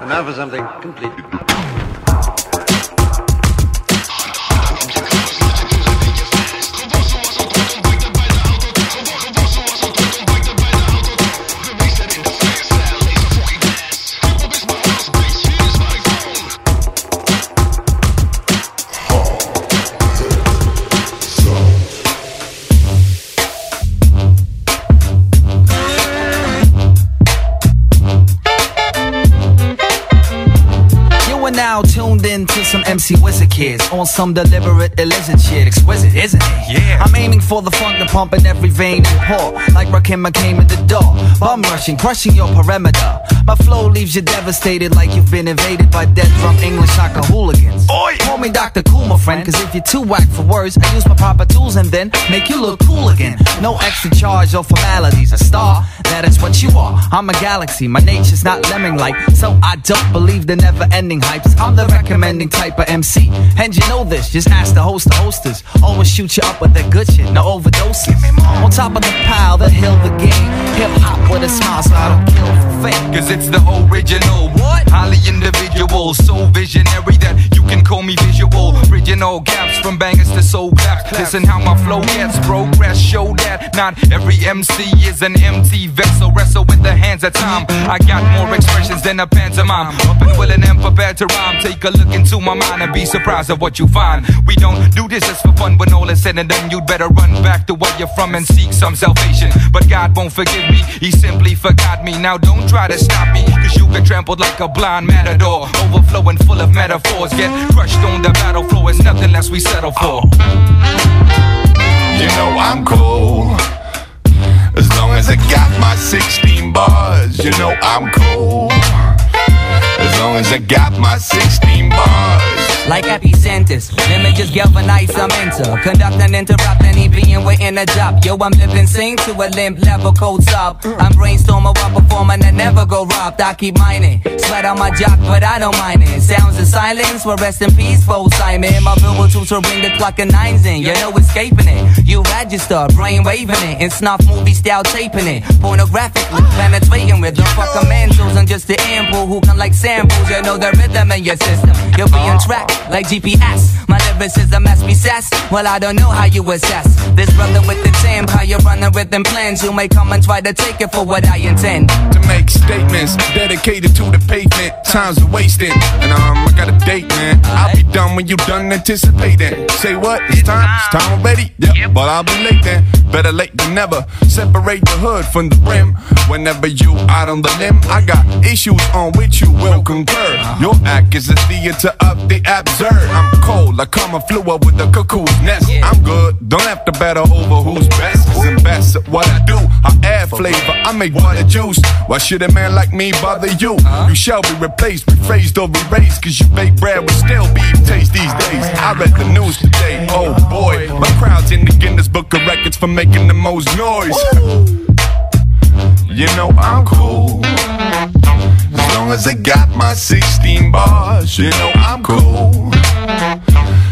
And now for something completely MC Wizard kids on some deliberate illicit shit. Exquisite, isn't it? Yeah. I'm aiming for the funk to pump in every vein and pore. Like Rakim I came in the door. Bum rushing, crushing your perimeter. My flow leaves you devastated like you've been invaded by dead from English soccer hooligans. Oi! Call me Dr. Cool, my friend, cause if you're too whack for words, I use my proper tools and then make you look cool again. No extra charge or formalities. A star, that is what you are. I'm a galaxy, my nature's not lemming like, so I don't believe the never ending hypes. I'm the recommending type of MC. And you know this, just ask the host, the hostess. Always shoot you up with that good shit, no overdoses. On top of the pile, the hill, the game. Hip hop with a smile, so I don't kill for fame. Cause it's the original. What? Highly individual, so visionary that you can call me visual. Bridging all gaps from bangers to soul claps. Listen how my flow gets progress. Show that not every MC is an empty vessel. Wrestle with the hands of time. I got more expressions than a pantomime. Up and willing and prepared to rhyme. Take a look into my mind and be surprised at what you find. We don't do this just for fun. When all is said and done, you'd better run back to where you're from and seek some salvation. But God won't forgive me. He simply forgot me. Now don't try to stop me. Cause you get trampled like a blind matador. Overflowing full of metaphors. Get crushed on the battle floor. It's nothing less we settle for. You know I'm cool. As long as I got my 16 bars, you know I'm cool. As long as I got my 16 bars. Like epicenters. Just galvanize some enter. Conduct and interrupt any being waiting a job. Yo, I'm living sing to a limp level cold up. I'm brainstorming while performing and never go robbed. I keep mining. Sweat on my jock, but I don't mind it. Sounds of silence, well, rest in peace, Simon. My verbal tools to ring the clock of nines in. You know escaping it. You register, brain waving it. And snuff movie style taping it. Pornographically penetrating with the fucking mentals and just the ample who can like samples. You know the rhythm in your system. You'll be on track like GPS. My lyricism must be sass. Well, I don't know how you assess this brother with the temp. How you running with them plans? You may come and try to take it for what I intend. to make statements dedicated to the pavement. Time's a wasting, and um, I got a date, man. I'll be done when you done anticipating. Say what? It's time. It's time already. Yep, but I'll be late then. Better late than never. Separate the hood from the brim. Whenever you out on the limb, I got issues on which you will concur. Your act is a theater of the absurd. I'm cold, like I'm a fluid with the cuckoo's nest. I'm good. Don't have to battle over who's best. Cause I'm best at what I do. I add flavor, I make butter juice. Why should a man like me bother you? You shall be replaced, rephrased or erased. Cause you bake bread with still beef taste these days. I read the news today. Oh boy, my crowd's in the Guinness Book of Records for making the most noise. You know I'm cool. As long as I got my 16 bars, you know I'm cool.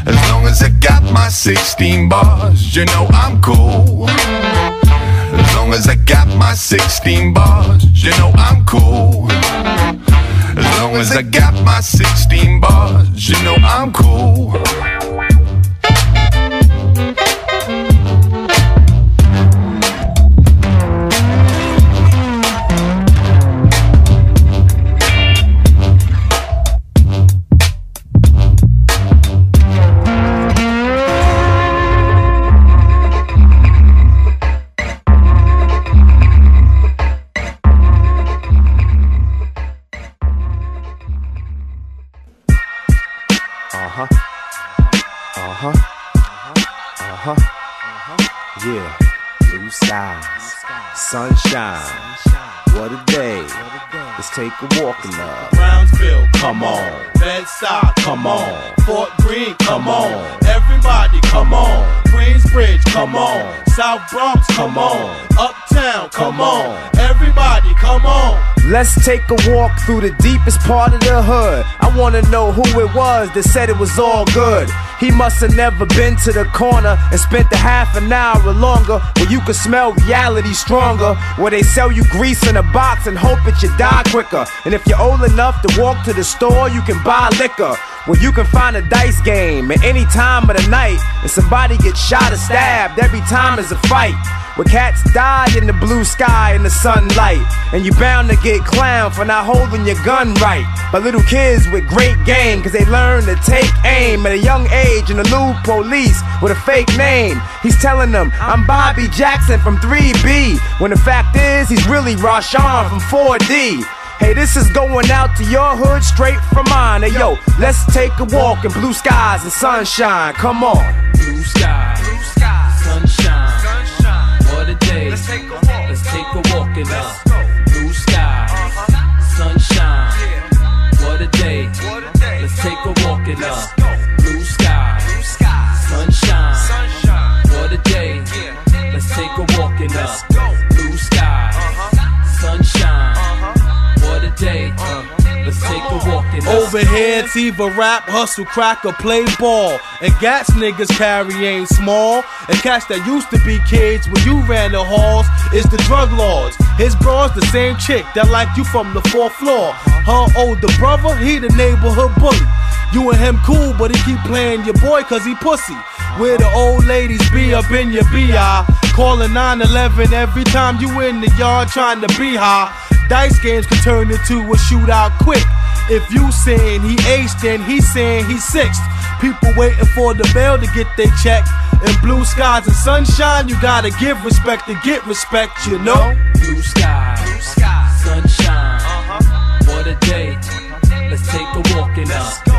As long as I got my 16 bars, you know I'm cool. As long as I got my 16 bars, you know I'm cool. As long as I got my 16 bars, you know I'm cool. Yeah. Blue skies. Sunshine. What a day. Let's take a walk in love. Brownsville, Come on. Bed-Stuy, Come on. Fort Greene, Come on. Everybody, Come on. Queensbridge, Come on. South Bronx, Come on. Uptown, Come on. Everybody, come on. Let's take a walk through the deepest part of the hood. I wanna know who it was that said it was all good. He must have never been to the corner and spent a half an hour or longer where you could smell reality stronger. Where they sell you grease in a box and hope that you die quicker. And if you're old enough to walk to the store, you can buy liquor. Where you can find a dice game at any time of the night. And somebody gets shot or stabbed every time there's a fight. Where cats die in the blue sky in the sunlight. And you bound to get clown for not holding your gun right. But little kids with great game, cause they learn to take aim at a young age in the new police with a fake name. He's telling them, I'm Bobby Jackson from 3B. When the fact is, he's really Rashawn from 4D. Hey, this is going out to your hood straight from mine. Hey, yo, let's take a walk in blue skies and sunshine. Come on. Blue sky, blue sunshine, sunshine. A walk in the Over here, it's either rap, hustle, crack, or play ball. And gats niggas carry ain't small. And cats that used to be kids when you ran the halls is the drug lords. His bro's the same chick that like you from the fourth floor. Her older brother, he the neighborhood bully. You and him cool, but he keep playing your boy cause he pussy. Where the old ladies be up in your BI. Calling 911 every time you in the yard trying to be high. Dice games can turn into a shootout quick. If you saying he aced, then he saying he sixth. People waiting for the mail to get their check. In blue skies and sunshine, you gotta give respect to get respect, you know? blue sky, blue sky, sunshine. Uh-huh. What a day. Let's take a walk in the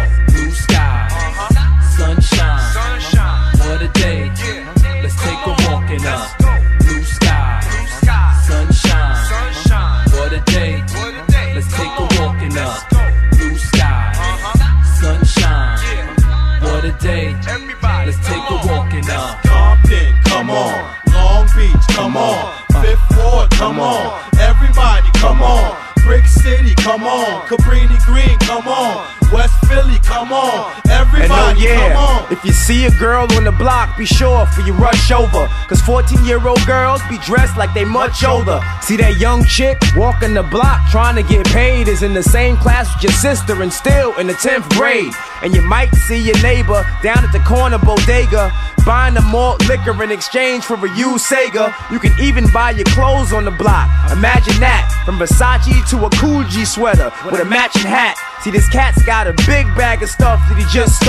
on. Long Beach, come on. Fifth Ward, come on. Everybody, come on. Brick City, come on. Cabrini Green, come on. West Philly, come on. And oh yeah, if you see a girl on the block, be sure for you rush over. Cause 14 year old girls be dressed like they much older. See that young chick walking the block trying to get paid is in the same class with your sister and still in the 10th grade. And you might see your neighbor down at the corner bodega buying the malt liquor in exchange for a used Sega. You can even buy your clothes on the block. Imagine that from Versace to a Coogi sweater with a matching hat. See, this cat's got a big bag of stuff that he just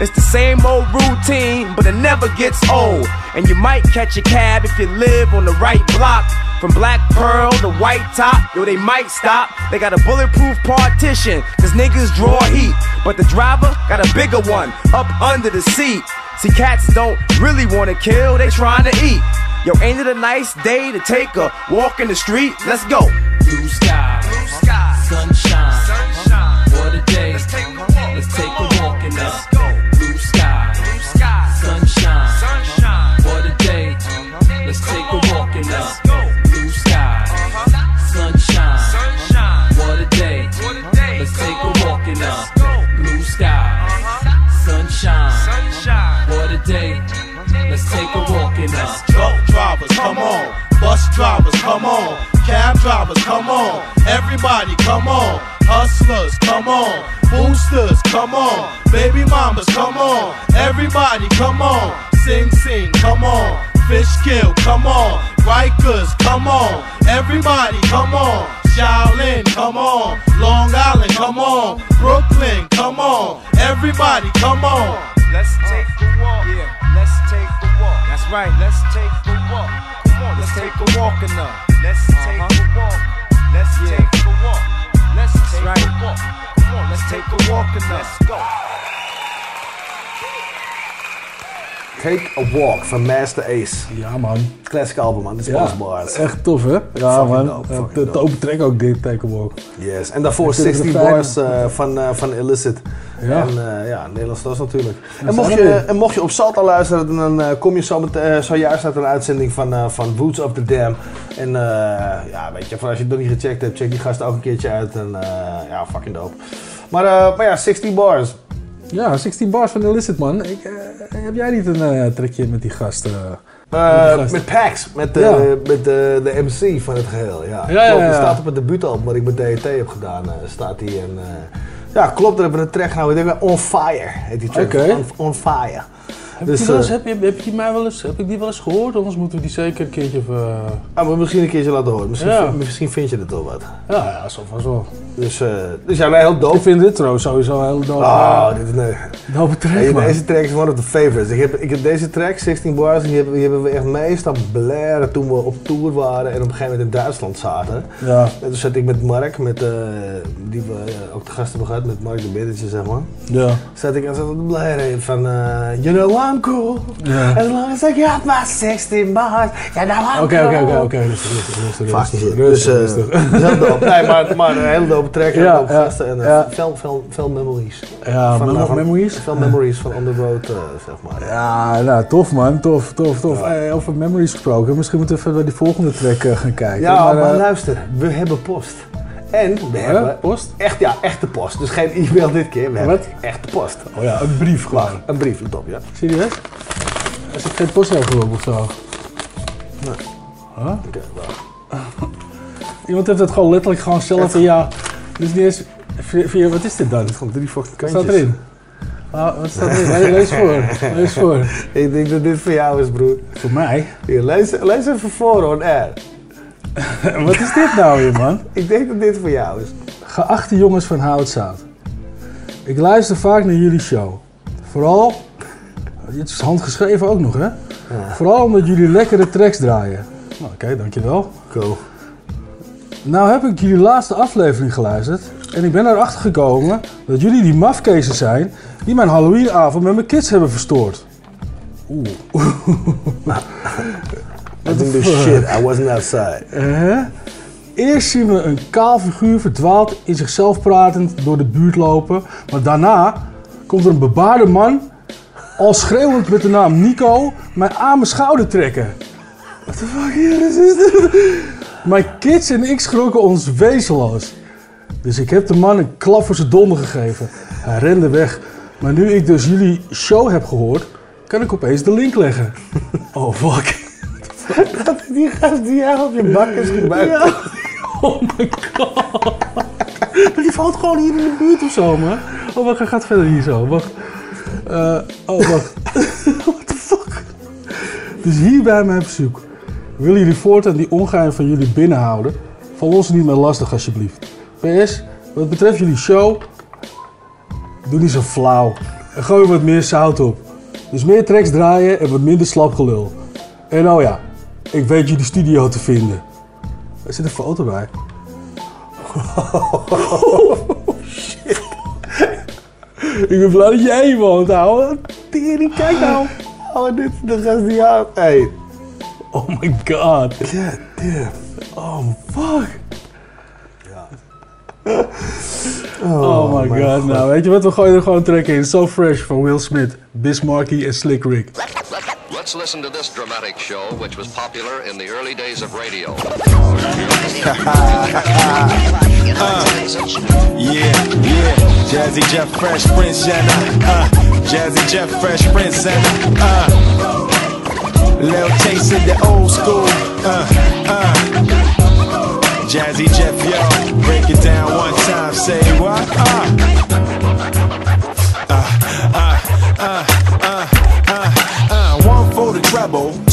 It's the same old routine, but it never gets old. And you might catch a cab if you live on the right block. From Black Pearl to White Top, yo, they might stop. They got a bulletproof partition, cause niggas draw heat. But the driver got a bigger one up under the seat. See, cats don't really wanna kill, they trying to eat. Yo, ain't it a nice day to take a walk in the street? Let's go. blue sky, sunshine. The Truck drivers, come on. Bus drivers, come on. Cab drivers, come on. Everybody, come on. Hustlers, come on. Boosters, come on. Baby mamas, come on. Everybody, come on. Sing, sing, come on. Fish kill, come on. Rikers, come on. Everybody, come on. Shaolin, come on. Long Island, come on. Brooklyn, come on. Everybody, come on. Let's take a walk. Yeah, let's take a walk. That's right. Let's take a walk. Come on, let's take a walk in the. Let's take a uh-huh. walk. Let's take a walk. Let's take a walk. Come on, let's take a walk in the. Let's go. Take a Walk van Master Ace. Ja, man. Classic album, man. Dit is Ja, Bars. echt tof, hè? Ja, man. dope, open track ook dit, Take a Walk. Yes. En daarvoor Ik vind het 16 een fijne- Bars eh, van, eh, van Illicit. Ja. En uh, ja, Nederlands dat natuurlijk. En mocht, je, en mocht je op Salta luisteren, dan eh, kom je zo met, eh, zojuist uit een uitzending van, eh, van Woods of the Dam. En eh, ja, weet je, voor als je het nog niet gecheckt hebt, check die gast ook een keertje uit. En eh, ja, fucking dope. Maar, eh, maar ja, 16 bars. Ja, 16 bars van Illicit, man. Ik, eh, heb jij niet een eh, trekje met die gasten? Eh, Met Pax, met, de, Ja. met de, de MC van het geheel. Ja, staat op het debuutalbum wat ik met DET heb gedaan, staat hij. En, ja, klopt, daar hebben we een track gehouden. Ik denk On Fire heet die track. On, On Fire. Heb, Dus, je eens, eh, heb, je, heb, je die mij wel eens, heb ik die wel eens gehoord? Anders moeten we die zeker een keertje... Eh, Ah, maar misschien een keertje laten horen. Misschien, Ja. misschien vind je het wel wat. ja, ja, zo vast wel. Dus, eh dus ja, wij heel Ik dope. vind dit trouwens sowieso hele dope, Oh, eh, dit is nee. dope track, Hey, man. deze track is one of the favorites. Ik heb, ik heb deze track, 16 bars, die hebben, die hebben we echt meestal blaren toen we op tour waren en op een gegeven moment in Duitsland zaten. Ja. En toen zat ik met Mark, met, die we ook de gasten hebben gehad, met Mark de Biddetje, zeg maar. Ja. Zat ik aan zo'n blaren van, you know I'm cool, Ja. as long as I got my 16 bars, you know I'm Oké, oké, oké, oké. Rustig, rustig, rustig. Fucking shit. Rustig, Dus, rustig. eh, heel dope. Nee, maar, maar een hele dope track, Ja, dope ja, gasten en eh, ja. veel, veel, veel memories. Ja, Van, memo- eh, van- memories? Veel memories van On The Road, eh, zeg maar. Ja, nou, tof man, tof, tof, tof. Eh, over memories gesproken, misschien moeten we even naar die volgende track eh, gaan kijken. Ja, maar, eh, luister, we hebben post. En we hebben post? echt, ja, echte post. Dus geen e-mail dit keer, we hebben Wat? echte post. Oh ja, een brief gewoon. Een brief, let op, ja. Serieus? Is het geen postregel of zo? Oké, wacht. Iemand heeft het gewoon letterlijk gewoon zelf in jou. Dus niet eens. via- via- wat is dit dan? Gewoon drie fucking Wat kantjes. staat erin? Ah, wat staat erin? Le- Lees voor. Lees voor. Ik denk dat dit voor jou is, broer. Voor mij? Hier, lees, lees even voor, on air. Wat is dit nou hier, man? Ik denk dat dit voor jou is. Geachte jongens van Houtzout. Ik luister vaak naar jullie show. Vooral, dit is handgeschreven ook nog hè? Vooral omdat jullie lekkere tracks draaien. Nou, oké, dankjewel. Cool. Nou heb ik jullie laatste aflevering geluisterd en ik ben erachter gekomen dat jullie die mafkezen zijn die mijn Halloweenavond met mijn kids hebben verstoord. Oeh. I this shit, I wasn't outside. Eh? Eerst zien we een kaal figuur verdwaald in zichzelf pratend door de buurt lopen. Maar daarna komt er een bebaarde man, al schreeuwend met de naam Nico, mij aan mijn schouder trekken. What the fuck hier is dit? Mijn kids en ik schrokken ons wezenloos. Dus ik heb de man een klap voor zijn donder gegeven. Hij rende weg. Maar nu ik dus jullie show heb gehoord, kan ik opeens de link leggen. Oh fuck. Die gast die jou op je bak is gebruikt. Oh my god. Die valt gewoon hier in de buurt of zo, man. Oh, wacht, gaat verder hier zo. Wacht. Eh, oh, wacht. What the fuck? Dus hierbij mijn verzoek. Willen jullie voortaan die ongeheim van jullie binnenhouden? Val ons niet meer lastig, alsjeblieft. PS, wat betreft jullie show, doe niet zo flauw. En gooi wat meer zout op. Dus meer tracks draaien en wat minder slap gelul. En oh ja, ik weet jullie studio te vinden. Er zit een foto bij. Ik ben blij dat jij hier woont, ouwe. Tering, kijk nou. Oh, dit is de gast die jou... Hey. Oh my god. God damn. Oh, fuck. Oh, my mijn god. God. Nou, weet je wat? We gooien er gewoon een track in. So Fresh van Will Smith, Bismarcky en Slick Rick. Let's listen to this dramatic show, which was popular in the early days of radio. Yeah, yeah. Jazzy Jeff Fresh Prince Jenna. Uh, Jazzy Jeff Fresh Prince and uh, little taste of the old school. Uh, uh. Jazzy Jeff, yo, break it down one time. Say what? Uh, uh, One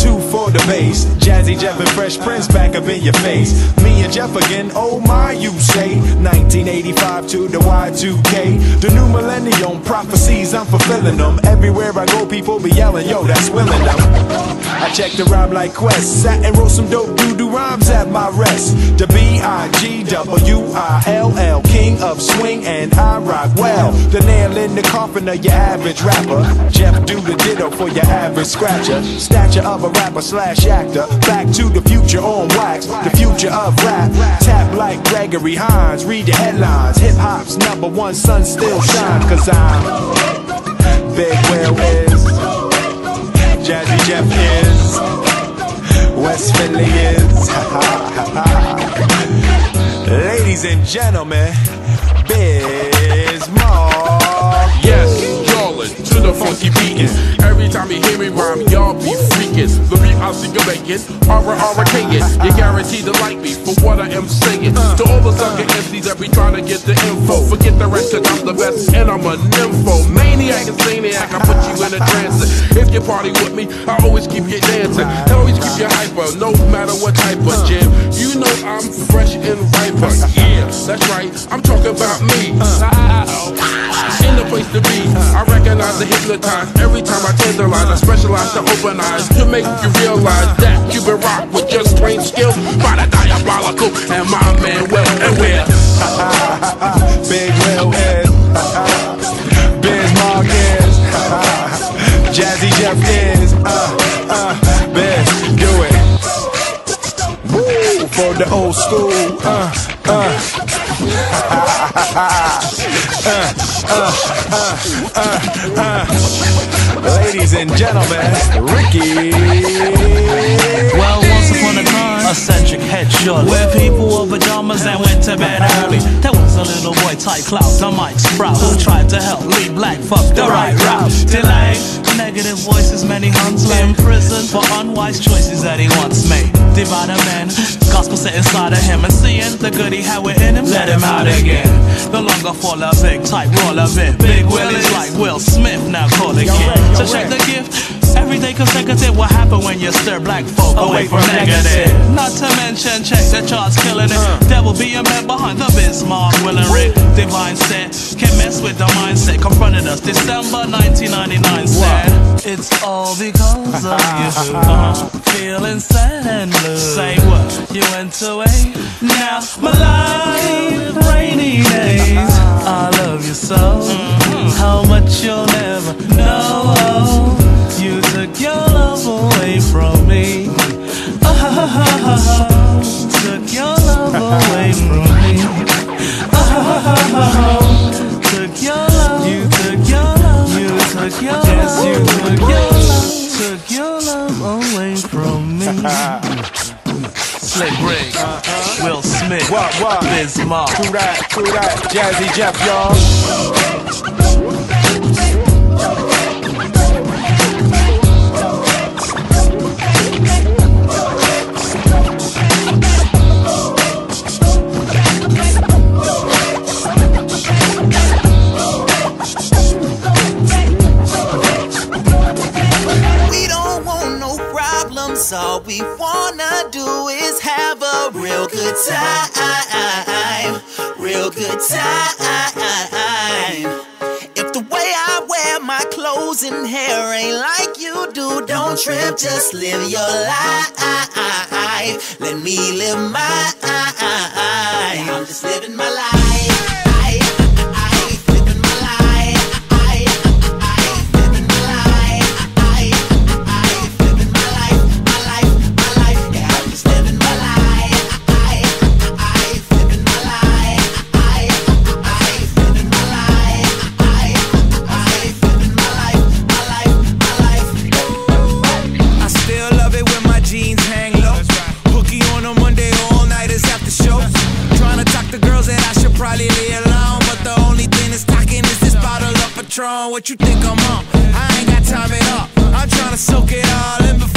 the bass. Jazzy Jeff and Fresh Prince back up in your face. Me and Jeff again, oh my, you say. 1985 to the Y2K. The new millennium prophecies, I'm fulfilling them. Everywhere I go, people be yelling, yo, that's willing them. I checked the rhyme like Quest. Sat and wrote some dope doo doo rhymes at my rest. The B I G W I L L, king of swing, and I rock well. The nail in the coffin of your average rapper. Jeff do the ditto for your average scratcher. Stature of a rapper slash actor. Back to the future on wax. The future of rap. Tap like Gregory Hines. Read the headlines. Hip hop's number one sun still shines. Cause I'm Big Will is. Jazzy Jeff is. West Philly is. Ladies and gentlemen, Biz Markie. Funky beatin'. Every time you hear me rhyme, y'all be freakin'. The beat I see you making, kingin'. You guaranteed to like me for what I am saying. To all the sucker MCs that be trying to get the info, forget the rest, cause I'm the best and I'm a nympho. Maniac and saniac, I put you in a trance. If you party with me, I always keep you dancing. Always keep you hyper, no matter what type of jam. You know I'm fresh and riper. Yeah, that's right, I'm talking about me. In the place to be, I recognize the hypnotize every time I tenderize. I specialize to open eyes to make you realize that you've been rocked with just plain skill by the diabolical and my man Will and Will. Big Will is. Biz Markie is. Jazzy Jeff is. Uh, uh, Biz, do it. Woo, for the old school. Uh, uh. Ladies and gentlemen, Ricky. Well, a time, eccentric headshot. Where people wore pajamas and went to bed early. There was a little boy tight clout, the Mike Sprout, who tried to help lead black fuck the right route. Delay, negative voices, many huns in prison for unwise choices that he once made. Divide a man, gospel set inside of him, and seeing the good he had within him, let him out again. The longer fall a big type roll of it. Big Willie's like Will Smith, now call again. So check the gift. Every day consecutive, what happen when you stir black folk away from negative? Not to mention, check the charts, killing it. Uh. Devil a man behind the Biz Markie, Will and Rick. Divine set, can mess with the mindset. Confronted us December 1999 said, It's all because of you. Uh-huh. Feeling sad and blue. Say what? You went away. Now my life, rainy days. Uh-huh. I love you so. Mm-hmm. How much you'll never know. Took your love away from me. Oh, took your love away from me. Oh, took your love. You took your love. You took your love, yes, you took your love. Took your love away from me. Slick Rick, uh-huh. Will Smith, What, what? True that, true that. Jazzy Jeff, y'all. All we wanna do is have a real good time. Real good time. If the way I wear my clothes and hair ain't like you do, don't trip. Just live your life. Let me live mine. I'm just living my life. Patron. What you think I'm on? I ain't got time at all. I'm trying to soak it all in before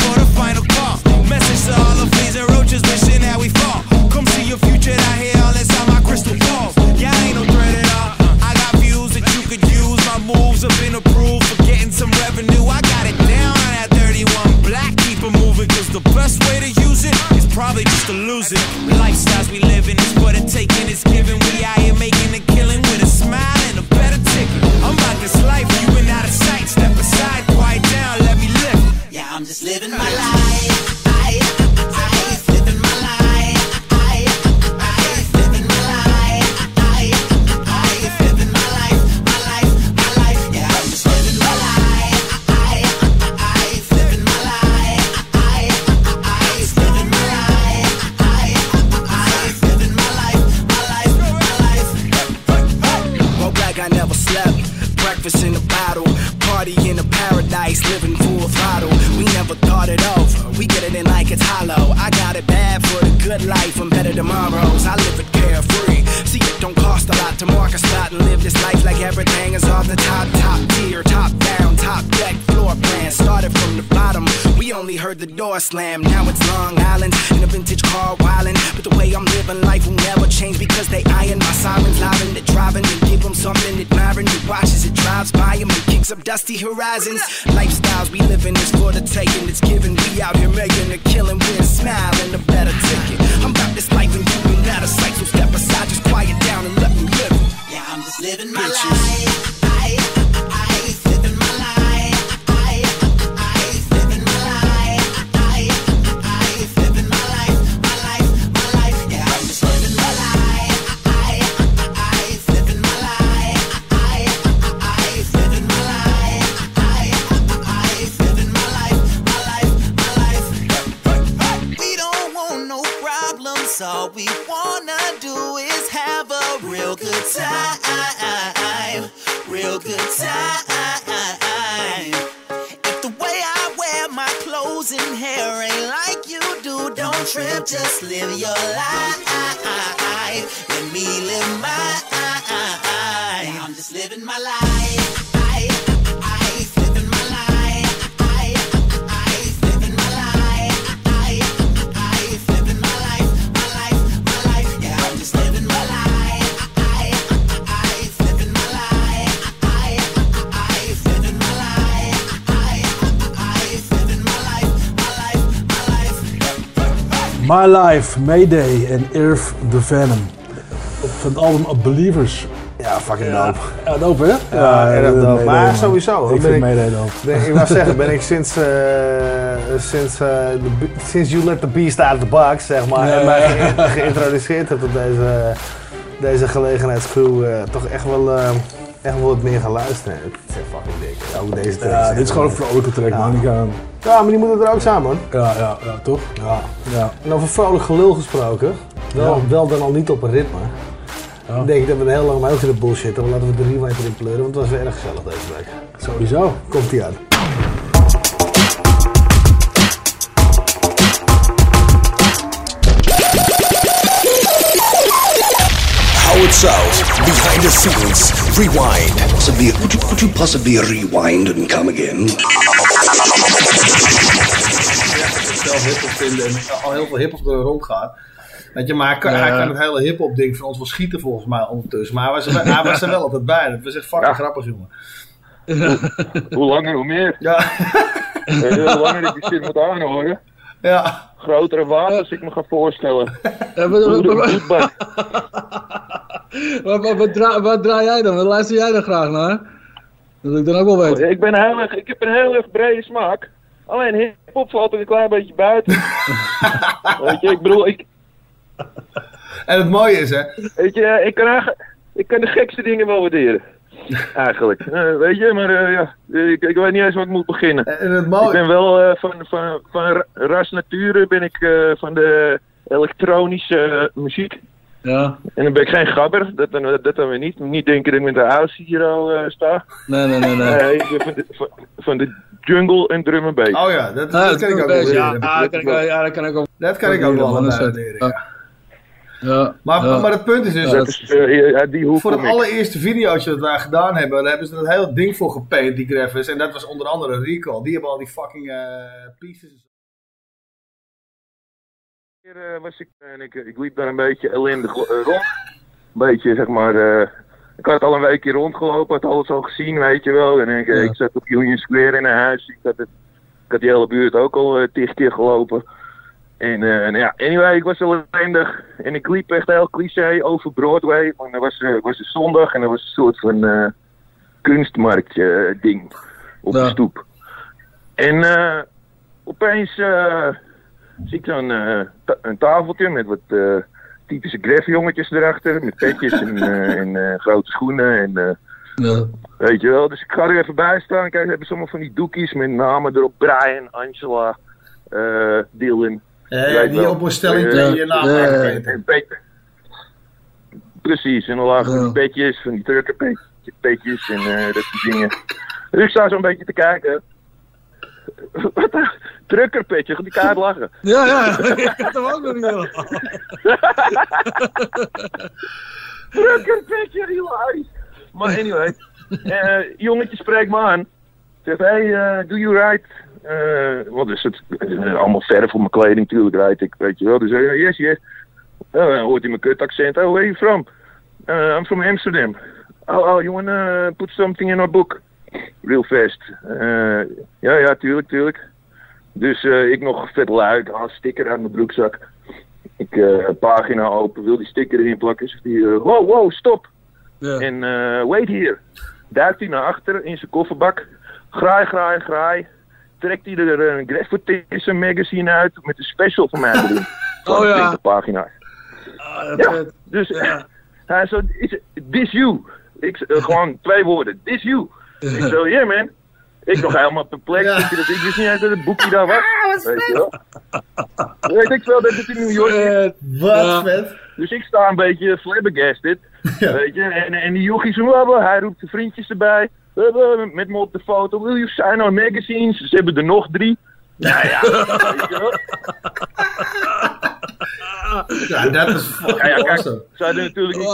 life, Mayday en Irv the Venom. Op het album A Believers. Ja, fucking dope. Ja, dope hè? Ja, erg eh, dope. Mayday, Maar man. sowieso. Ik vind Mayday dope. ben- ik wou zeggen, ben ik sinds, eh, sinds, eh, de, sinds You Let The Beast Out of the Box, zeg maar, en mij ge- geïntroduceerd hebt op deze, deze gelegenheidscrew, eh, toch echt wel, echt wel wat meer gaan luisteren. Het is echt fucking dik. Ook deze track. Ja, echt dit is gewoon een vrolijke track man. Die. Ja, maar die moeten er ook zijn, man. Ja, ja, ja, toch? Ja. Ja. En over vrolijk gelul gesproken, wel, Ja. wel dan al niet op een ritme. Dan denk ik dat we er heel lang ook zitten bullshitten, maar laten we de rewind erin pleuren, want het was weer erg gezellig deze week. Sowieso. Komt ie aan. Howard South, the scenes, rewind. Possibly, could you, could you possibly rewind and come again? zelf hip-hop vinden en al heel veel hip-hop er rondgaat. Weet je, maar hij kan, hij kan het hele hip-hop ding van ons wel schieten volgens mij ondertussen. Maar hij was er, hij was er wel altijd bij. Dat was echt fucking grappig, jongen. Hoe langer, hoe meer. Ja. Weet je, hoe langer ik die shit moet aanhoren. Ja. Grotere wapens ik me ga voorstellen. Voetbak. Wat, wat, wat, draai, wat draai jij dan? Wat luister jij dan graag naar? Dat wil ik dan ook wel weten. Ik, ben heel erg, ik heb een heel erg brede smaak. Alleen hip-hop valt er een klein beetje buiten. Weet je, ik bedoel, ik, En het mooie is, hè. weet je, ik kan, eigenlijk- ik kan de gekste dingen wel waarderen. Eigenlijk. Eh, weet je, maar eh, ja, ik, ik weet niet eens waar ik moet beginnen. En het mooie... Ik ben wel eh, van, van, van ra- ras nature ben ik eh, van de elektronische muziek. Ja. En dan ben ik geen gabber, dat dan, dat dan weer niet. Niet denken dat ik met de house hier al eh, sta. Nee, nee, nee, nee. Nee, ik ben van de, van, van de jungle en drum and bass. Oh ja, dat, Ah, dat kan ik ook wel ja, waarderen. dat kan ik, wel- ja, dat kan ik ook. Dat kan ik ook wel man, dat is waarderen, het. Ja. Maar, ja. maar het punt is dus, Ja, dat is- eh, die hoek voor het allereerste videootje dat wij gedaan hebben, daar hebben ze dat hele ding voor gepaint, die graphics. En dat was onder andere Recall. Die hebben al die fucking eh, pieces. keer eh, was ik en ik, ik liep daar een beetje ellendig rond. Een beetje, zeg maar, eh, ik had al een weekje rondgelopen, had alles al gezien, weet je wel. En ik, ik zat op Union Square in een huis, ik had, het, ik had die hele buurt ook al tig keer gelopen. En eh, nou ja, anyway, ik was ellendig en ik liep echt heel cliché over Broadway. Want er was, eh, was een zondag en er was een soort van eh kunstmarkt eh, ding op de stoep. En eh, opeens eh, zie ik dan ta- een tafeltje met wat eh, typische greffjongetjes erachter. Met petjes en, en grote schoenen en... eh, Ja. Weet je wel, dus ik ga er even bij staan. Kijk, hebben ze allemaal van die doekjes met namen erop. Brian, Angela, eh Dylan. Die wel. opbestelling Eh, tegen je naam Peter. Precies, en dan lagen van die petjes, van die truckerpetjes en eh, dat soort dingen. Dus ik sta zo'n beetje te kijken. Wat een truckerpetje, die kaart lachen. Ja, ja, ik had hem ook nog niet. Truckerpetje, hilarisch. Maar anyway, eh jongetje spreekt me aan. Zegt, hey, eh, do you ride? Eh wat is het? Eh, allemaal verf op mijn kleding, natuurlijk rijd ik, weet je wel. Dus eh, yes, yes. Uh, hoort hij mijn kut accent. Oh, where are you from? Uh, I'm from Amsterdam. Oh, oh, you wanna put something in our book? Real fast. Eh, ja, ja, tuurlijk, tuurlijk. Dus ik nog vet luid, haal een sticker uit mijn broekzak. Ik eh, pagina open, wil die sticker erin plakken. Zegt hij, wow, wow, stop. En eh, wait here. Duikt hij naar achter in zijn kofferbak. Graai, graai, graai. Trekt hij er een Greffortism magazine uit met een special van mij erin. Oh ja. 20 pagina's. Ja, dus hij zo, is this you? Ik eh, gewoon twee woorden, this you. Ik zo, yeah man. Ik nog helemaal perplex. Ja. Dat ik wist niet eens dat het boekje daar was. Weet je wel? Weet ik wel dat het in New York is. Wat vet. Dus ik sta een beetje flabbergasted. Weet je, en, en die jochies, blablabla, hij roept de vriendjes erbij. Met me op de foto. Will you sign our magazines? Ze hebben er nog drie. Nou ja, je. Ja, dat is fucking Ja, ja, kijk, awesome. ze hadden natuurlijk niet,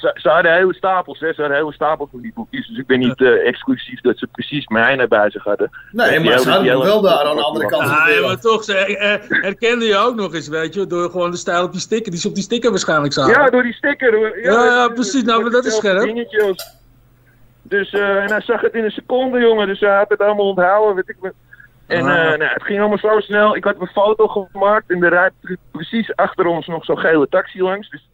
ze, ze hadden hele stapels, hè. Ze hadden hele stapels van die boekjes. Dus ik ben niet eh, exclusief dat ze precies mijn bij zich hadden. Nee, maar ze hadden wel daar aan de andere kant van Ja, maar toch, ze eh, herkende je ook nog eens, weet je, door gewoon de stijl op die sticker, die ze op die sticker waarschijnlijk zagen. Ja, door die sticker. Ja, ja, precies. Nou, maar dat is scherp. dingetje als- Dus, eh, en hij zag het in een seconde, jongen. Dus hij had het allemaal onthouden, weet ik wat. En eh, nou, het ging allemaal zo snel. Ik had een foto gemaakt en er rijdt pre- precies achter ons nog zo'n gele taxi langs. Dus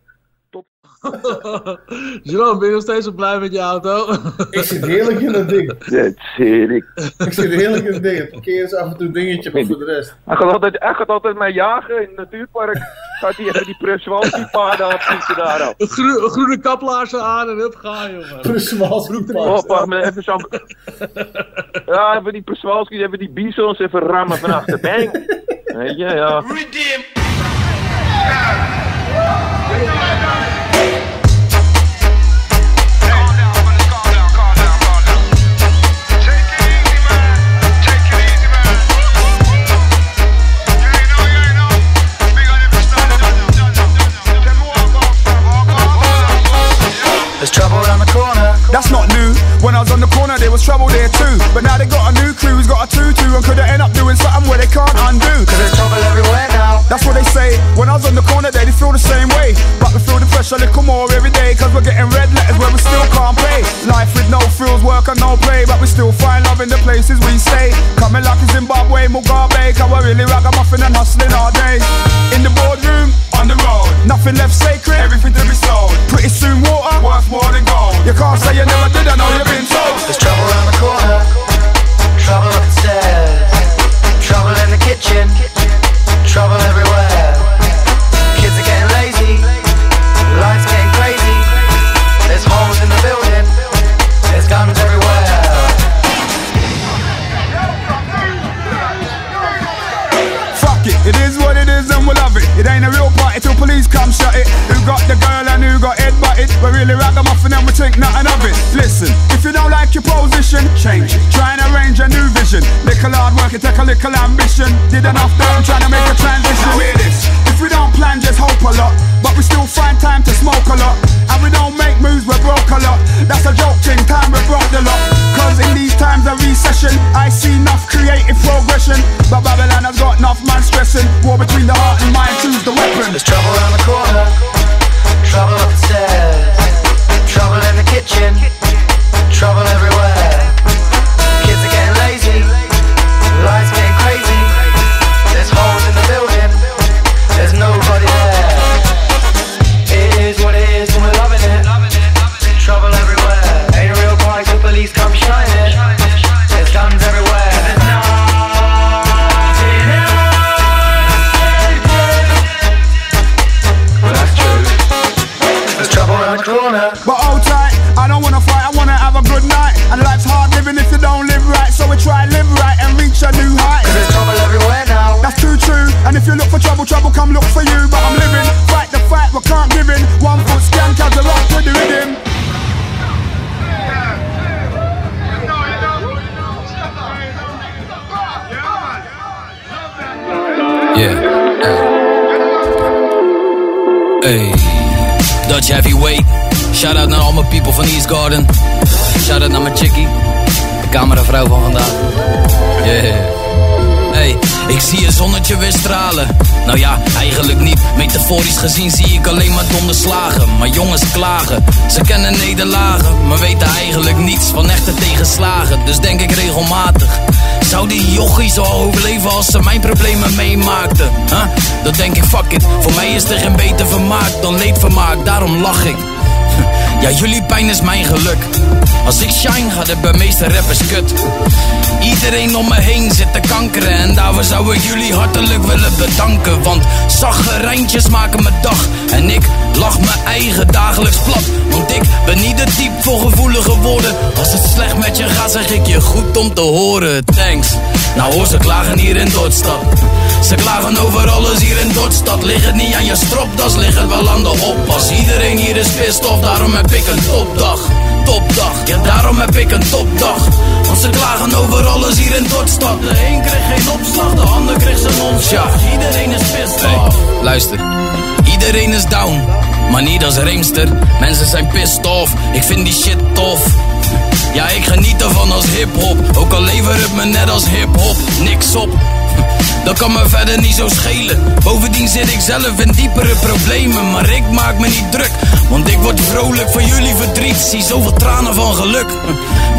Jerome, ben je nog steeds zo blij met je auto? Ik zit heerlijk in dat ding. dat zit ik. Ik zit heerlijk in het ding. Het parkeer is af en toe een dingetje, maar voor de rest. Hij gaat altijd, hij gaat altijd mij jagen in het natuurpark. gaat hij even die Pruswalski paarden afschieten daar al. Een, groe- een groene kaplaarzen aan en hup, ga jongen. Pruswalski Oh, wacht maar even zo'n... Ja, even die Pruswalski, even die bisons even rammen van achter. Bang! Weet je, ja. Thank you. There's trouble around the corner. That's not new. When I was on the corner, there was trouble there too. But now they got a new crew who's got a tutu and could end up doing something where they can't undo. Cause there's trouble everywhere now. That's what they say. When I was on the corner, they, they feel the same way. But we feel the pressure a little more every day. Cause we're getting red letters where we still can't play. Life with no frills, work and no play. But we still find love in the places we stay. Coming like in Zimbabwe, Mugabe. Cause we're really ragamuffin and hustling all day. In the boardroom, on the road. Nothing left sacred, everything to be sold. Pretty soon water, worth more than gold. You can't say you never did, I know you've been told. There's trouble around the corner. Trouble up the stairs. Trouble in the kitchen. Trouble everywhere. We're really ragamuffin and we think nothing of it. Listen, if you don't like your position, change it. Try and arrange a new vision. Little hard work, it take a little ambition. Did enough time trying to make a transition. Now hear this. If we don't plan, just hope a lot. But we still find time to smoke a lot. And we don't make moves, we're broke a lot. That's a joke thing, time we broke the lot. Cause in these times of recession, I see enough creative progression. But Babylon has got enough man stressing. War between the heart and mind, choose the weapon. There's trouble around the corner. Trouble up the stairs. Trouble in the kitchen. Trouble everywhere. Trouble, trouble come look for you. But I'm living, fight the fight, we can't give in. One foot skank as the rock to the rhythm. Yeah. Hey, Dutch Heavyweight. Shout out naar al mijn people van East Garden. Shout out naar mijn chickie. De cameravrouw van vandaag. Yeah. Hey, ik zie een zonnetje weer stralen. Nou ja, eigenlijk niet. Metaforisch gezien zie ik alleen maar donderslagen. Maar jongens klagen. Ze kennen nederlagen, maar weten eigenlijk niets van echte tegenslagen. Dus denk ik regelmatig. Zou die jochie zo overleven als ze mijn problemen meemaakten? Huh? Dan denk ik, fuck it. Voor mij is er geen beter vermaak dan leedvermaak. Daarom lach ik. Ja, jullie pijn is mijn geluk. Als ik shine, gaat het bij meeste rappers kut. Iedereen om me heen zit te kankeren. En daarvoor zou ik jullie hartelijk willen bedanken. Want zaggerijntjes maken mijn dag. En ik lach mijn eigen dagelijks plat. Want ik ben niet de type voor gevoelige woorden. Als het slecht met je gaat, zeg ik je goed om te horen. Thanks. Nou hoor, ze klagen hier in Dordtstad. Ze klagen over alles hier in Dordtstad. Ligt het niet aan je stropdas, het wel aan de oppas. Iedereen hier is pissed off, daarom heb ik een topdag. Topdag, ja daarom heb ik een topdag. Want ze klagen over alles hier in Dordtstad. De een kreeg geen opslag, de ander kreeg zijn ontslag. Iedereen is pissed off. luister, iedereen is down. Maar niet als Reemster, mensen zijn pissed off. Ik vind die shit tof. Ja, ik geniet ervan als hip-hop. Ook al lever het me net als hip-hop. Niks op. Dat kan me verder niet zo schelen. Bovendien zit ik zelf in diepere problemen. Maar ik maak me niet druk. Want ik word vrolijk van jullie verdriet. Zie zoveel tranen van geluk.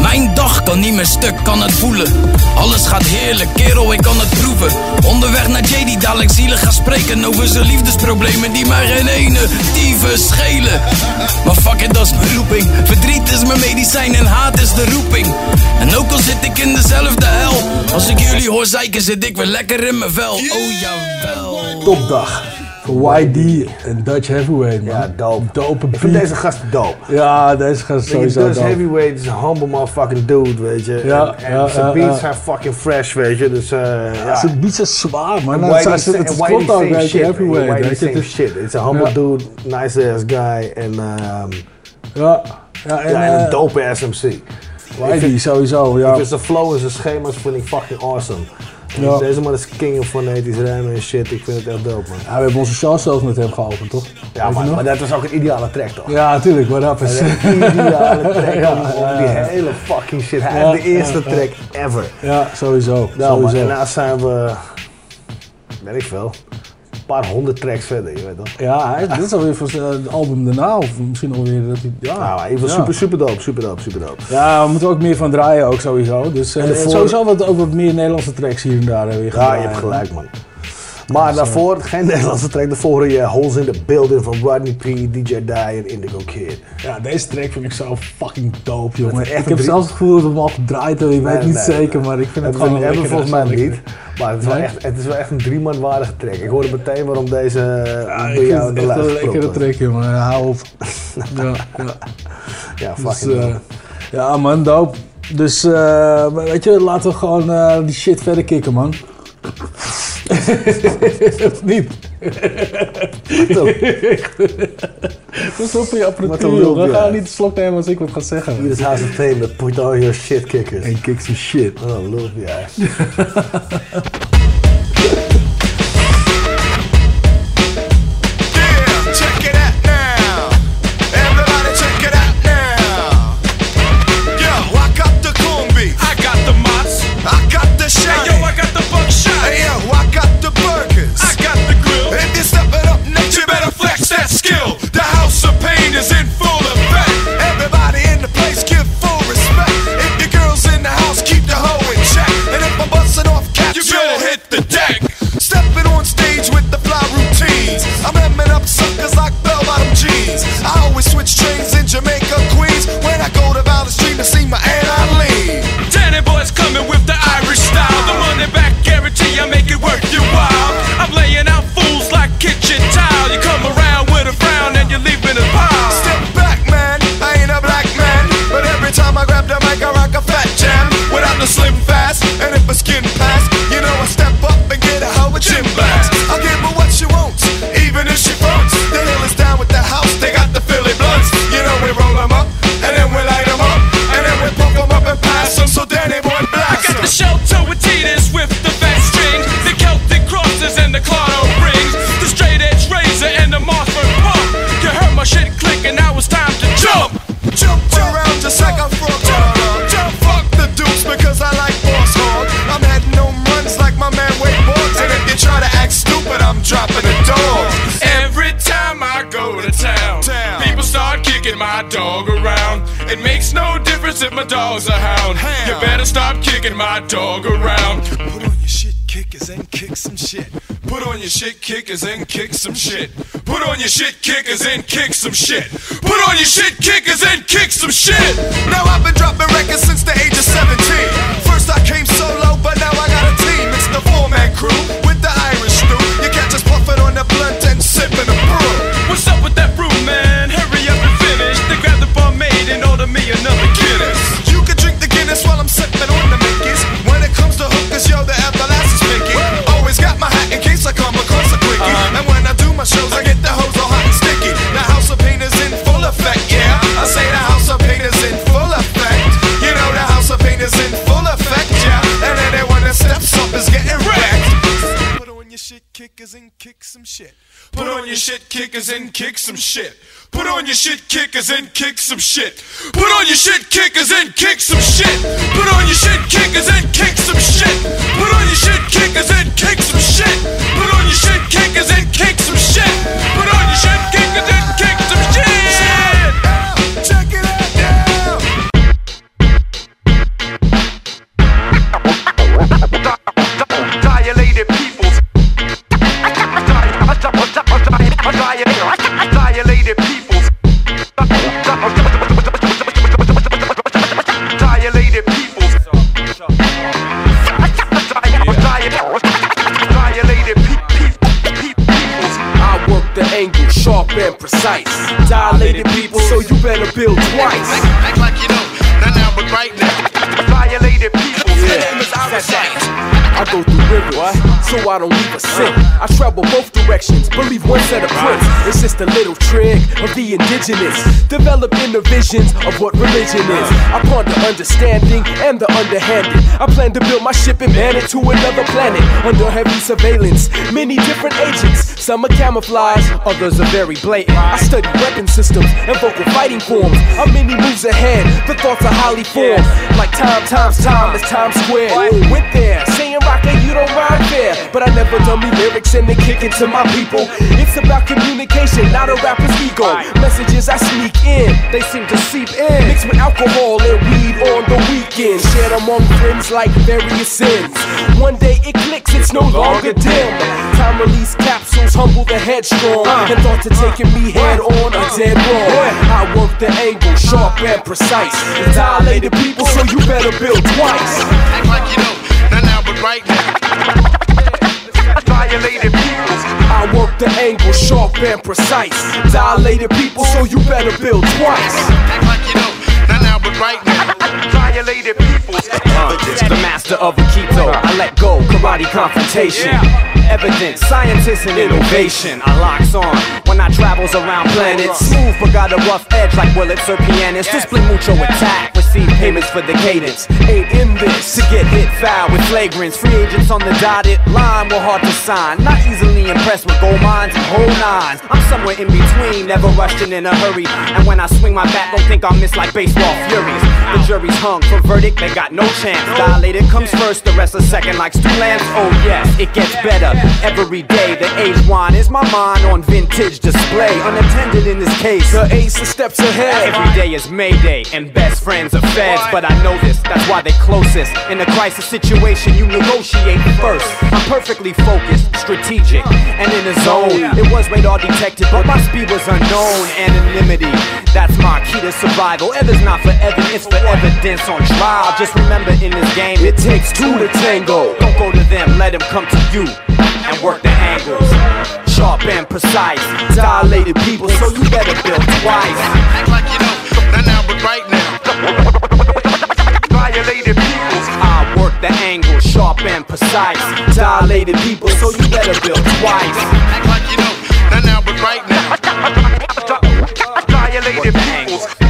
Mijn dag kan niet meer stuk, kan het voelen. Alles gaat heerlijk, kerel, ik kan het proeven. Onderweg naar J die dadelijk zielig gaat spreken over zijn liefdesproblemen die mij geen ene dieven schelen. Maar fuck it, dat is mijn. Verdriet is mijn medicijn en haat is de roeping. En ook al zit ik in dezelfde hel. Als ik jullie hoor zeiken, zit ik weer lekker in Oh jawel. Topdag. Voor YD en Dutch Heavyweight, man. Ja, dope. Dope Ik vind deze gast dope. Ja, deze gast is sowieso Dutch dope. Heavyweight is een humble motherfucking dude, weet je. Ja, en, en ja, zijn ja, beats ja. zijn fucking fresh, weet je. Dus eh ja. Zijn beats zijn zwaar, man. En Whitey het- het- klopt ook, weet je, shit, Heavyweight, weet je. It's a humble Ja. dude, nice ass guy en, ehm Ja, ja, en, ja, en een eh, dope ass MC. Whitey sowieso, ja. Dus de flow en zijn schema's vind ik fucking awesome. Ja. Deze man is king of fonetisch rijmen en shit. Ik vind het echt dope, man. Ja, we hebben onze show zelfs met hem geopend, toch? Ja, maar, maar dat was ook een ideale track, toch? Ja, natuurlijk, maar dat is... Een ideale track Ja, die hele fucking shit. Hij Ja, heeft de eerste track ever. Ja, sowieso. Nou, sowieso. daarna zijn we, weet ik veel, paar honderd tracks verder, je weet toch? Ja, hij, dit is alweer voor zijn eh, album daarna, of misschien alweer dat hij... Ja, Nou, even ja. super, super dope, super dope, super dope. Ja, we moeten ook meer van draaien ook sowieso. Dus eh, En voor- sowieso wat, ook wat meer Nederlandse tracks hier en daar hebben we Ja, je hebt gelijk, man. Maar daarvoor, geen Nederlandse track, daarvoor je Holes in the Building van Rodney P, DJ Die en Indigo Kid. Ja, deze track vind ik zo fucking dope, jongen. Is Ik heb een zelfs het gevoel dat we hem al gedraaid hebben. Ik weet niet nee, zeker, nee. maar ik vind het, Het gewoon hebben volgens mij niet. Maar het is, wel echt, het is wel echt een drie man waardige track. Ik hoorde meteen waarom deze Ja, bij ik vind jou in de echt een lijst lekkere track, jongen. Hou op. ja, ja. Ja, Dus, fucking eh, dope. ja, man, dope. Dus, eh, weet je, laten we gewoon eh, die shit verder kicken, man. of niet? Wat op je apparatuur, joh. We ja. gaan niet de slok nemen als ik wat ga zeggen. Hier is of Fame, put on your shit kickers. En kick some shit. Oh, lul jij. switch trains in Jamaica. Kicking my dog around. It makes no difference if my dog's a hound. You better stop kicking my dog around. Put on your shit kickers and kick some shit. Put on your shit kickers and kick some shit. Put on your shit kickers and kick some shit. Put on your shit kickers and kick some shit. Now I've been dropping records since the age of 17. First I came solo, but now I got a team. It's the four-man crew kickers and kick some shit. Put on your shit kickers and kick some shit. Put on your shit kickers and kick some shit. Put on your shit kickers and kick some shit. Put on your shit kickers and kick some shit. Put on your shit kickers and kick some shit. Put on your shit kickers and kick some shit. Put on your shit kickers and kick some shit. And precise. Dilated people, so you better build twice. Act like you know, not now, but right now. Violated people. I go through rivers, so I don't leave a scent. I travel both directions, believe one set of prints. It's just a little trick of the indigenous. Developing the visions of what religion is. I ponder understanding and the underhanded. I plan to build my ship and man it to another planet under heavy surveillance. Many different agents, some are camouflage, others are very blatant. I study weapon systems and vocal fighting forms. I'm many moves ahead, the thoughts are highly formed. Like time times time is Times Square. Went there, saying rocket, you don't rhyme fair. But I never dummy lyrics and they kick it to my people. It's about communication, not a rapper's ego. Messages I sneak in, they seem to seep in. Mixed with alcohol and weed on the weekend. Shared among friends like various sins. One day it clicks, it's no longer dim. Time release capsules humble the headstrong. Uh. And thoughts are taking me head on a uh. dead wrong. I work the angle sharp and precise. Dilated people, so you better build twice. Act like you know, not now, but right now. Violated peoples. I work the angle sharp and precise. Dilated people, so you better build twice. Act like you know, not now, but right now. Violated peoples. The master of Aikido, I let go, karate confrontation. Evidence, scientists and innovation. I locks on when I travels around planets. Smooth but got a rough edge like Willits or pianists. Display mucho attack, receive payments for the cadence. Ain't in this to get hit foul with flagrants. Free agents on the dotted line were hard to sign. Not easily impressed with gold mines and whole nines. I'm somewhere in between, never rushing in a hurry. And when I swing my bat, don't think I'll miss like baseball furies. The hung for verdict, they got no chance. Dilated comes first, the rest a second like stew lamps. Oh yes, it gets better every day. The age wine is my mind on vintage display. Unattended in this case, the ace is steps ahead. Every day is Mayday, and best friends are feds. But I know this, that's why they're closest. In a crisis situation, you negotiate first. I'm perfectly focused, strategic, and in the zone. It was radar detected, but my speed was unknown. Anonymity, that's my key to survival. Ever's not for evidence, it's for evidence on trial. Just remember in this game, it takes two to tango. Don't go to them, let them come to you and work the angles. Sharp and precise, dilated people, so you better build twice. Act like you know, not now, but right now. Violated peoples. I work the angle, sharp and precise. Dilated people, so you better build twice. Act like you know, not now, but right now. Dilated peoples.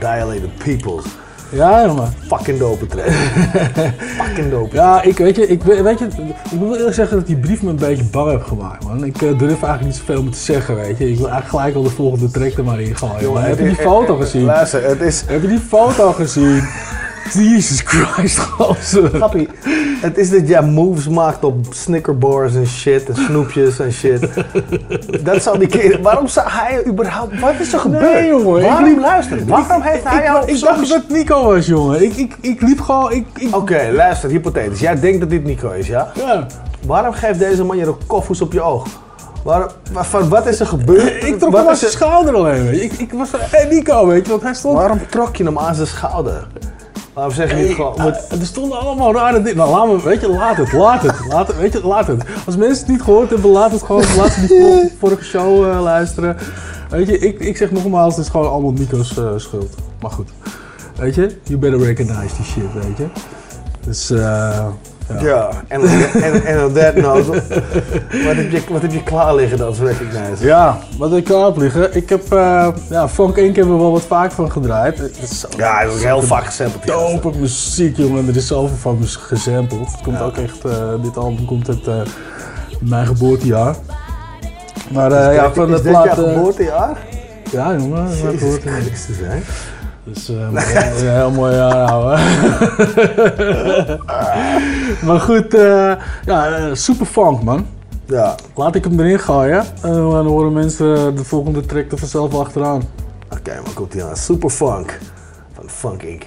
Charlie the Peoples. Ja, jongen. Fucking dope track. Fucking dope. Ja, ik weet je, ik, weet je, ik moet wel eerlijk zeggen dat die brief me een beetje bang heeft gemaakt, man. Ik eh, durf eigenlijk niet zoveel meer te zeggen, weet je. Ik wil eigenlijk gelijk al de volgende track er maar in gooien. Jongen. Heb je die foto gezien? luister, het is- Heb je die foto gezien? Jesus Christ, gozer. Grappie, het is dat jij moves maakt op snickerbars en shit en snoepjes en shit. dat zou die keer. Waarom zou hij überhaupt. Wat is er gebeurd? Nee, jongen. ik Waarom liep- luisteren? Waarom heeft hij jou ik, dacht dat het Nico was, jongen. Ik, ik, ik liep gewoon... Ik, ik... Oké, luister, hypothetisch. Jij denkt dat dit Nico is, ja? Ja. Waarom geeft deze man je een koffoes op je oog? Waarom, waarvan, wat is er gebeurd? Ik trok Wat hem aan zijn er- schouder alleen. Ik, ik was van, hé Nico, weet je, want hij stond... Waarom trok je hem aan zijn schouder? Waarom zeg je niet gewoon... er stonden allemaal rare dingen. Nou, laat me, weet je, laat het, laat het, laat het, weet je, laat het. Als mensen het niet gehoord hebben, laat het gewoon, laat ze die vor- vorige show eh, luisteren. Weet je, ik, ik zeg nogmaals, het is gewoon allemaal Nico's eh, schuld. Maar goed, weet je, you better recognize die shit, weet je. Dus, eh. Ja, en, en, en on that note, wat heb je, wat heb je klaar liggen dan als recognizer? Ja, wat ik klaar heb liggen. Ik heb, eh ja, Funk Inc. hebben we wel wat vaak van gedraaid. Is zo- Ja, is ook heel vaak gesampled. ja. Dope muziek, jongen. Er is zoveel van gesampled. Het komt ook echt, eh, dit album komt uit eh, mijn geboortejaar. Maar Is ja, dit- van de is dit plaat... jouw geboortejaar? Ja, jongen. Jezus geboortejaar. Christus, hè? Dus eh, moet je een heel mooi jaar houden. maar goed, eh, ja, eh, super funk, man. Ja. Laat ik hem erin gooien. En dan horen mensen de volgende track er vanzelf achteraan. Oké, maar komt hij aan. Super Funk van Funk Inc.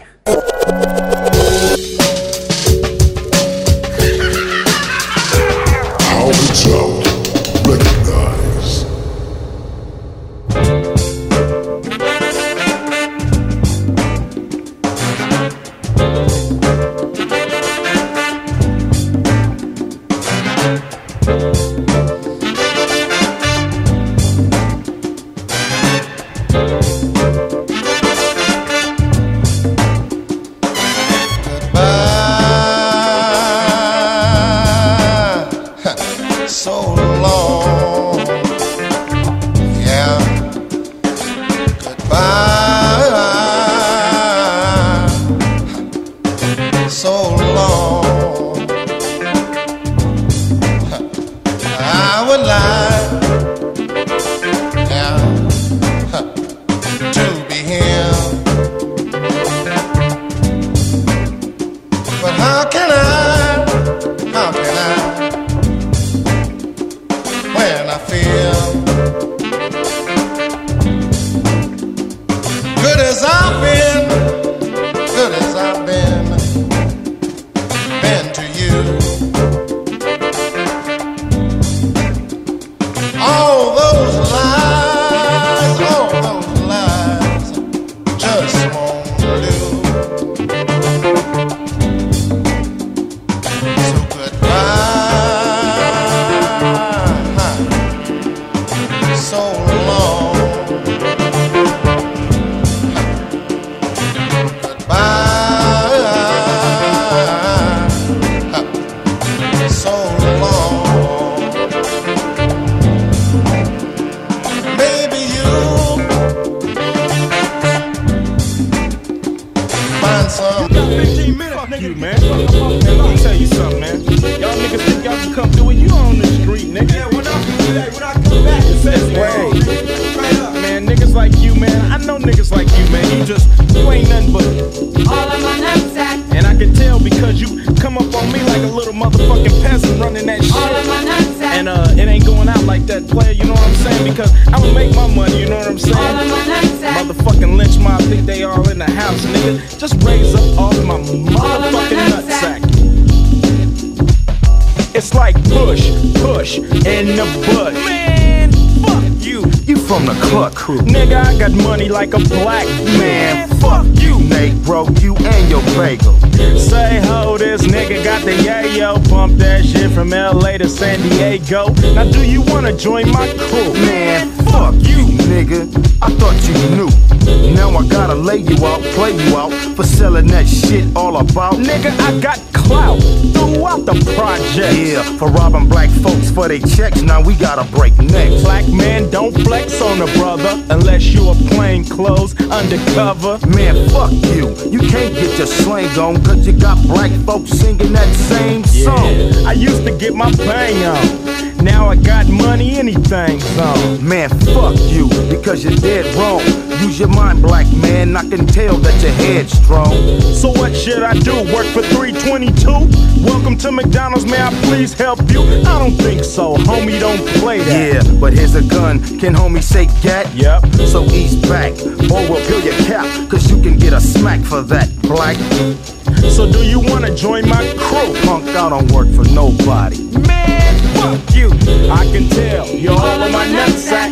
undercover. Man, fuck you. You can't get your slang on cause you got black folks singing that same song. Yeah, I used to get my bang on. Now I got money, anything. Man, fuck you, because you're dead wrong. Use your mind, black man. I can tell that your head's strong. So what should I do? Work for 322? Welcome to McDonald's, may I please help you? I don't think so, homie, don't play that. Yeah, but here's a gun. Can homie say gat? Yep. So ease back, or we'll peel your cap, cause you can get a smack for that, black. So do you wanna join my crew? Punk, I don't work for nobody. Man, fuck you. I can tell you're all on my nutsack.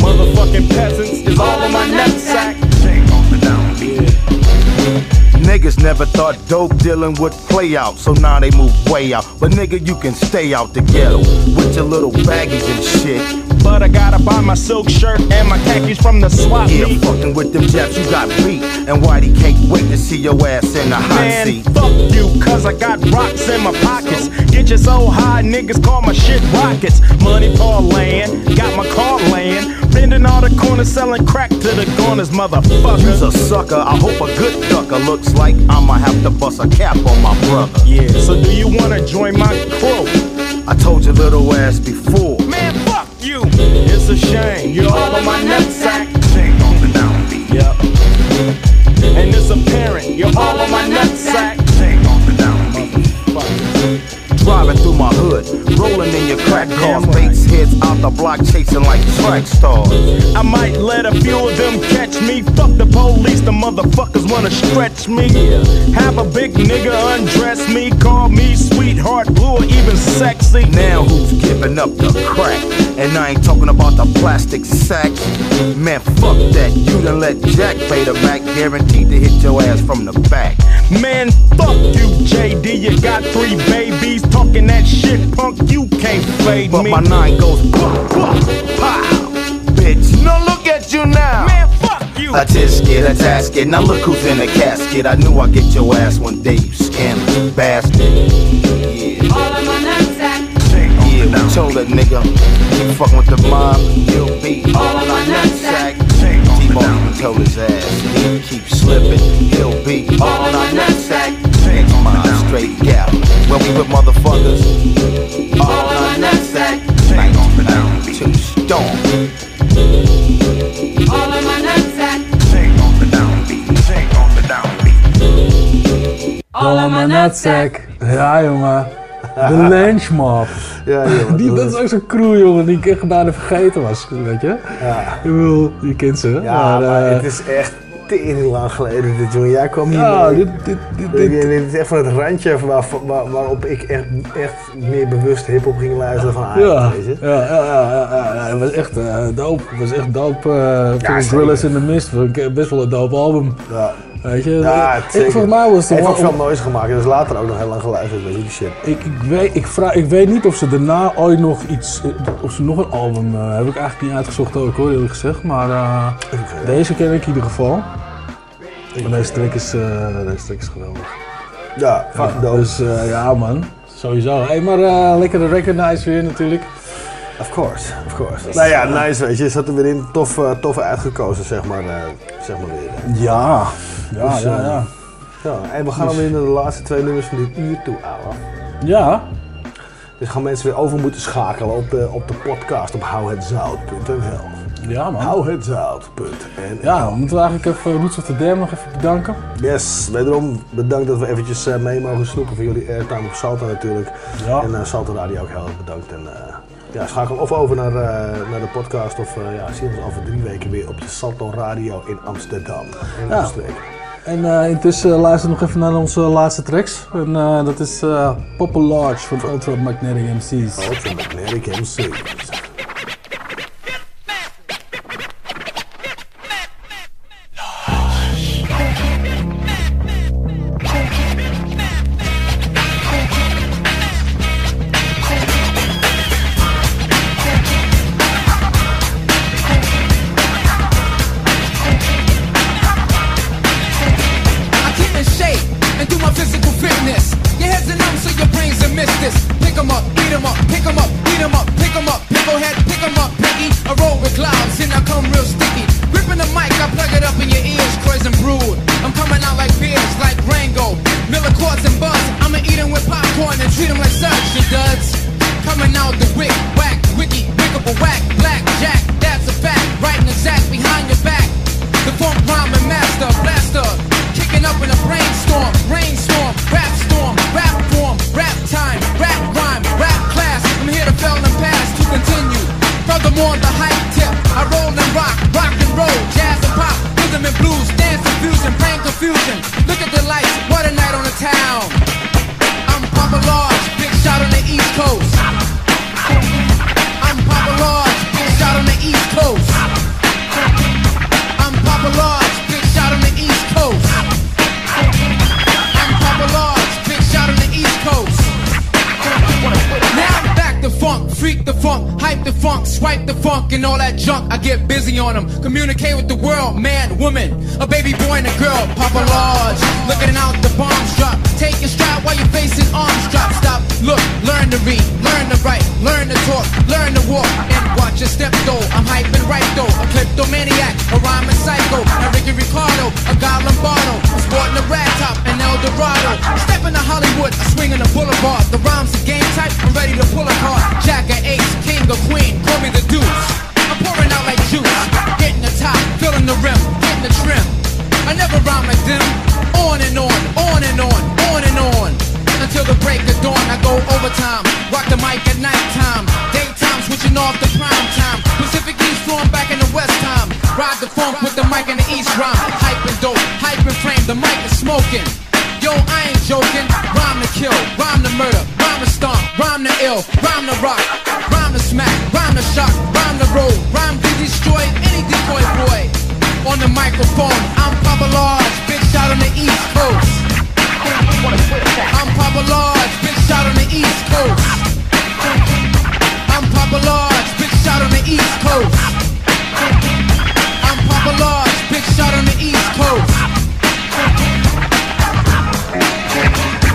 Motherfucking peasants is all on my nutsack. Sing off the downbeat. Niggas never thought dope dealing would play out, so now they move way out. But nigga, you can stay out the ghetto with your little baggies and shit. But I gotta buy my silk shirt and my khakis from the swap Yeah, meet. fucking with them japs, you got beat. And Whitey can't wait to see your ass in the hot Man, seat. fuck you, cause I got rocks in my pockets. Get you so high, niggas call my shit rockets. Money for land, got my car land. Bending all the corners, selling crack to the corners, motherfucker. You's a sucker, I hope a good ducker looks like I'ma have to bust a cap on my brother. Yeah, so do you wanna join my crew? I told your little ass before. A shame, you're all on my nutsack. Yep. And it's apparent, you're all on my nutsack. Driving through my hood, rolling in your crack cars, baits heads out the block chasing like track stars. I might let a few of them catch me. Fuck the police, the motherfuckers wanna stretch me. Have a big nigga undress me, call me sweetheart, blue or even sexy. Now who's giving up the crack? And I ain't talking about the plastic sacks. Man, fuck that. You done let Jack pay the back, guaranteed to hit your ass from the back. Man, fuck you, JD. You got three babies talking that shit, punk. You can't fade But me. But my nine goes pop, pop, pow. Bitch, no look at you now. Man, fuck you. A tisket, a tasket, now look who's in the casket. I knew I'd get your ass one day, you scandalous bastard. Yeah. All of my nutsack. Yeah, we told that nigga, keep fucking with the mob, you'll be All of my nutsack. T-Bone even told his ass, he keep slipping, he'll be All of my nutsack. Next mob, straight gap. When we with motherfuckers, All of my nutsack. too storm. All of my nutsack. All on my nutsack. Ja, jongen. De lynchmob. Ja, jongen, Die, dat is ook zo'n crew, jongen, die ik echt bijna vergeten was, weet je? Ja. Ik bedoel, je kent ze. Ja, maar, eh, het is echt tering lang geleden dit, jongen. Jij kwam hier Ja, mee. dit, dit, dit, Dit, dit. is echt van het randje waar, waar, waarop ik echt, echt meer bewust hip-hop ging luisteren van Ajax, Ja, weet je. ja, ja, ja, ja, ja, ja, het was echt uh, dope. Het was echt dope. Uh, Ja, in the Mist, best wel een dope album. Ja. Weet je? Ja, Ik- zeker. volgens mij was het heeft ook wel- veel moois gemaakt. Dus later ook nog heel lang geluisterd, weet je, die shit. Ik, ik, weet, ik, vraag, ik weet niet of ze daarna ooit nog iets, eh, of ze nog een album, eh, heb ik eigenlijk niet uitgezocht ook hoor, eerlijk gezegd. Maar eh, deze ken ik in ieder geval. En deze track is, eh, deze track is geweldig. Ja, fucking dope. Dus eh, ja man, sowieso. Hey, maar eh lekkere recognize weer natuurlijk. Of course, of course. Nou ja, nice, weet je. Zat er weer in. Tof, tof uitgekozen, zeg maar, zeg maar weer. Ja, ja, Dus, ja, ja. ja. En we gaan Dus- alweer naar de laatste twee nummers van dit uur toe, ouwe. Ja. Dus gaan mensen weer over moeten schakelen op de, op de podcast op houhetzout.nl. Ja man. Houhetzout.nl. Ja, dan moeten we eigenlijk even Roots of the Dam nog even bedanken. Yes, wederom bedankt dat we eventjes eh, mee mogen snoepen voor jullie airtime op Salto natuurlijk. Ja. En eh Salto Radio ook heel erg bedankt. En eh, ja, schakel of over naar, naar de podcast of eh, ja, zie ons over drie weken weer op de Salto Radio in Amsterdam. In Ja. En intussen uh, luister nog even naar onze laatste tracks. En dat is uh, Popple Large van Ultra Magnetic MC's. Ultra Magnetic MC's. smoking. Yo, I ain't joking. Rhyme to kill, rhyme to murder, rhyme to stomp, rhyme to ill, rhyme to rock, rhyme to smack, rhyme to shock, rhyme to roll, rhyme to destroy any decoy boy. On the microphone, I'm Papa Large, big shot on the East Coast. I'm Papa Large, big shot on the East Coast. I'm Papa Large, big shot on the East Coast. I'm Papa Large, big shot on the East Coast. Thank you.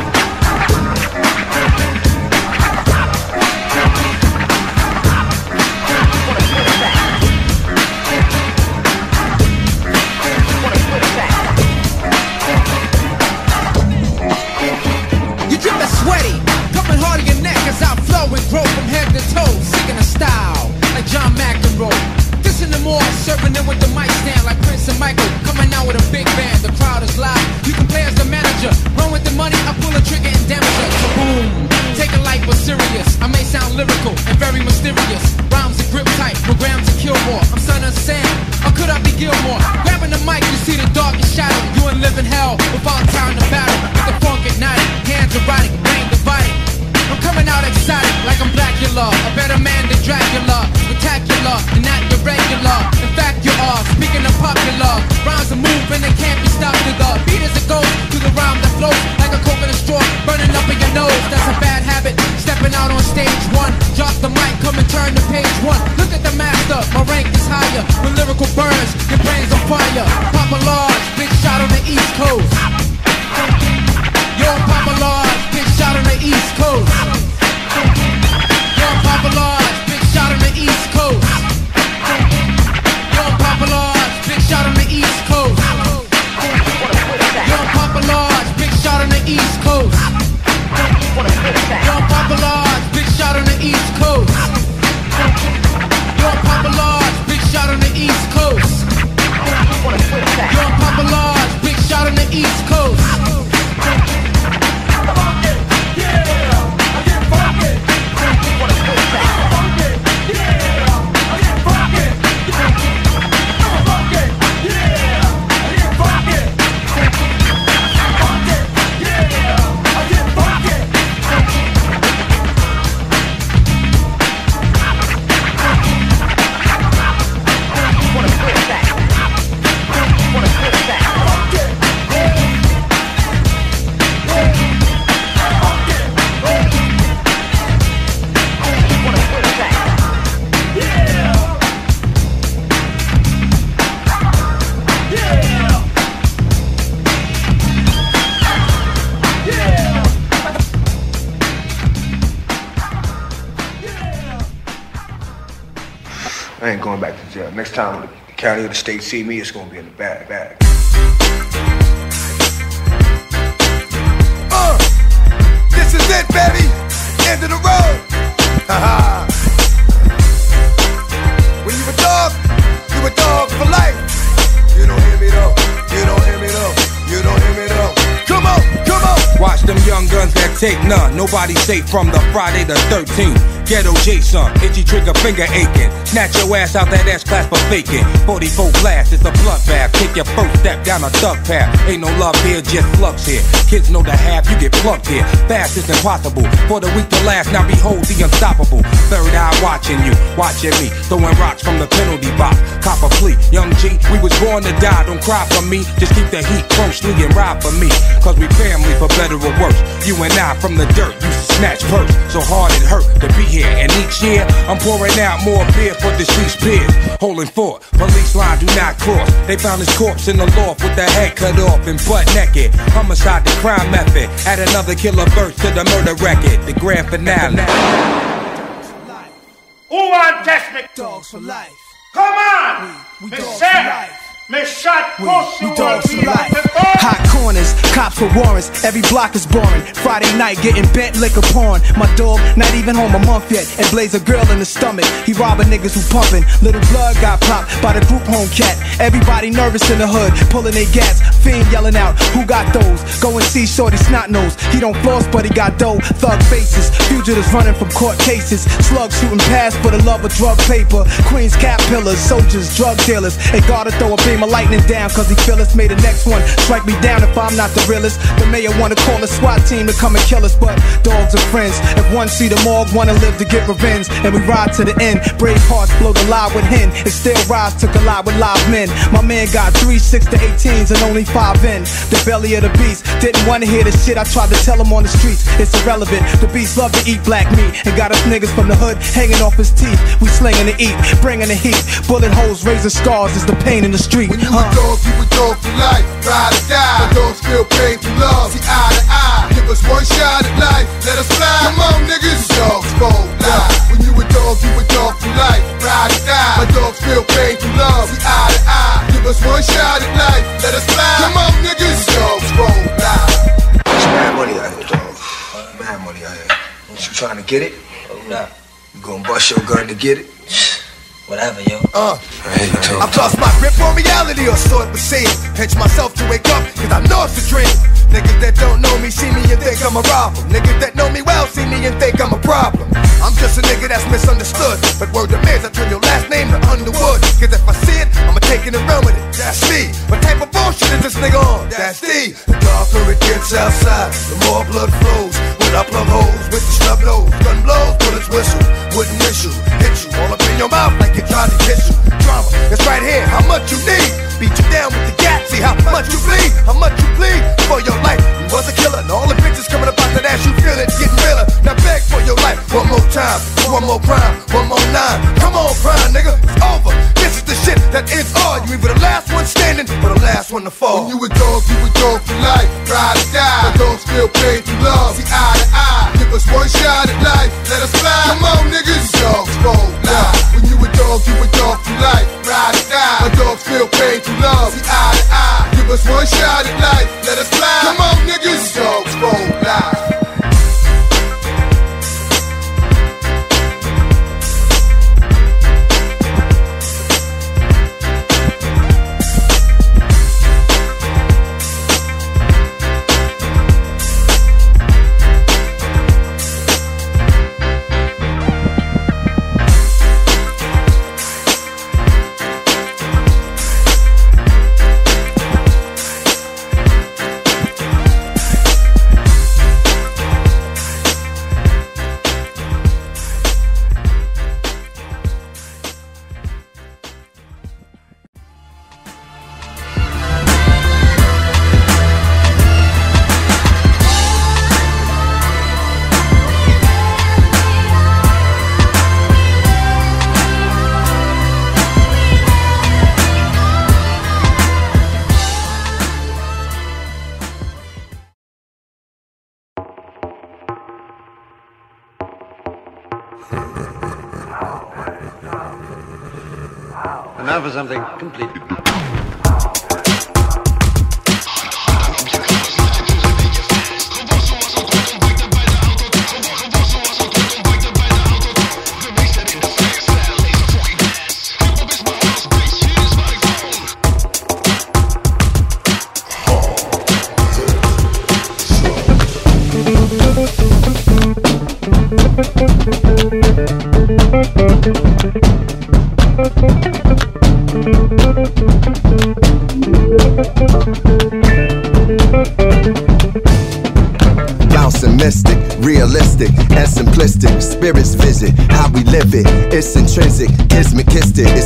State see me, it's gonna be in the bag. bag. Uh, this is it, baby. End of the road. Haha. when you a dog, you a dog for life. You don't hear me though. You don't hear me though. You don't hear me though. Come on, come on. Watch them young guns that take none. Nobody safe from the Friday the 13th. Ghetto Jason, itchy trigger finger aching. Snatch your ass out that ass class for faking. 44 blast, it's a bloodbath. Take your first step down a thug path. Ain't no love here, just flux here. Kids know the half, you get plucked here. Fast is impossible. For the weak to last, now behold the unstoppable. Third eye watching you, watching me. Throwing rocks from the penalty box. Cop a plea. Young G, we was born to die. Don't cry for me. Just keep the heat closely and ride for me. Cause we family for better or worse. You and I from the dirt to snatch purse. So hard it hurt to be here. And each year, I'm pouring out more beer for deceased peers. Holding fort, police line do not cross. They found his corpse in the loft with the head cut off and butt naked. Homicide, the crime method. Add another killer verse to the murder record. The grand finale. Who want test me? Dogs for life. Come on. We, me say, me shot We dogs for life. Hot corners, cops with warrants. Every block is boring. Friday night getting bent liquor porn. My dog not even home a month yet and blaze a girl in the stomach. He robbing niggas who pumping. Little blood got popped by the group home cat. Everybody nervous in the hood, pulling their gas. Fiend yelling out, who got those? Go and see Shorty snot nose. He don't floss, but he got dough. Thug faces, fugitives running from court cases. Slugs shooting past for the love of drug paper. Queens cap pillars, soldiers, drug dealers. They gotta throw a of lightning down, cause he feel us. The next one strike me down if I'm not the realest. The mayor wanna call a SWAT team to come and kill us, but dogs are friends. If one see the morgue, wanna live to get revenge. And we ride to the end. Brave hearts blow the lie with hen. And still rise to collide with live men. My man got three, six to 18s and only five in. The belly of the beast. Didn't wanna hear the shit I tried to tell him on the streets. It's irrelevant. The beast love to eat black meat. And got us niggas from the hood hanging off his teeth. We slinging to eat, bringing the heat. Bullet holes, razor scars is the pain in the street. When you a dog, you a dog for life. Ride or die. My dogs feel pain through love. See eye to eye. Give us one shot at life. Let us fly. Come on, niggas. Dogs go live. When you a dog, you a dog for life. Ride or die. My dogs feel pain through love. See eye to eye. Give us one shot at life. Let us fly. Come on, niggas. Dogs go live. It's mad money out here, dog. Mad money out here. Ain't you trying to get it? Nah. You gonna bust your gun to get it? Whatever, yo. Uh. Hey, you. I've lost my grip on reality or so it would seem. Pinch myself to wake up, cause I know it's a dream. Niggas that don't know me see me and think I'm a robber. Niggas that know me well see me and think I'm a problem. I'm just a nigga that's misunderstood. But word demands I turn your last name to Underwood. Cause if I see it, I'ma take it and run with it. That's me. What type of bullshit is this nigga on? That's D. The darker it gets outside, the more blood flows. I plug holes with the snub nose, gun blows, bullets whistle. Wouldn't miss you, hit you all up in your mouth like you tried to kiss you. Drama, it's right here. How much you need? Beat you down with the gat. See how much you bleed, how much you bleed for your life. You was a killer, and all the bitches coming up out that ass. You feel it, getting realer. Now beg for your life one more time, one more crime, one more nine. Come on, crime, nigga, it's over. This is the shit that is all. You either the last one standing or the last one to fall. When you a dog, you a dog for life. Ride or die. The dogs feel pain through love. See eye to eye. Give us one shot at life. Let us fly. Come on, niggas. Dogs roll live. When you a dog, you a dog for life. Ride or die. My dogs feel pain through love. See eye to eye. Give us one shot at life. Let us fly. Come on, niggas. Dogs roll live. Something completely.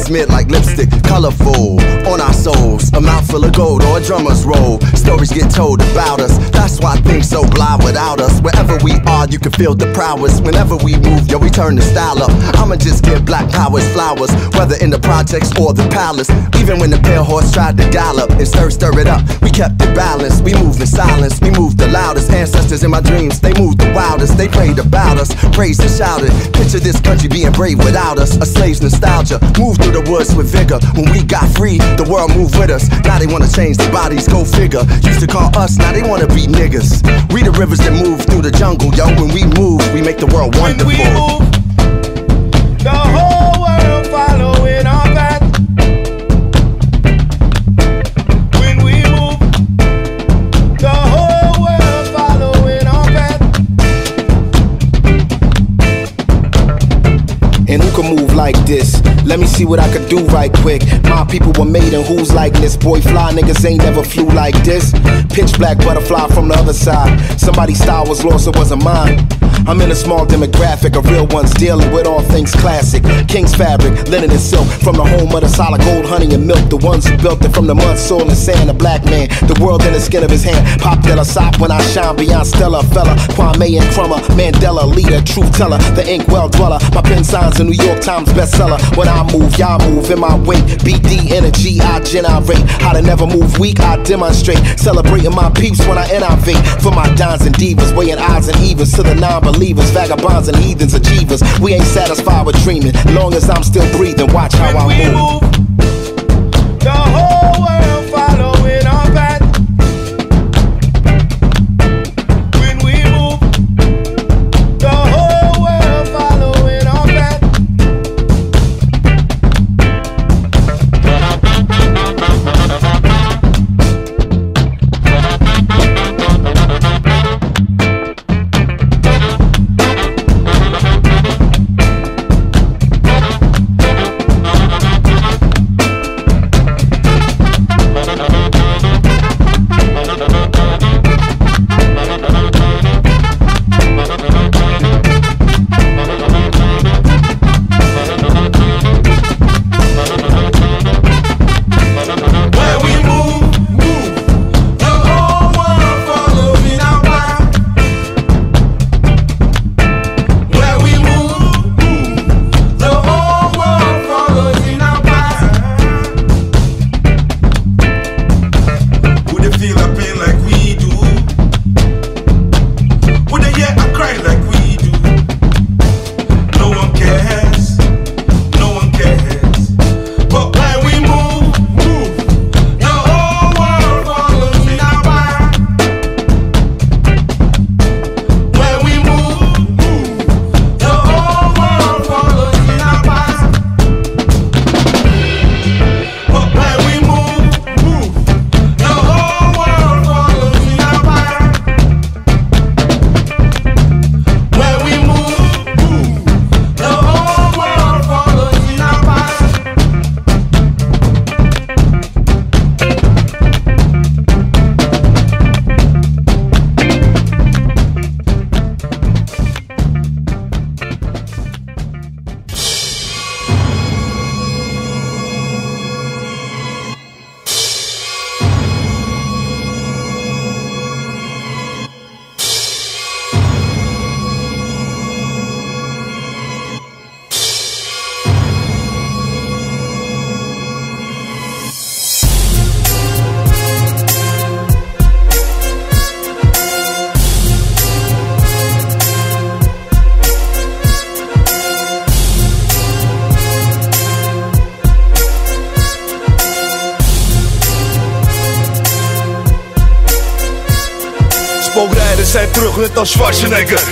Like lipstick, colorful on our souls. A mouthful of gold or a drummer's roll. Stories get told about us. That's why things so blah without us. Wherever we are, you can feel the prowess. Whenever we move, yo, we turn the style up. I'ma just give black powers flowers, whether in the projects or the palace. Even when the pale horse tried to gallop and stir, stir it up, we kept it balanced. We moved in silence, we moved the loudest. Ancestors in my dreams, they moved the wildest. They prayed about us, praised and shouted. Picture this country being brave without us. A slave's nostalgia. Moved through the woods with vigor. When we got free, the world moved with us. Now they wanna change their bodies, go figure. Used to call us, now they wanna be niggas. We the rivers that move through the jungle, yo. When we move, we make the world wonderful. When we move, The whole world following our path. When we move, the whole world following our path. And who can move like this? Let me see what I could do right quick. My people were made in who's like this. Boy, fly niggas ain't never flew like this. Pitch black butterfly from the other side. Somebody's style was lost, it wasn't mine. I'm in a small demographic of real ones dealing with all things classic. King's fabric, linen and silk. From the home of the solid gold, honey and milk. The ones who built it from the mud, soil, and sand. A black man, the world in the skin of his hand. Pop Della Sop when I shine beyond Stella. Fela, Kwame Nkrumah. Mandela, leader, truth teller. The ink well dweller. My pen signs a New York Times bestseller. When I move, y'all move in my wake. BD energy, I generate. How to never move weak, I demonstrate. Celebrating my peeps when I innovate. For my dons and divas, weighing odds and evens to the non-believers, vagabonds and heathens, achievers. We ain't satisfied with dreaming. Long as I'm still breathing, watch how I move. move. The whole world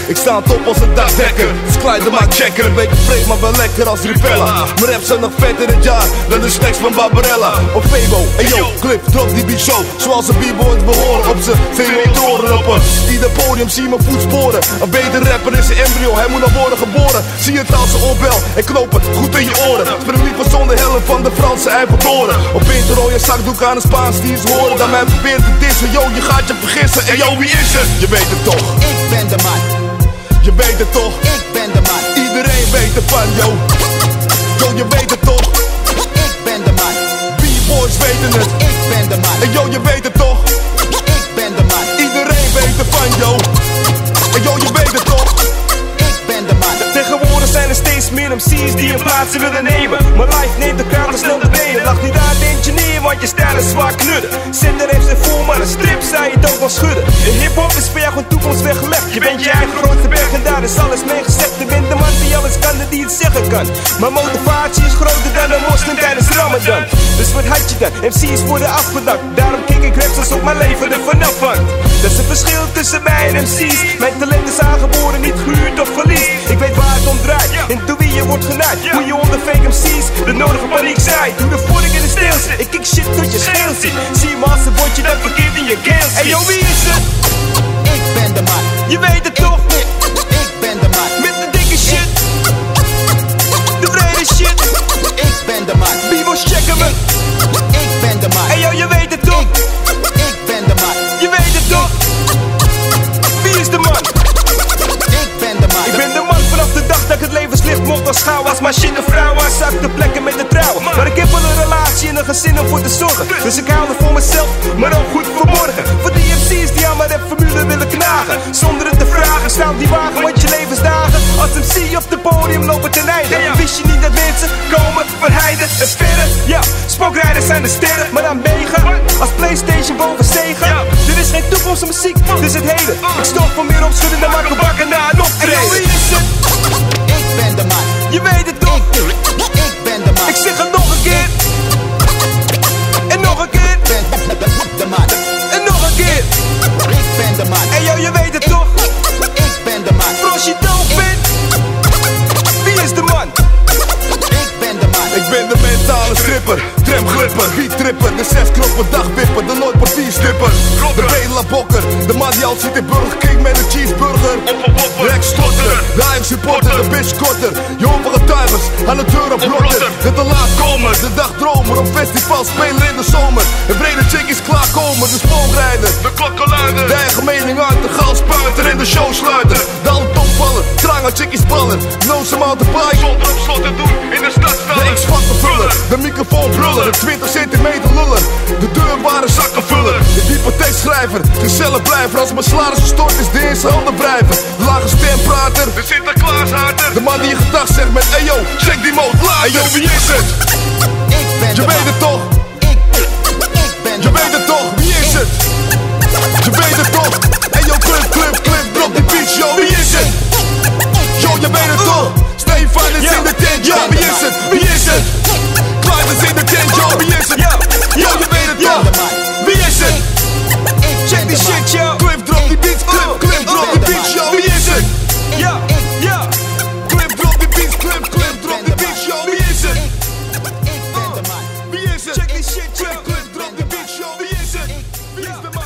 Ik sta top als een dagdekker Klein, maar checker Een beetje vreemd, maar wel lekker als Ripella Mijn raps zijn nog vet in het jaar Dan de snacks van Barbarella. Op Febo, en yo, Clip, drop die beat show Zoals een b-boy behoren Op zijn toren op een Ieder podium zie mijn voetsporen. Een beter rapper is een embryo, hij moet nog worden geboren. Zie het als een opbel en knopen goed in je oren. Spring liever zonder helm van de Franse Eiffeltoren Op winterrooie zakdoek aan een Spaans die is horen. Dan mij probeert te dissen, yo je gaat je vergissen. En yo wie is het? Je weet het toch. Ik ben de man, Je weet het toch. Ik Iedereen weet ervan yo Yo je weet het toch? Ik ben de man, B-boys weten het. Ik ben de man, En yo je weet het toch? Ik ben de man, Iedereen weet ervan yo En yo je weet het toch? Ik ben de man. Tegenwoordig zijn er steeds meer MC's die hun plaatsen willen nemen. Maar life neemt de te snel de benen. Lach niet aan de engineer, want je stijl is zwaar knudden. Zender heeft zijn vol, maar een strip zou je toch wel schudden. In hip-hop is voor jou gewoon toekomst weggelegd. Je bent je eigen grootste berg en daar is alles mee gezegd. Je bent de man die alles kan en die het zeggen kan. Maar motivatie is groter dan een moslim tijdens Ramadan. Dus wat had je dan? MC's worden afgedakt. Daarom kijk ik raps alsof mijn leven er vanaf hangt. Dat is het verschil tussen mij en MC's. Mijn talent is aangeboren, niet gehuurd of verlies. Ik weet waar het om draait en door wie je wordt genaaid. Hoe je onder fake MC's de nodige paniek zaait. Doe de vork in de steel zit. Ik kick shit tot je scheel ziet. Zie je maar een bordje dat verkeerd in je keel zit. Hey yo, wie is het? Ik ben de man, Je weet het toch? ik ben de man, Met de dikke shit. De brede shit. ik ben de man, Bibos checken me. Als schouw Als machine vrouw aan zakte plekken met de trouwen Maar ik heb wel een relatie en een gezin om voor te zorgen. Dus ik hou er voor mezelf, maar ook goed voor morgen. Voor die MC's die aan mijn rapformule willen knagen. Zonder het te vragen, staan die wagen want je levensdagen Als MC op de podium lopen ten einde Wist je niet dat mensen komen van heide en verre. Ja, spookrijders zijn de sterren, maar dan mega Als Playstation boven Sega Er is geen toekomst muziek, dit is het heden Ik stop van meer opschudden dan Marco Bakker na een optreden Wie is het? Ik ben de man, Je weet het toch? ik ben de man, Ik zeg het nog een keer. En nog een keer. ik ben de man, En nog een keer. ik ben de man, En yo, je weet het toch? ik ben de man, Voor als je doof bent. Wie is de man? ik ben de man, Ik ben de mentale stripper, tramglipper, beattripper, de zes knoppen dagwipper, de nooit partierstripper, de Bela Bokker, de man die al zit in Burger King met een cheeseburger, Rex Stotter, de supporter, de bitch korter, je getuigers aan de deur op rotter, de te laat komen, de dagdromer, op festival spelen in de zomer, de brede chickies klaarkomen, de spookrijder, de klokkenluider, de eigen mening uit, de galspuiter en de show sluiter, de alle topvallen, drang aan chickies ballen, no some out the bike, zonder op slot te doen in de stad de X-factor vullen, de microfoon brullen, de 20 centimeter lullen, de deurbare zakkenvuller, de hypotheekschrijver, de cellenblijver, als mijn salaris gestort is, de eerste handen wrijven, de lage stemprater, de Sinterklaashaarder, de man die je gedag zegt met, hey yo, check die mode later. Hey yo, wie is het? ik ben Je weet het toch? ik, ik ben Je weet het toch? Wie is het? Je weet het toch? Hey yo, clip, clip, clip, drop die beat, yo, wie is het? Yo, je weet het toch? Stefan is in de tent, yo, wie is het? Wie is het? Is in de tent, yo, wie is het? Yo, je weet het toch? Wie is het? Check die shit, yo. Clip, drop die beats, clip, clip, drop die beats, yo, wie is het? Ja, ja. Clip, drop die beats, clip, clip, drop die beats, yo, wie is het? ik ben de man, Wie is het? Check die shit, yo. Drop die beats, yo, wie is het? Wie is de man?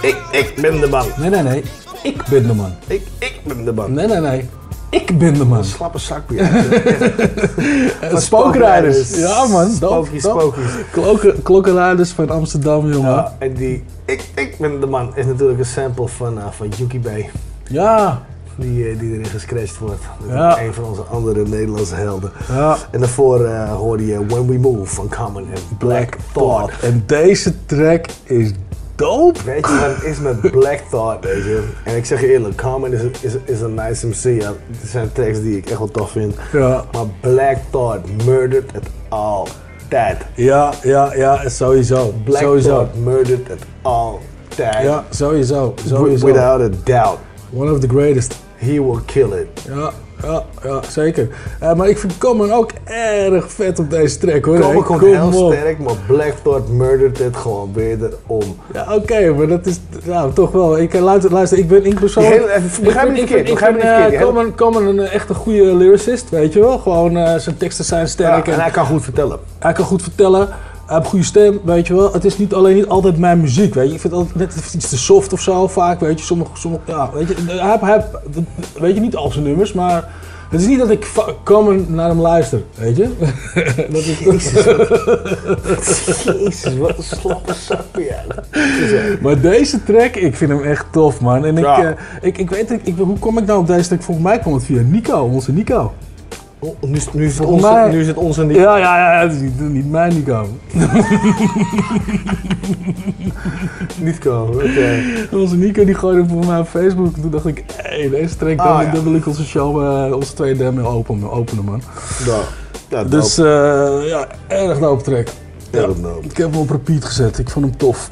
Ik, ik ben de man. Nee, nee, nee. Ik ben de man. Ik, ik ben de man. Nee, nee, nee. Ik ben de man. Slappe zakbier. Spookrijders. Ja, man. Spookies, spookies. Klokken- Klokkenrijders van Amsterdam, jongen. Ja, en die ik, ik ben de man is natuurlijk een sample van, uh, van Yuki Bay. Ja. Die, eh, die erin gescratcht wordt. Dat is Ja. een van onze andere Nederlandse helden. Ja. En daarvoor eh, hoorde je When We Move van Common en Black Thought. En deze track is dope. Weet je wat het is met Black Thought, weet je? En ik zeg je eerlijk, Common is, is, is een nice MC. Ja. Het zijn tracks die ik echt wel tof vind. Ja. Maar Black Thought murdered it all. That. Ja, ja, ja, sowieso. Black sowieso. Thought murdered it all. That. Ja, sowieso. Wi- sowieso. Without a doubt. One of the greatest. He will kill it. Ja. Ja, ja zeker. Eh, maar ik vind Common ook erg vet op deze track hoor. Hey, komt kom heel op. sterk, maar Black Thought murdert het gewoon wederom. Ja, oké, maar dat is nou, toch wel. Ik, eh, luister, luister, ik ben even- begrijp me niet verkeerd, Ik niet eh, Common, Common een echt een goede lyricist, weet je wel. Gewoon zijn teksten zijn sterk. Ja, en hij kan goed vertellen. Hij kan goed vertellen. Hij heeft een goede stem, weet je wel. Het is niet alleen niet altijd mijn muziek, weet je. Ik vind het altijd net iets te soft of zo, vaak, weet je. Sommige, sommige ja, weet je. Hij, heeft- hij, heeft- weet je, niet al zijn nummers, maar... Het is niet dat ik Common naar hem luister, weet je. dat is... Jezus, wat een slappe zak ben jij. Maar deze track, ik vind hem echt tof, man. En ik, Ja. eh, ik, ik weet niet, ik, hoe kom ik nou op deze track? Volgens mij kwam het via Nico, onze Nico. Oh, Nu, is- nu, is het onze, mij- nu is het onze. Ja, ja, ja, het is niet, niet mijn Nico. Nico, oké. Onze Nico die gooide voor mij op Facebook. Toen dacht ik, hé, hey, deze track, Ah, dan, ja. dan wil ik onze show, eh, onze tweede demo openen, openen man. Ja, ja Dus eh, ja, erg dope track. Ja, Erg dope. ik heb hem op repeat gezet, ik vond hem tof.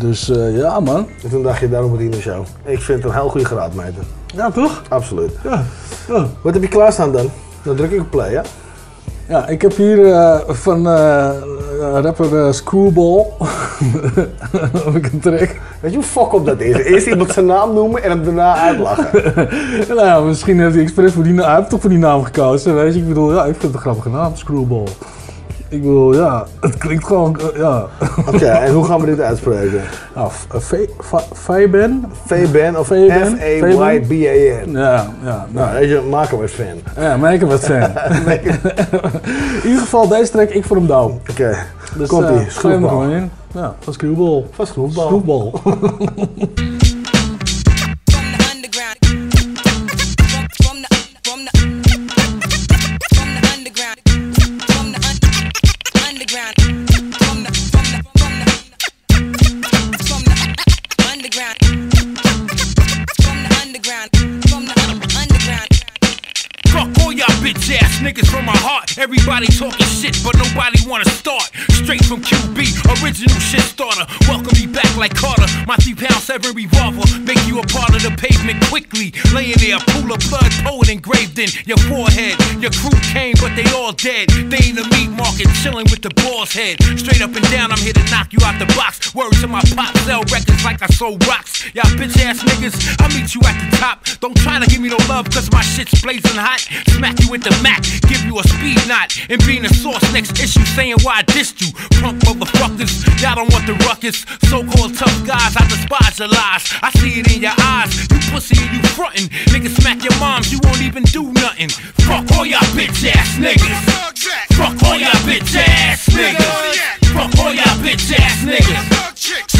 Dus eh, ja man. En toen dacht je, daarom moet hij in de show. Ik vind het een heel goede graadmeter. Ja, toch? Absoluut. Ja. ja. Wat heb je klaarstaan dan? Dan druk ik op play, ja? Ja, ik heb hier eh, van eh, rapper eh, Screwball heb ik een track. Weet je hoe fuck op dat is? Eerst iemand zijn naam noemen en hem daarna uitlachen. nou ja, misschien heeft hij expres voor die naam, hij heeft toch voor die naam gekozen, weet je. Ik bedoel, ja, ik vind het een grappige naam, Screwball. Ik bedoel, ja, het klinkt gewoon, eh, ja. Oké, en hoe gaan we dit uitspreken? Nou, F- eh, Fe- Fa- Faben? V-Ben of? F-A-Y-B-A-N. Ja, ja. Nou, weet je, maken we het fan. Ja, make hem wat fan. in ieder geval, deze track, ik vond hem dope. Oké, Dus, komt eh, ie. gooi hem er Schroefbal. gewoon in. Ja, van Screwball. Van. Everybody talking shit, but nobody wanna start. Straight from QB, original shit starter. Welcome me back like Carter. My three pound seven revolver make you a part of the pavement quickly. Laying there, pool of blood, poet engraved in your forehead. Your crew came, but they all dead. They in the meat market, chilling with the boss head. Straight up and down, I'm here to knock you out the box. Words to my pop, sell records like I sold rocks. Y'all bitch ass niggas, I'll meet you at the top. Don't try to give me no love, cause my shit's blazing hot. Smack you with the Mac, give you a speed knot. And being a source next issue, saying why I dissed you. Punk motherfuckers, y'all don't want the ruckus. So called tough guys, I despise your lies. I see it in your eyes, you pussy and you frontin'. Niggas smack your moms, you won't even do nothing. Fuck all y'all bitch ass niggas. Fuck all y'all bitch ass niggas. Fuck all y'all bitch ass niggas.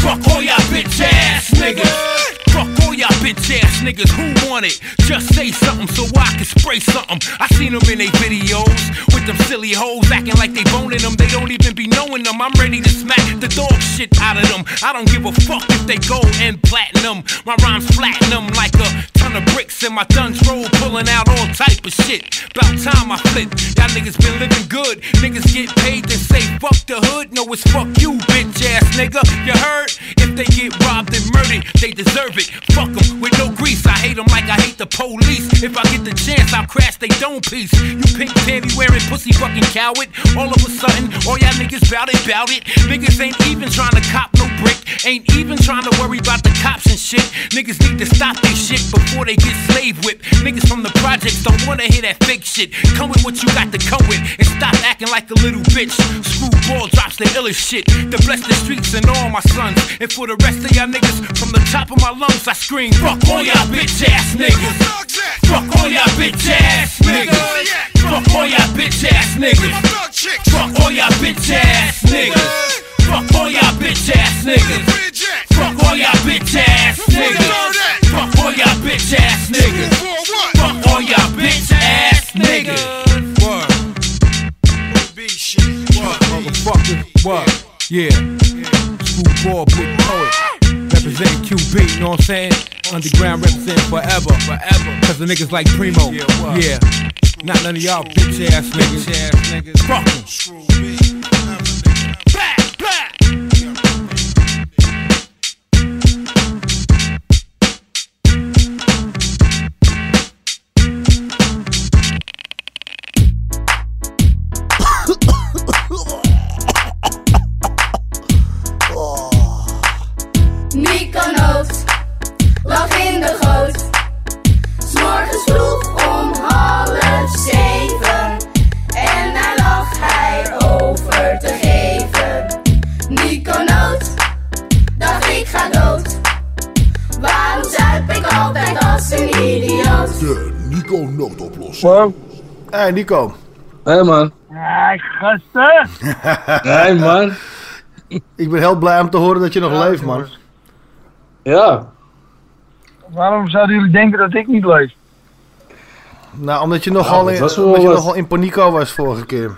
Fuck all y'all bitch ass niggas. Fuck all y'all bitch ass niggas. Who want it? Just say something so I can spray something. I seen them in they videos with them silly hoes acting like they boning them. They don't even be knowing them. I'm ready to smack the dog shit out of them. I don't give a fuck if they gold and platinum. My rhymes flatten them like a ton of bricks and my guns roll pulling out all type of shit. About time I flip. Y'all niggas been living good. Niggas get paid then say fuck the hood. No, it's fuck you, bitch ass nigga. You heard? If they get robbed and murdered, they deserve it. Fuck them with no grease. I hate them like I hate the police. If I get the chance, I'll crash they dome piece. You pink panty wearing pussy fucking coward. All of a sudden, all y'all niggas bout it, bout it. Niggas ain't even trying to cop no brick. Ain't even trying to worry about the cops and shit. Niggas need to stop this shit before they get slave whipped. Niggas from the projects don't wanna hear that fake shit. Come with what you got to come with and stop acting like a little bitch. Screwball drops the illest shit to bless the streets and all my sons. And for the rest of y'all niggas, from the top of my lungs, I scream, fuck all y'all bitch ass niggas. Fuck all y'all bitch ass niggas. Fuck all y'all bitch ass niggas. Fuck all y'all bitch ass niggas. Fuck all y'all bitch ass niggas. Fuck all y'all bitch ass niggas. Fuck all y'all bitch ass niggas. Fuck all y'all bitch ass niggas. Word, motherfucker. Word. Yeah. Screwball, big poet. Representing QB, you know what I'm saying? Underground representing forever, forever. Cause the niggas like Primo. Yeah. Not none of y'all bitch ass niggas. Bitch ass niggas. Fuck 'em. Noodoplossing. Hey Nico. Hé hey, man. Ja, gasten. Hey man. Ik ben heel blij om te horen dat je nog leeft, man. Ja. Waarom zouden jullie denken dat ik niet leef? Nou, omdat je nogal, dat in, omdat je nogal in panico was vorige keer.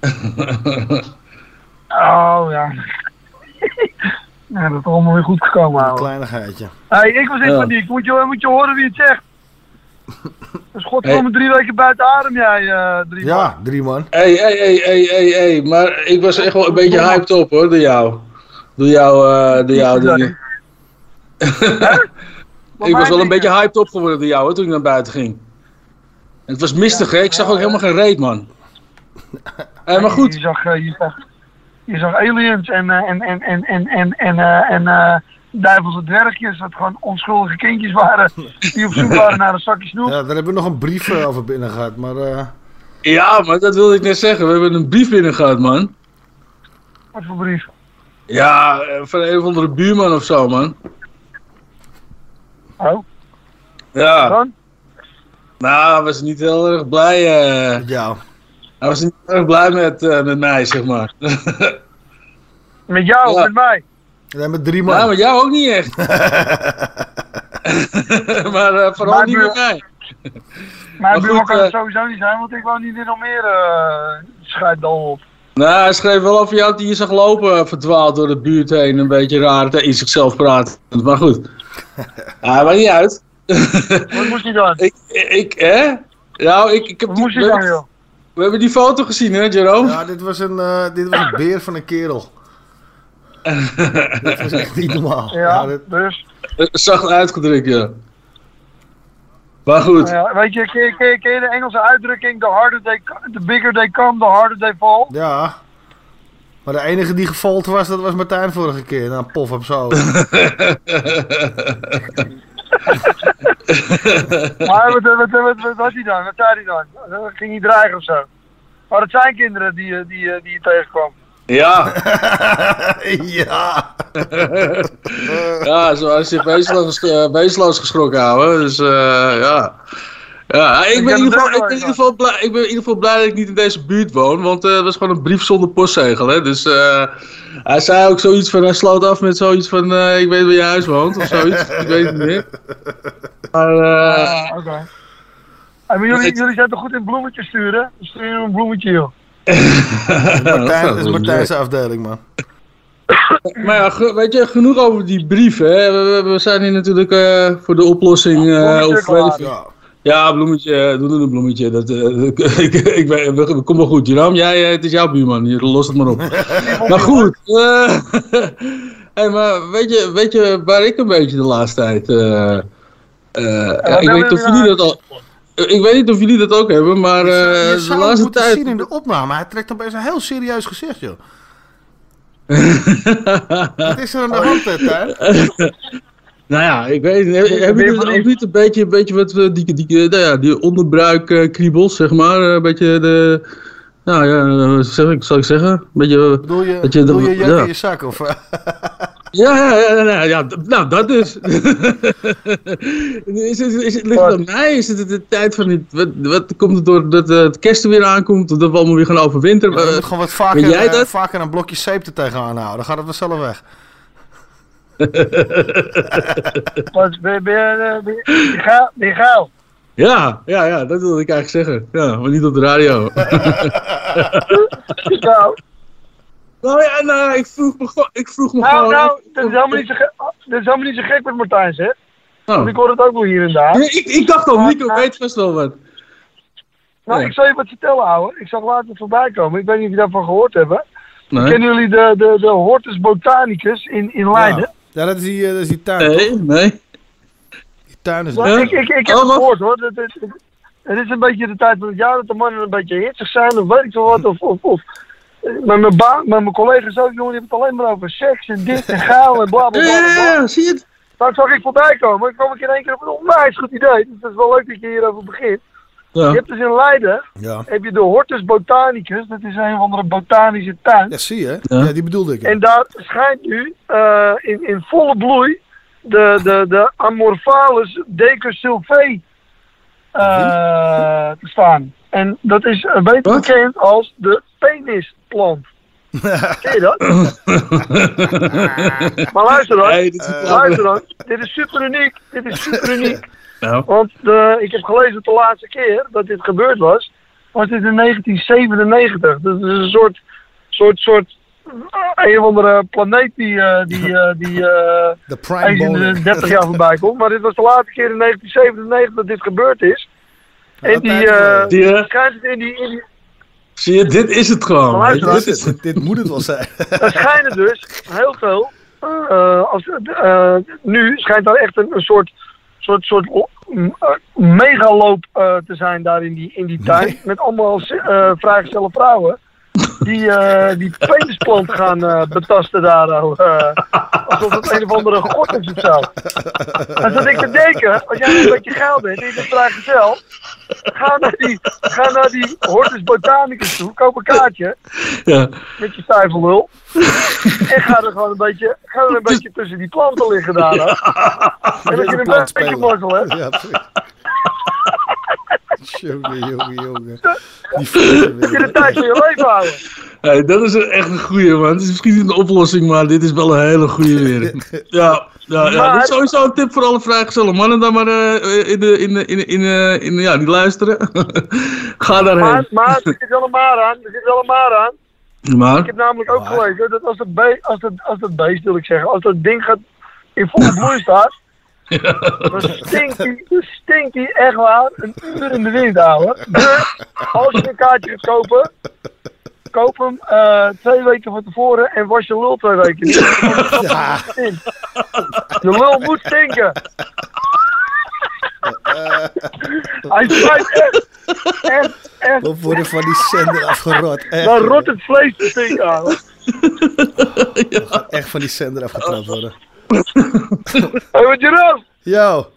Oh ja. ja, dat is allemaal weer goed gekomen, Een ouwe. kleinigheidje. Hey, ik was in Ja. paniek. Moet je, moet je horen wie het zegt. Dus godverdomme drie weken buiten adem jij, eh drie man. Ja, drie man. Hé, hé, hé, hé, hé, hé. Maar ik was echt wel een beetje hyped op hoor, door jou. Door jou, eh, door jou dingen. ik was wel een beetje hyped op geworden door jou hoor, toen ik naar buiten ging. En het was mistig hè, ik zag ook helemaal geen reet man. Hé, maar goed. Je zag, eh, je zag, je zag aliens en, eh, en, en, en, en, en, en, eh, en eh, duivelse dwergjes, dat gewoon onschuldige kindjes waren die op zoek waren naar een zakje snoep. Ja, daar hebben we nog een brief eh, over binnen gehad, maar... eh, Ja, maar dat wilde ik net zeggen. We hebben een brief binnen gehad man. Wat voor brief? Ja, eh, van een of andere buurman of zo man. Oh. Ja. Dan? Nou, hij was niet heel erg blij. eh ja. Hij was niet heel erg blij met, eh, met mij, zeg maar. Met jou, Ja. met mij. Ja, met drie man. Ja, met jou ook niet echt. maar eh, vooral niet met mij. Mijn Maar buurman kan eh, het sowieso niet zijn, want ik woon niet in Almere. Uh, Scheiddal op. Nou, hij schreef wel over jou dat hij je zag lopen, eh, verdwaald door de buurt heen. Een beetje raar, in zichzelf praten. Maar goed. Ah, maakt niet uit. Wat moest hij dan? Ik, ik, hè? Nou, ik, ik heb Wat die, moest we, hij dan, joh? we hebben die foto gezien, hè, Jerome? Ja, dit was een, eh, dit was een beer van een kerel. dat was echt niet normaal. Ja, dit- dus. Eh, Zacht uitgedrukt, ja. Maar goed. Ja, weet je, ken, je- ken, je- ken je de Engelse uitdrukking, the harder they, the bigger they come, the harder they fall? Ja. Maar de enige die gefold was, dat was Martijn vorige keer. Nou, pof op zo. Maar wat, wat, wat, wat was hij dan? Wat zei hij dan? Ging hij dreigen of zo? Maar het zijn kinderen die, eh, die, eh, die je tegenkwam. Ja. ja. ja, zo hij zich wezenloos, ges- eh, wezenloos geschrokken houden. Dus eh, ja. Ja, ik ben, in ieder geval, ik, ben in ieder geval blij, ik ben in ieder geval blij dat ik niet in deze buurt woon. Want eh, het was gewoon een brief zonder postzegel. Hè? Dus eh, hij zei ook zoiets van. Hij sloot af met zoiets van. eh, ik weet waar je huis woont of zoiets. ik weet het niet meer. Maar eh, Ah, oké. Jullie, jullie zijn toch goed in bloemetjes sturen? Stuur je een bloemetje, joh. Martijn, dat is Martijn's afdeling, man. Maar ja, weet je, genoeg over die brief. Hè? We, zijn hier natuurlijk eh, voor de oplossing. eh Bloemetje of klaar. weet ik- ja, bloemetje, eh, doe een bloemetje. Dat, ik, ik, we- kom wel goed, Jeroen. Jij, het is jouw buurman, hier, los het maar op. maar goed, eh, hey, maar weet je, weet je waar ik een beetje de laatste tijd... eh, eh, ja, ik weet niet of jullie dat al... Ik weet niet of jullie dat ook hebben, maar eh, je de zou het laatste moeten tijd... zien in de opname. Hij trekt opeens een heel serieus gezicht, joh. Wat is er aan de hand, hè? Nou ja, ik weet niet. Hebben jullie ook niet een beetje, een beetje wat we- die, die, die, nou ja, die onderbruikkriebels, zeg maar? Een beetje de. Nou ja, wat zeg ik, zal ik zeggen? Een beetje. Bedoel je, dat je, bedoel je juk ja. in je zak? Of, eh? Ja, ja, ja, ja, ja, nou dat dus. is het, is het, ligt het aan mij? Is het de tijd van dit, wat, wat komt het door dat eh, het kerst er weer aankomt, of dat we allemaal weer gaan overwinteren? je Eh, moet gewoon wat vaker, jij eh, dat? vaker een blokje zeep er tegenaan houden. Dan gaat het vanzelf weg. Wat, ben, je-? Ja, ja, ja, dat wilde ik eigenlijk zeggen. Ja, maar niet op de radio. Nou, nou ja, nou, ik vroeg me, gewoon- ik vroeg me nou, gewoon nou dat, is helemaal niet zo gek, dat is helemaal niet zo gek wat Martijn zegt. Oh. Want ik hoor het ook wel hier en daar. Ja, ik, ik dacht al, Nico weet vast wel wat. Nou, Ja. ik zal je wat vertellen, ouwe. Ik zag later voorbij komen. Ik weet niet of je daarvan gehoord hebben. Nee. Kennen jullie de, de, de Hortus Botanicus in, in Leiden? Ja, dat is die, eh, dat is die tuin, Nee, toch? nee. Die tuin is... Nou, ik, ik, ik heb Oh, het gehoord hoor. Dat, het, is een beetje de tijd van het jaar dat de mannen een beetje hitsig zijn of weet ik veel wat. Of, of, of eh, met mijn baan, met mijn collega's ook, jongen, die hebben het alleen maar over seks en dit en gaal en bla bla bla. Ja, zie je het? Dat zag ik voorbij komen. Dan kwam ik in één keer op een onwijs goed idee. Dus dat is wel leuk dat je hierover begint. Ja. Je hebt dus in Leiden, Ja. heb je de Hortus Botanicus. Dat is een of andere botanische tuin. Ja, zie je. Ja. die bedoelde ik. ja. En daar schijnt nu eh, in, in volle bloei de, de, de Amorphalus decussylvae eh te staan. En dat is eh, beter bekend als de penisplant. Ken je dat? Maar luister dan, Nee, dit is een luister dan. Dit is super uniek. Dit is super uniek. Nou. Want de, ik heb gelezen dat de laatste keer dat dit gebeurd was, was dit in 1997. Dat is een soort, soort, soort, eh, een of andere planeet die, eh, die, eh, die eh, De prime eens in de boner. 30 jaar voorbij komt. Maar dit was de laatste keer in 1997 dat dit gebeurd is. En die, eh Die, schijnt het in die, in die, Zie je, dit is het gewoon. Maar luister, dit is het. Dit moet het wel zijn. er schijnen dus heel veel. eh, als, eh, nu schijnt daar echt een, een soort, soort, soort uh, megaloop eh, te zijn daar in die, in die tuin. Met allemaal eh vrijgestelde vrouwen. Die eh, die penisplant gaan eh, betasten daar. eh, alsof het een of andere god is of zo. En zat ik te denken, als jij een beetje geld bent en je bent vrijgezel. Ga naar die, ga naar die Hortus Botanicus toe, koop een kaartje Ja. met je stijfellul. en ga er gewoon een beetje, ga er een beetje tussen die planten liggen daar. hè. En als je een beetje mazzel hebt. Ja, precies. Jongen, jongen, jongen. Die je de tijd van je leven houden. Hey, dat is echt een goeie, man. Het is misschien niet een oplossing, maar dit is wel een hele goeie weer. Ja, ja, ja. Maar- Dat is sowieso een tip voor alle vrijgezelle mannen dan maar eh, in de, in de, in de, in de, in de- ja, die luisteren. Ga daarheen. Maar, maar er zit wel een maar aan. Er zit wel een maar aan. Maar? Ik heb namelijk ook gelezen dat als dat, be als, dat, als dat beest, wil ik zeggen, als dat ding gaat in volle bloei staat, dan stinkt hij, dan stinkt hij echt waar een uur in de wind, ouwe. Dus als je een kaartje gaat kopen, koop hem eh, twee weken van tevoren en was je lul twee weken. Ja. Je lul moet stinken. Hij spijt echt. Echt, echt. We worden van die zender afgerot. Echt, Dan rot het vlees te stinken, ouwe. Echt van die zender afgetrapt worden. Hé, wat Jerome? Yo.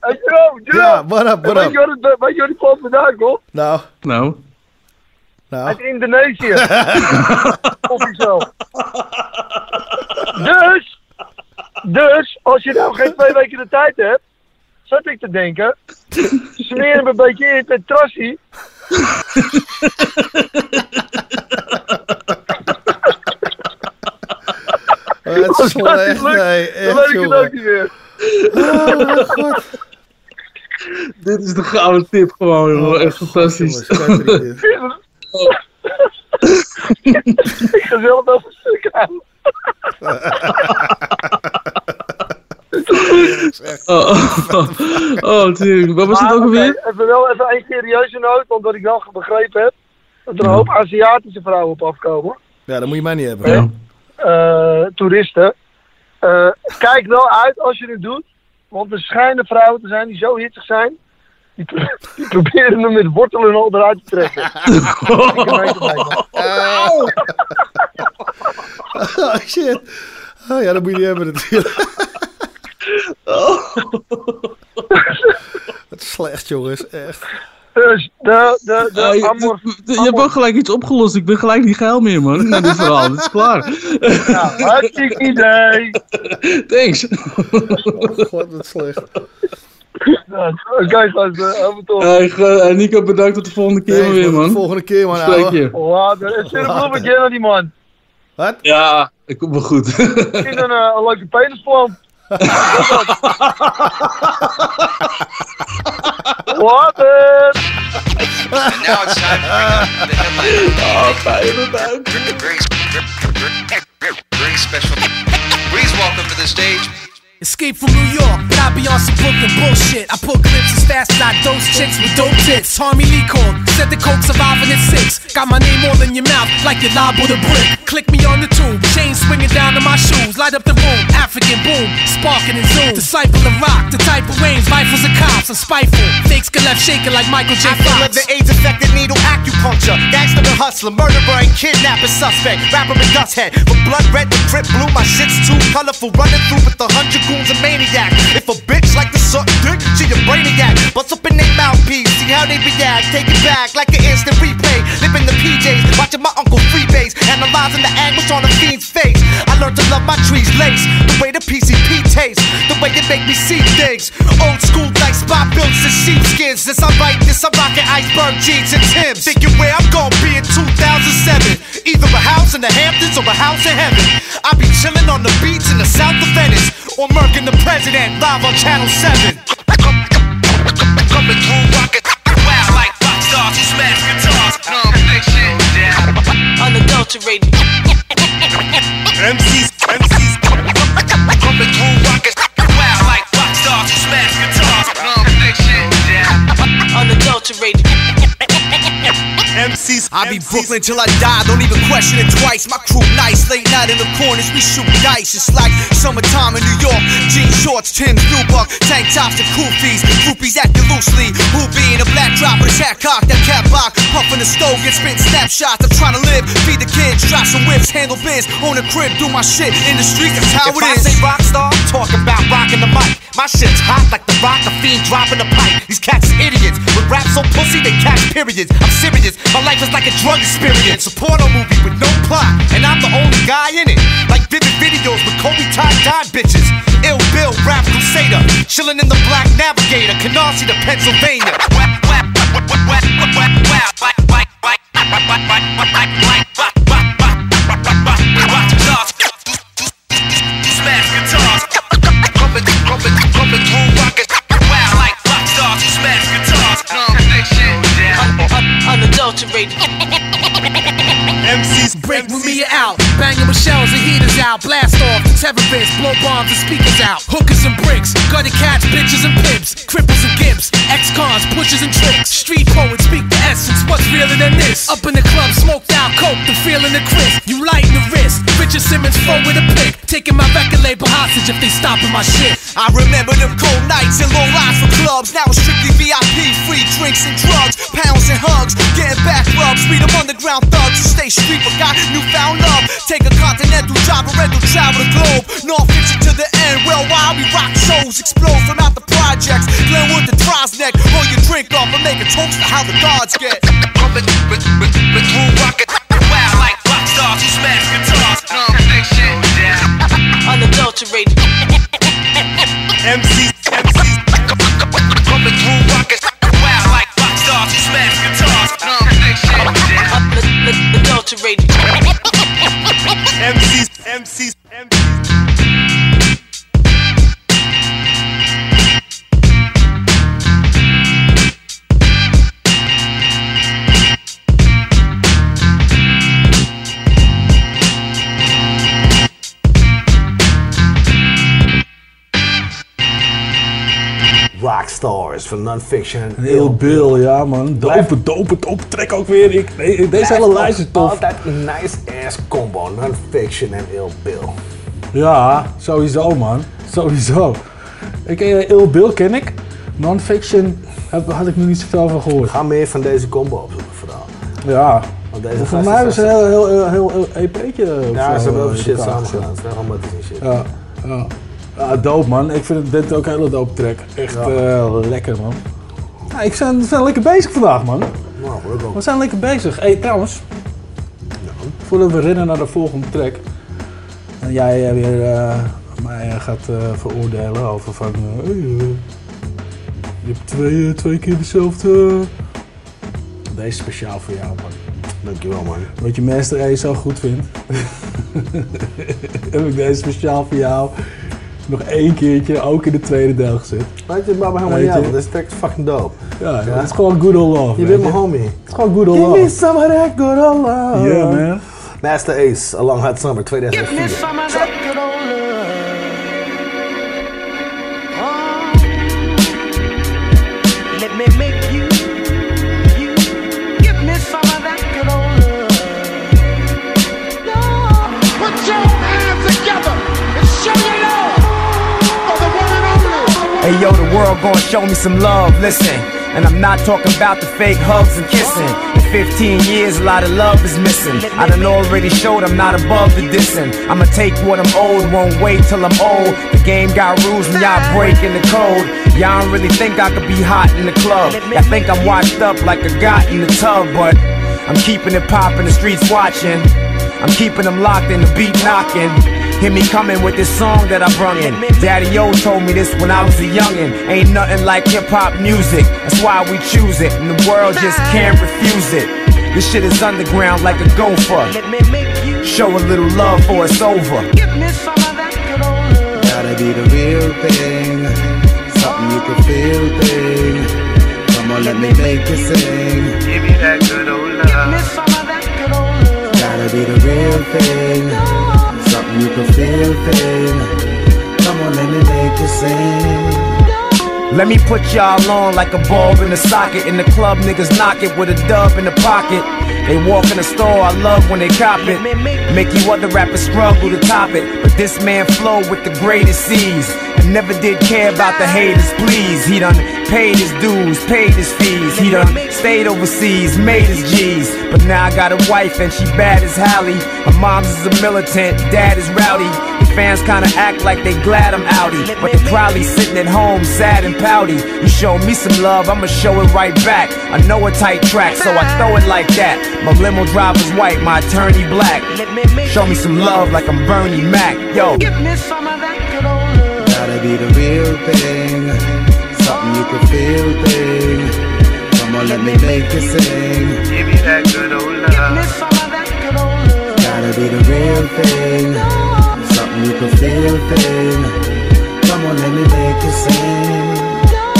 Hey, Jerome. Ja, what up, what Weet up? je wat het- weet je waar die plant vandaan komt? Nou. Nou. Nou. Uit Indonesië. Officieel. Dus, dus, als je nou geen twee weken de tijd hebt, zat ik te denken, smeer hem een beetje in met trassie. Oh, het is dat slecht, niet lukt, nee, dan echt, weet ik het ook niet meer. Oh, mijn god. Dit is de gouden tip gewoon, joh. Echt fantastisch. ik ga zelf wel een stuk aan. Oh, oh, oh, tering. Wat was het ook alweer? Even wel even een serieuze noot, want wat ik wel begrepen heb, dat er een hoop Aziatische vrouwen op afkomen. Ja, dat moet je mij niet hebben. eh, toeristen. Eh, kijk wel uit als je het doet. Want er schijnen vrouwen te zijn die zo hitsig zijn. Die, pro- die proberen hem met wortelen al eruit te trekken. Ik weet het eigenlijk. Oh shit. Oh ja, dat moet je niet hebben natuurlijk. Wat slecht jongens, echt. Dus de, de, de je, amor... je hebt ook gelijk iets opgelost. Ik ben gelijk niet geil meer, man. Na dit verhaal. Het is klaar. Ja, hartstikke idee. Thanks. Oh god, wat slecht. Ja, Oké, helemaal top. Hey, hey, Nico, bedankt tot de volgende keer Nee, weer, tot de man. volgende keer, man, Spreek je. Later. En stuur een bloemetje naar die man. Wat? Ja, ik kom wel goed. Misschien een, eh, een leuke penisplant. Later. Now it's time up the headline. Oh. Very, very, very special. Please welcome to the stage. Escape from New York, but I be on some Brooklyn bullshit. I pull clips as fast as I dose chicks with dope tits. Harmy Lee called, said the coke surviving at six. Got my name all in your mouth like you live with a brick. Click me on the tube, chain swinging down to my shoes. Light up the room, African boom, sparking and zoom. Disciple of rock, the type of range, rifles and cops. I'm spiteful, fakes get left shaking like Michael J. Fox. the AIDS affected needle acupuncture. Gangster and hustler, murderer and kidnapper suspect. Rapper and dust head. From blood red to drip blue, my shit's too colorful. Running through with a hundred and maniacs. If a bitch like to suck dick, she a brainiac. Bust up in their mouthpiece, see how they react. Take it back like an instant replay. Living the PJs, watching my uncle freebase. analyzing the anguish on a fiend's face. I learned to love my trees lace, the way the PCP tastes, the way it make me see things. Old school like spot builds and sheepskins. As I write this, I'm rocking iceberg jeans and Tim's. Thinking where I'm gonna be in 2007. Either a house in the Hamptons or a house in heaven. I'll be chilling on the beach in the south of Venice, or murking the president live on Channel 7. Coming through rocket, wow, like rock stars who smash guitars. Unadulterated. MCs, MCs, coming through rocket, Unadulterated. MCs. I be Brooklyn till I die, don't even question it twice. My crew nice, late night in the corners, we shoot dice. It's like summertime in New York. Jean shorts, Tim's, Nubuck, tank tops and koofies. Groupies acting loosely. Who be in a black drop with a hat cocked, that cat box. Puffin' the stove, get spit snapshots. I'm trying to live, feed the kids, drop some whips, handle biz, own a crib, do my shit in the street. That's how if it I is. say rock star, I'm about rocking the mic. My shit's hot like the rock, the fiend dropping the pipe. These cats is idiots. With rap so pussy, they catch periods. I'm serious. My life is like a drug experience. A porno movie with no plot, and I'm the only guy in it. Like vivid videos with Kobe tie dye bitches. Ill Bill, rap crusader, chilling in the black navigator, Canarsie to Pennsylvania. Smash guitars. Coming, coming, coming through rockets. Unadulterated. MCs break with me out. Banging with shells and heaters out. Blast off the terrorists, blow bombs and speakers out. Hookers and bricks, gutted cats, bitches and pimps. Cripples and gimps, ex-cons, pushers and tricks. Street poets speak the essence, what's realer than this? Up in the club, smoked out coke, the feeling the crisp. You lighten the wrist. Richard Simmons flow with a pick. Taking my record label hostage if they stopping my shit. I remember them cold nights and long lines for clubs. Now it's strictly VIP, free drinks and drugs, pounds and hugs, getting back rubs. Read them underground thugs stay street but got newfound love. Take a continental job, a rental travel the globe. North fiction to the end. Well, while we rock shows, explode from out the projects. Glenwood to Throgs Neck, pour your drink off and make a toast to how the gods get. Coming with, with, with through rocket. Wow, like rock stars who smash guitars. Uh. Non Phixion, Unadulterated. MCs, MCs, coming through rockets. Unadulterated. MCs, MCs, MCs. Rockstars van Non-Fiction en Heel Bill, ja man. Dope, dope, dope track ook weer. Ik, nee, deze hele lijst is tof. Altijd een nice ass combo. Non-Fiction en Ill Bill. Ja, sowieso man. Sowieso. Ik, eh, Ill Bill ken ik. Non-fiction heb, had ik nog niet zoveel van gehoord. Ga meer van deze combo opzoeken vooral. Ja. Want deze voor mij was het een heel, heel, heel, heel EP'tje. Ja, ze hebben eh, wel shit elkaar samen gezet. gedaan. Ze zijn allemaal te shit. Ja, ja. Ja, dope man. Ik vind dit ook een hele dope track. Echt Ja. eh, lekker man. Ja, ik zijn, we zijn lekker bezig vandaag man. Nou. We zijn lekker bezig. Hé, trouwens. Voordat we rennen naar de volgende track. En jij eh, weer eh, mij gaat veroordelen over van... hey, je hebt twee, twee keer dezelfde... Deze is speciaal voor jou man. Dankjewel man. Wat je Master A zo goed vindt. heb ik deze speciaal voor jou nog één keertje ook in de tweede deel gezet. Weet je, het maakt me helemaal Weet niet uit, track is fucking dope. Ja, het is gewoon good old love. Je bent mijn homie. Het is gewoon good old Give me love. some of that good old love. Yeah man. Master Ace, Along Hot Summer 2004. Yo, the world gonna show me some love, listen. And I'm not talking about the fake hugs and kissing. In 15 years, a lot of love is missing. I done already showed I'm not above the dissing. I'ma take what I'm owed, won't wait till I'm old. The game got rules and y'all breaking the code. Y'all don't really think I could be hot in the club. Y'all think I'm washed up like a got in the tub, but I'm keeping it poppin', the streets watching. I'm keeping them locked in the beat knocking. Hear me coming with this song that I brung in. Daddy O told me this when I was a youngin'. Ain't nothing like hip hop music. That's why we choose it, and the world just can't refuse it. This shit is underground like a gopher. Show a little love for it's over. Gotta be the real thing. Something you can feel thing. Come on, let me make you sing. Give me that good old love. Gotta be the real thing. You can feel thing. Come on, let me make you sing. Let me put y'all on like a bulb in the socket. In the club, niggas knock it with a dub in the pocket. They walk in the store, I love when they cop it. Make you other rappers struggle to top it. But this man flow with the greatest ease. Never did care about the haters, please. He done paid his dues, paid his fees. He done stayed overseas, made his G's. But now I got a wife and she bad as Halle. Her mom's is a militant, dad is rowdy. The fans kinda act like they glad I'm outie. But they probably sitting at home sad and pouty. You show me some love, I'ma show it right back. I know a tight track, so I throw it like that. My limo driver's white, my attorney black. Show me some love like I'm Bernie Mac. Yo. Gotta be the real thing. Something you can feel thing. Come on, let me make you sing. Give me that good old love. Gotta be the real thing. Something you can feel thing. Come on, let me make you sing.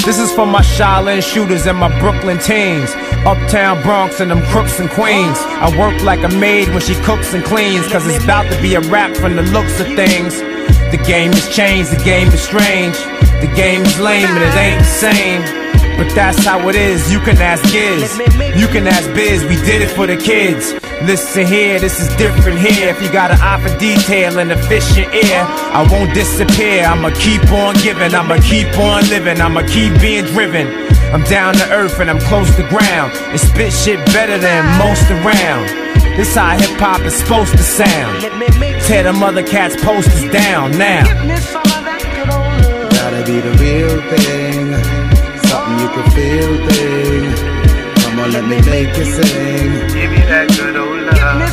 This is for my Shaolin shooters and my Brooklyn teens. Uptown Bronx and them crooks and queens. I work like a maid when she cooks and cleans. Cause it's about to be a rap from the looks of things. The game has changed, the game is strange. The game is lame and it ain't the same. But that's how it is, you can ask Giz. You can ask Biz, we did it for the kids. Listen here, this is different here. If you got an eye for detail and in ear, I won't disappear. I'ma keep on giving, I'ma keep on living, I'ma keep being driven. I'm down to earth and I'm close to ground. And spit shit better than most around. This how hip hop is supposed to sound. Tear them other cats' posters down now. Gotta be the real thing. Something you can feel thing. Come on, let me make you sing. Give me that good old love.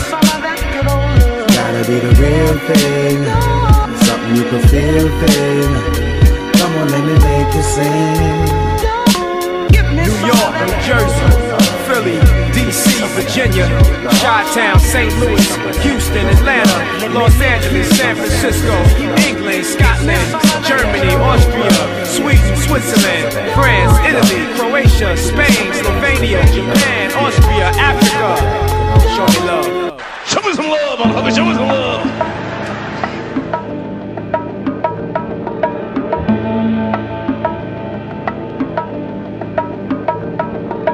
Gotta be the real thing. Something you can feel thing. Come on, let me make you sing. New York, New Jersey, Philly, DC, Virginia, Chi-Town, St. Louis, Houston, Atlanta, Los Angeles, San Francisco, England, Scotland, Germany, Austria, Sweden, Switzerland, France, Italy, Croatia, Spain, Slovenia, Japan, Austria, Africa. Show me love. Show me some love. Show me some love.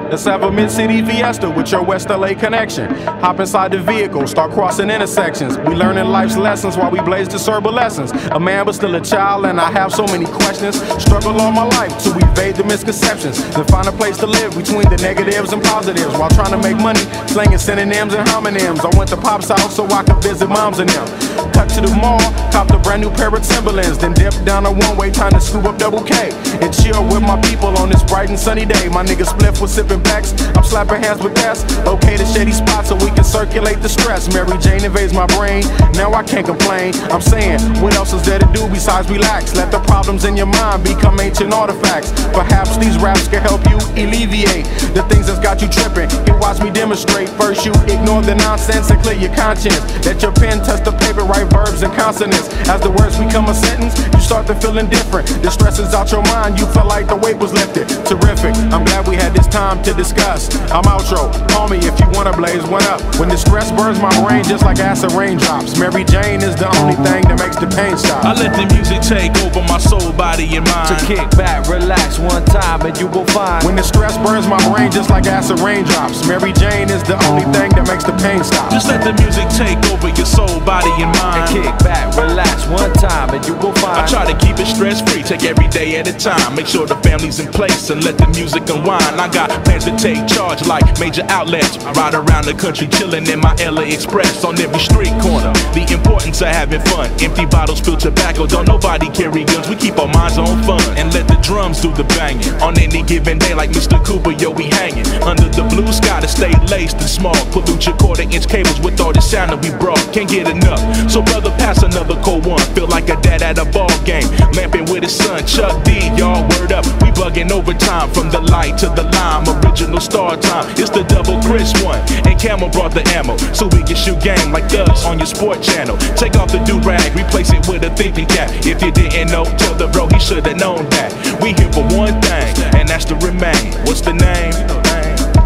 Have a mid city fiesta with your West LA connection. Hop inside the vehicle, start crossing intersections. We learning life's lessons while we blaze the serba lessons. A man, but still a child, and I have so many questions. Struggle all my life to evade the misconceptions. Then find a place to live between the negatives and positives while trying to make money, slinging synonyms and homonyms. I went to Pop's house so I could visit moms and them. Cut to the mall, copped a brand new pair of Timberlands, then dipped down a one way trying to scoop up double K. And chill with my people on this bright and sunny day. My nigga Spliff was sipping I'm slapping hands with gas. Locate a shady spot so we can circulate the stress. Mary Jane invades my brain. Now I can't complain. I'm saying, what else is there to do besides relax? Let the problems in your mind become ancient artifacts. Perhaps these raps can help you alleviate the things that's got you tripping. You watch me demonstrate. First, you ignore the nonsense and clear your conscience. Let your pen touch the paper, write verbs and consonants. As the words become a sentence, you start to feel indifferent. The stress is out your mind. You feel like the weight was lifted. Terrific. I'm glad we had this time to discuss. I'm outro. Call me if you wanna blaze one up. When the stress burns my brain just like acid raindrops. Mary Jane is the only thing that makes the pain stop. I let the music take over my soul, body, and mind. To kick back, relax one time, and you will find. When the stress burns my brain just like acid raindrops. Mary Jane is the only thing that makes the pain stop. Just let the music take over your soul, body, and mind. And kick back, relax one time, and you will find. I try to keep it stress free, take every day at a time. Make sure the family's in place and let the music unwind. I got plans to take charge like major outlets. I ride around the country chilling in my LA Express on every street corner. The importance of having fun. Empty bottles, fill tobacco. Don't nobody carry guns. We keep our minds on fun and let the drums do the banging. On any given day, like Mr. Cooper, yo, we hanging. Under the blue sky to stay laced and small. Pollute your quarter inch cables with all the sound that we brought. Can't get enough. So, brother, pass another cold one. Feel like a dad at a ball game. Lamping with his son, Chuck D, y'all word up. We bugging overtime from the light to the lime. Original star time. It's the double Chris one. And Camel brought the ammo. So we can shoot game like thugs on your sport channel. Take off the do rag, replace it with a thinking cap. If you didn't know, tell the bro he should have known that. We here for one thing, and that's to remain. What's the name?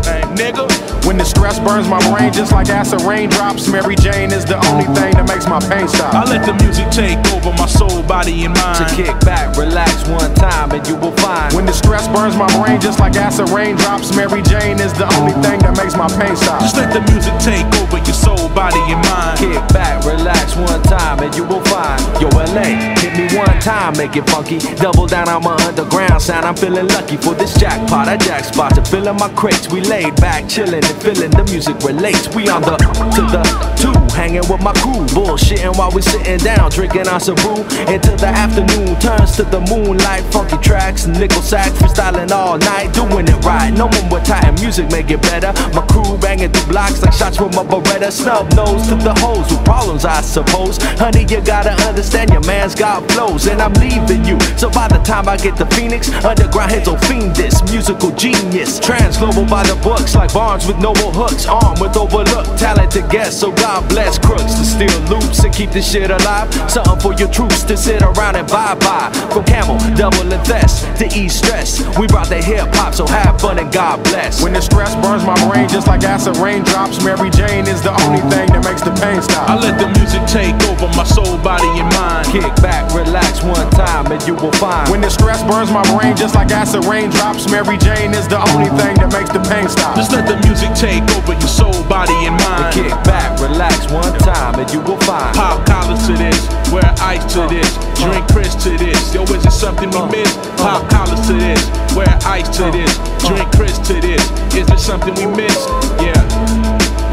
Name, nigga. When the stress burns my brain just like acid raindrops, Mary Jane is the only thing that makes my pain stop. I let the music take over my soul, body, and mind. So kick back, relax one time, and you will find. When the stress burns my brain just like acid raindrops, Mary Jane is the only thing that makes my pain stop. Just let the music take over your soul, body, and mind. Kick back, relax one time, and you will find. Yo, LA, hit me one time, make it funky. Double down on my underground sound. I'm feeling lucky for this jackpot. I jack to fill filling my crates. We laid back, chilling and feeling the music relates. We on the to the two, hanging with my crew, bullshitting while we sitting down, drinking on some brew. Until the afternoon turns to the moonlight, funky tracks, nickel sack, freestyling all night, doing it right. No one with music make it better. My crew banging through blocks like shots from a Beretta. Snub nose to the hoes with problems, I suppose. Honey, you gotta understand your man's got flows, and I'm leaving you. So by the time I get to Phoenix, underground hits will fiend this musical genius. Trans global by the books like Barnes with noble hooks, armed with overlooked talented guests. So God bless crooks to steal loops and keep this shit alive. Something for your troops to sit around and bye bye. From Camel, double and Thes to ease stress. We brought the hip hop, so have fun and God bless. When the stress burns my brain just like acid raindrops, Mary Jane is the only thing that makes the pain stop. I let the music take over my soul, body, and mind. Kick back, relax one time, and you will find. When the stress burns my brain just like acid raindrops, Mary Jane is the only thing that makes the pain stop. Just let the music take over your soul, body, and mind. Kick back, relax one time, and you will find. Pop collars to this, wear ice to this, drink Chris to this. Yo, is it something we miss? Pop collars to this, wear ice to this, drink Chris to this. Is it something we miss? Yeah,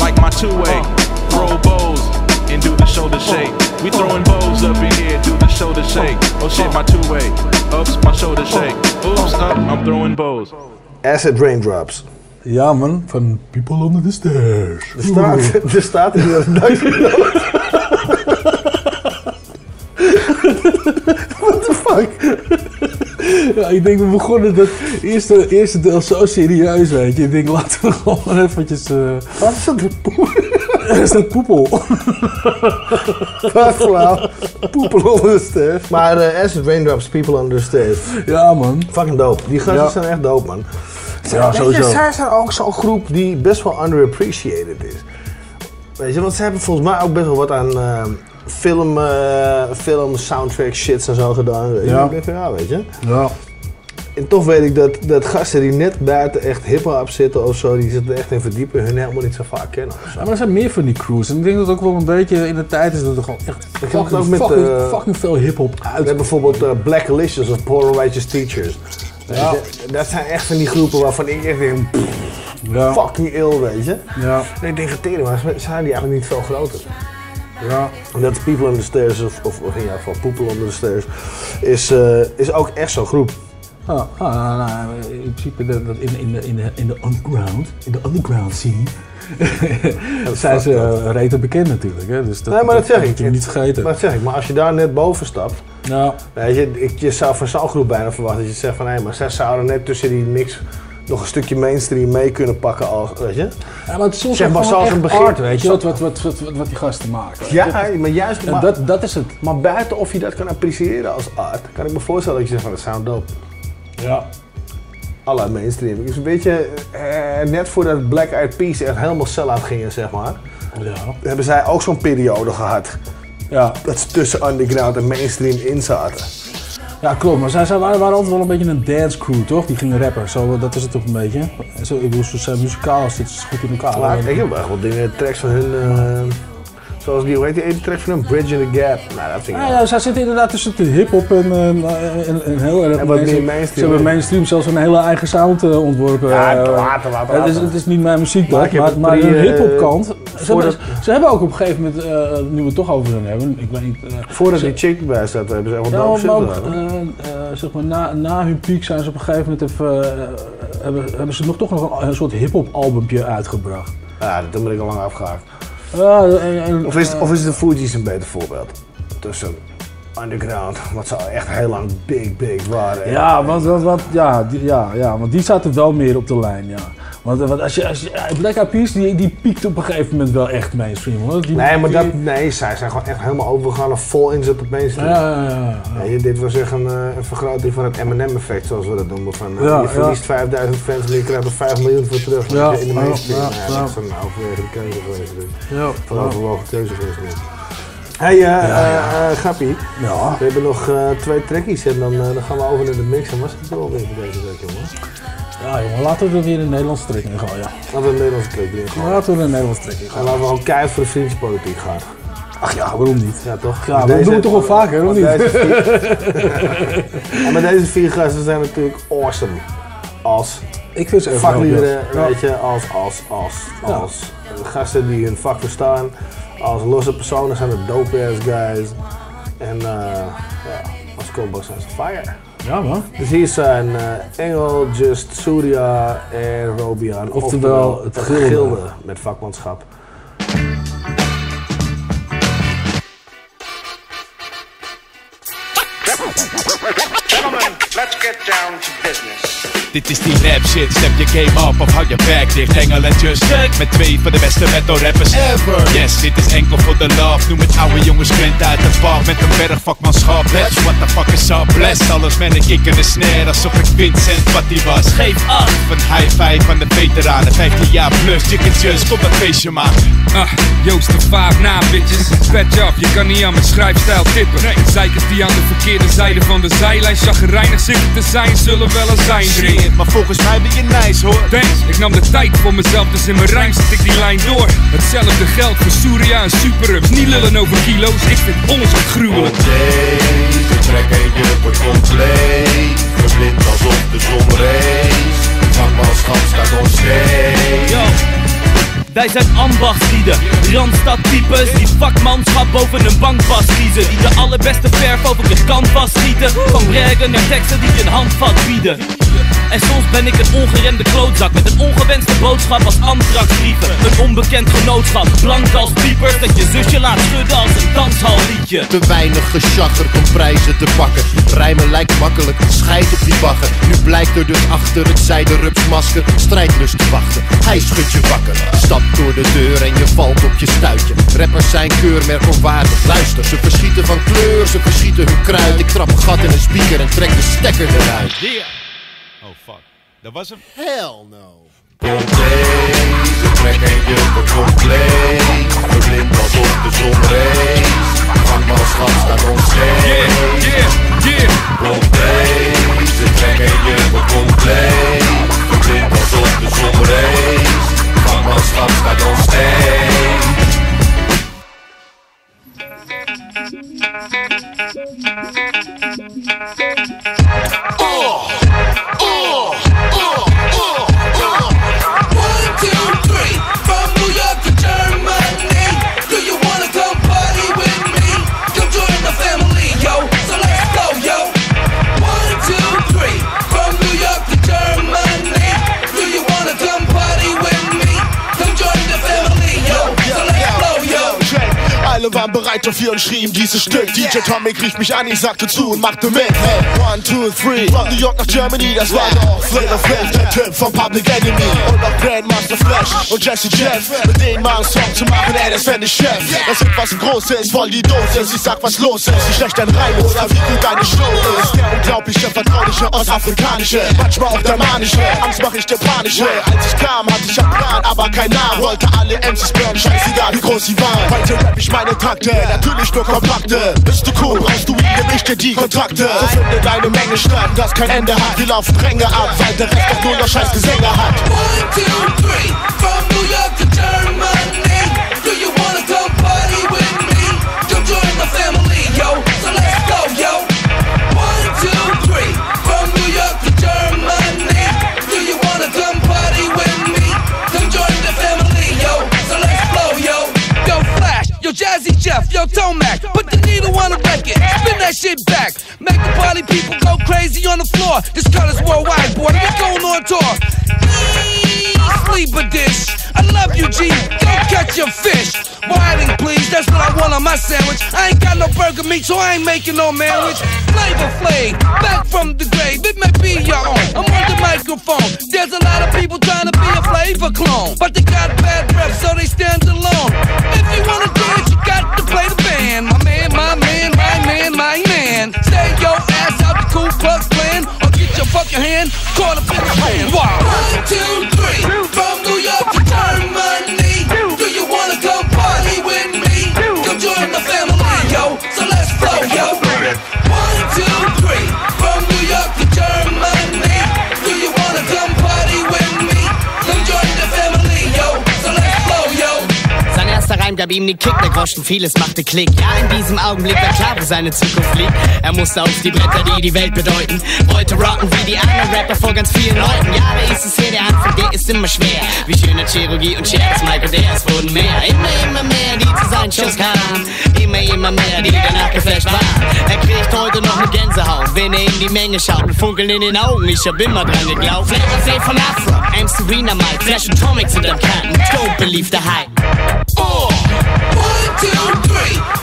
like my two-way, throw bows and do the shoulder shake. We throwing bows up in here, do the shoulder shake. Oh shit, my two-way. Oops, my shoulder shake. Oops, up, I'm throwing bows. Acid Raindrops. Ja man, van People Under the Stairs. Er staat, er staat een duizend What the fuck? Ja, ik denk we begonnen dat eerste, eerste deel zo serieus, weet je. Ik denk laten we gewoon eventjes... eh Wat is dat? is dat poepel? Wat flauw. Poepel onder de stairs. Maar eh, Acid Raindrops, People Under the Stairs. Ja man. Fucking dope. Die gasten Ja. zijn echt dope man. Ja, je, sowieso. zij zijn ook zo'n groep die best wel underappreciated is. Weet je, want ze hebben volgens mij ook best wel wat aan eh, film, eh, film, soundtrack shits en zo gedaan. Weet je. Ja. Ik denk van, ja, weet je. Ja. En toch weet ik dat, dat gasten die net buiten echt hip-hop zitten of zo, die zitten echt in verdiepen, hun helemaal niet zo vaak kennen. of. Ja, maar er zijn meer van die crews. En ik denk dat het ook wel een beetje in de tijd is dat er gewoon echt Ik fucking, ook met, fucking, eh, fucking veel hip-hop We uit. hebben bijvoorbeeld eh, Black Alicious of Poor Righteous Teachers. Ja. Dat zijn echt van die groepen waarvan ik echt denk, pff, Ja. fucking ill, weet je. Ja. En ik denk, maar zijn die eigenlijk niet veel groter? Ja. En dat People Under the Stairs, of, of in ieder geval People Under the Stairs, is, eh, is ook echt zo'n groep. Ah, ah, nou, in principe dat in, in, de, in, de, in de underground, in de underground scene, zijn ze uh, bekend natuurlijk. Hè? Dus dat, nee, maar dat, zeg ik. je niet vergeten. Maar dat zeg ik. Maar als je daar net boven stapt, Nou, weet je, ik, je zou van zo'n groep bijna verwachten dat je zegt van, hé, maar zij zouden net tussen die niks nog een stukje mainstream mee kunnen pakken als, weet je. ja, maar het is soms Zeg maar zoals een begin- art, weet je, wat, wat, wat, wat, wat, die gasten maken. Ja, maar juist, maar, dat, dat is het. maar buiten of je dat kan appreciëren als art, kan ik me voorstellen dat je zegt van, dat sound dope. Ja. Alle mainstream. Dus weet je, eh, net voordat Black Eyed Peas echt helemaal sell-out gingen, zeg maar, Ja. hebben zij ook zo'n periode gehad. Ja. Dat ze tussen underground en mainstream in zaten. ja, klopt. Maar zij, zij waren, waren altijd wel een beetje een dance crew, toch? Die gingen rappen. Zo, dat is het toch een beetje. Zo, ik bedoel, ze zijn muzikaal, zitten ze goed in elkaar. Ik heb echt wel dingen, tracks van hun, eh, zoals die, hoe heet die ene track van hun, Bridge in the Gap. Nou, dat vind ik Ja, ja, zij zitten inderdaad tussen de hip-hop en, eh, en, en heel erg. En wat meer Ze mainstream. hebben mainstream zelfs een hele eigen sound eh, ontworpen. Ja, Eh, later, later, Het is, het is niet mijn muziek, Maar maar, maar eh, hip-hop kant. Ze hebben, ze hebben ook op een gegeven moment, eh, nu we het toch over hun hebben, ik weet niet. eh, Voordat ze- die chick bij staat, hebben ze echt Nou, ook, gedaan. eh, zeg maar, na, na hun piek zijn ze op een gegeven moment even, eh, hebben, hebben ze nog toch nog een, een soort hip-hop albumpje uitgebracht. Ja, dat ben ik al lang afgehaakt. Ja, en, en, Of is, eh, of is de Fugees een beter voorbeeld? Tussen underground, wat ze echt heel lang big, big waren. Ja, want, want, want, ja, die, ja, ja, want die zaten wel meer op de lijn, ja. Want, want als je, als je, ja, Black Eyed Peas, die, die piekt op een gegeven moment wel echt mainstream, hoor. Die, Nee, maar die- dat, nee, zij zijn gewoon echt helemaal overgegaan en vol inzet op mainstream. Ja, ja, ja, dit was echt een, eh, een vergroting van het Eminem-effect, zoals we dat noemen. Van, eh, Ja, je verliest 5000 fans en je krijgt er 5 miljoen voor terug. Ja, in de mainstream. ja, Ja, dat is een overwegende keuze geweest. Dus. Ja, Van overwogen keuze geweest. Hey, eh Ja, eh, eh, Gappie. Ja. We hebben nog eh, twee trekkies en dan, eh, dan gaan we over naar de mix. En was het wel weer voor deze week, jongen? Ja, jongen, laten we er weer een Nederlandse trek in gooien. Laten we een Nederlandse trek in gaan. Laten we een Nederlandse trek in En gooien. laten we gewoon keihard voor de vriendjespolitiek gaan. Ach ja, waarom niet? Ja, toch? Ja, dat doen we toch wel vaker, of want niet? deze vier- en maar deze vier gasten zijn natuurlijk awesome. Als Ik vind ze echt vakliederen, ja. weet je, als, als, als, Ja. als gasten die hun vak verstaan. Als losse personen zijn het dope ass guys. En eh, ja, als combo zijn ze fire. Ja, man. Dus hier zijn eh, Engel, Just, Surya en Robian. Oftewel het gilde. met vakmanschap. Gentlemen, let's get down to business. Dit is die rap shit, step je game up of hou je back dicht. Engel en Just met twee van de beste metal rappers ever. Yes, dit is enkel voor de love. Noem het oude jongens Gwent uit de pub Met een berg vakmanschap Bitch, what the fuck is up? Bless alles met een kick en een snare. Alsof ik Vincent wat die was. Geef af. Een high five van de veteranen. 15 jaar plus, chicken just, kom dat feestje maken Ah, Joost de vaaf na, bitches. Patch up, je kan niet aan mijn schrijfstijl tippen. Zeikers die aan de verkeerde zijde van de zijlijn. Chagrijnig zitten te zijn, zullen wel een zijn dringen. Maar volgens mij ben je nice hoor Thanks, ik nam de tijd voor mezelf, dus in mijn rijm zet ik die lijn door. Hetzelfde geldt voor Surya en Superups. Niet lullen over kilo's, ik vind ons wat gruwelijk. Trek en je wordt compleet Verblind alsof de zon race Vakmanschap staat ons steeds Yo. Wij zijn ambachtslieden, Randstad-types Die vakmanschap boven een bankpas kiezen Die de allerbeste verf over de canvas schieten Van braggen naar teksten die je een handvat bieden en soms ben ik een ongeremde klootzak Met een ongewenste boodschap als antraxbrieven Een onbekend genootschap, blank als piepers Dat je zusje laat schudden als een danshalliedje Te weinig geschaggerd om prijzen te pakken. Rijmen lijkt makkelijk, scheid op die bagger. Nu blijkt er dus achter het zijde rupsmasker strijdlust te wachten. Hij schudt je wakker, stapt door de deur en je valt op je stuitje. Rappers zijn keurmerk onwaardig. Luister, ze verschieten van kleur, ze verschieten hun kruid. Ik trap een gat in een speaker en trek de stekker eruit. Oh fuck, dat was hem? Hell no. Deze trek en je wordt compleet Verblind alsof de zon race Vakmanschap staat ons steeds Op deze trek en je wordt compleet Verblind alsof de zon race Vakmanschap staat ons steeds bereit dafür und schrieben dieses Stück. DJ Tomic rief mich an, ich sagte zu und machte mit. Hey, one, two, three. Von New York nach Germany, das war doch Flavor Flav, der Typ von Public Enemy. Und auch Grandmaster Flash und Jesse Jeff. Mit denen mal einen Song zu machen, ey, das wär nicht Chef. Das sind was Großes, voll die Dosis. Ich sag, was los ist. Wie schlecht dein Reim oder wie gut deine Show ist. Der unglaubliche, vertrauliche, ostafrikanische. Manchmal auch der manische. Angst mach ich dir panische. Als ich kam, hatte ich einen Plan, aber kein Namen. Wollte alle MCs burnen, scheißegal, wie groß sie waren. Heute rap ich meine Takte, natürlich nur kompakte. Bist du cool, brauchst du ihn, geb ich die Kontakte. So findet eine Menge statt, das kein Ende hat. Wir laufen Ränge ab, weil der Rest doch nur noch scheiß Gesänge hat. One, two, three, from Jazzy Jeff, yo, Tomekk. Put the on the record, spin that shit back. Make the party people go crazy. On the floor. This cut is worldwide, boy. We going on tour. Sleeper dish. I love you, G. Go catch your fish. Whiting, please. That's what I want on my sandwich. I ain't got no burger meat, so I ain't making no sandwich. Flavor Flav, back from the grave. It may be your own. I'm on the microphone. There's a lot of people trying to be a flavor clone, but they got bad breath, so they stand alone. If you wanna dance, you got to play the band. My man, my man, my man, my man. Stay your ass out the Ku Klux Klan, or get your fucking hand caught up in the pan. Wow. One, two, three. From New gab ihm den Kick, der vieles machte Klick. Ja, in diesem Augenblick war klar, wo seine Zukunft liegt. Er musste auf die Bretter, die die Welt bedeuten. Wollte rocken wie die anderen Rapper vor ganz vielen Leuten. Ja, da ist es hier, der Anfang, der ist immer schwer. Wie schöne Chirurgie und Scherz, Michael, es wurden mehr. Immer, immer mehr, die zu seinen Shows kamen. Immer, immer mehr, die danach geflasht waren. Er kriegt heute noch eine Gänsehaut, wenn er in die Menge schaut. Mit Funkeln in den Augen, ich hab immer dran geglaubt. Flav von Afro, M. Serena Mike, Flash und Comics sind am Kanten. Don't believe the hype. Oh. One, two, three.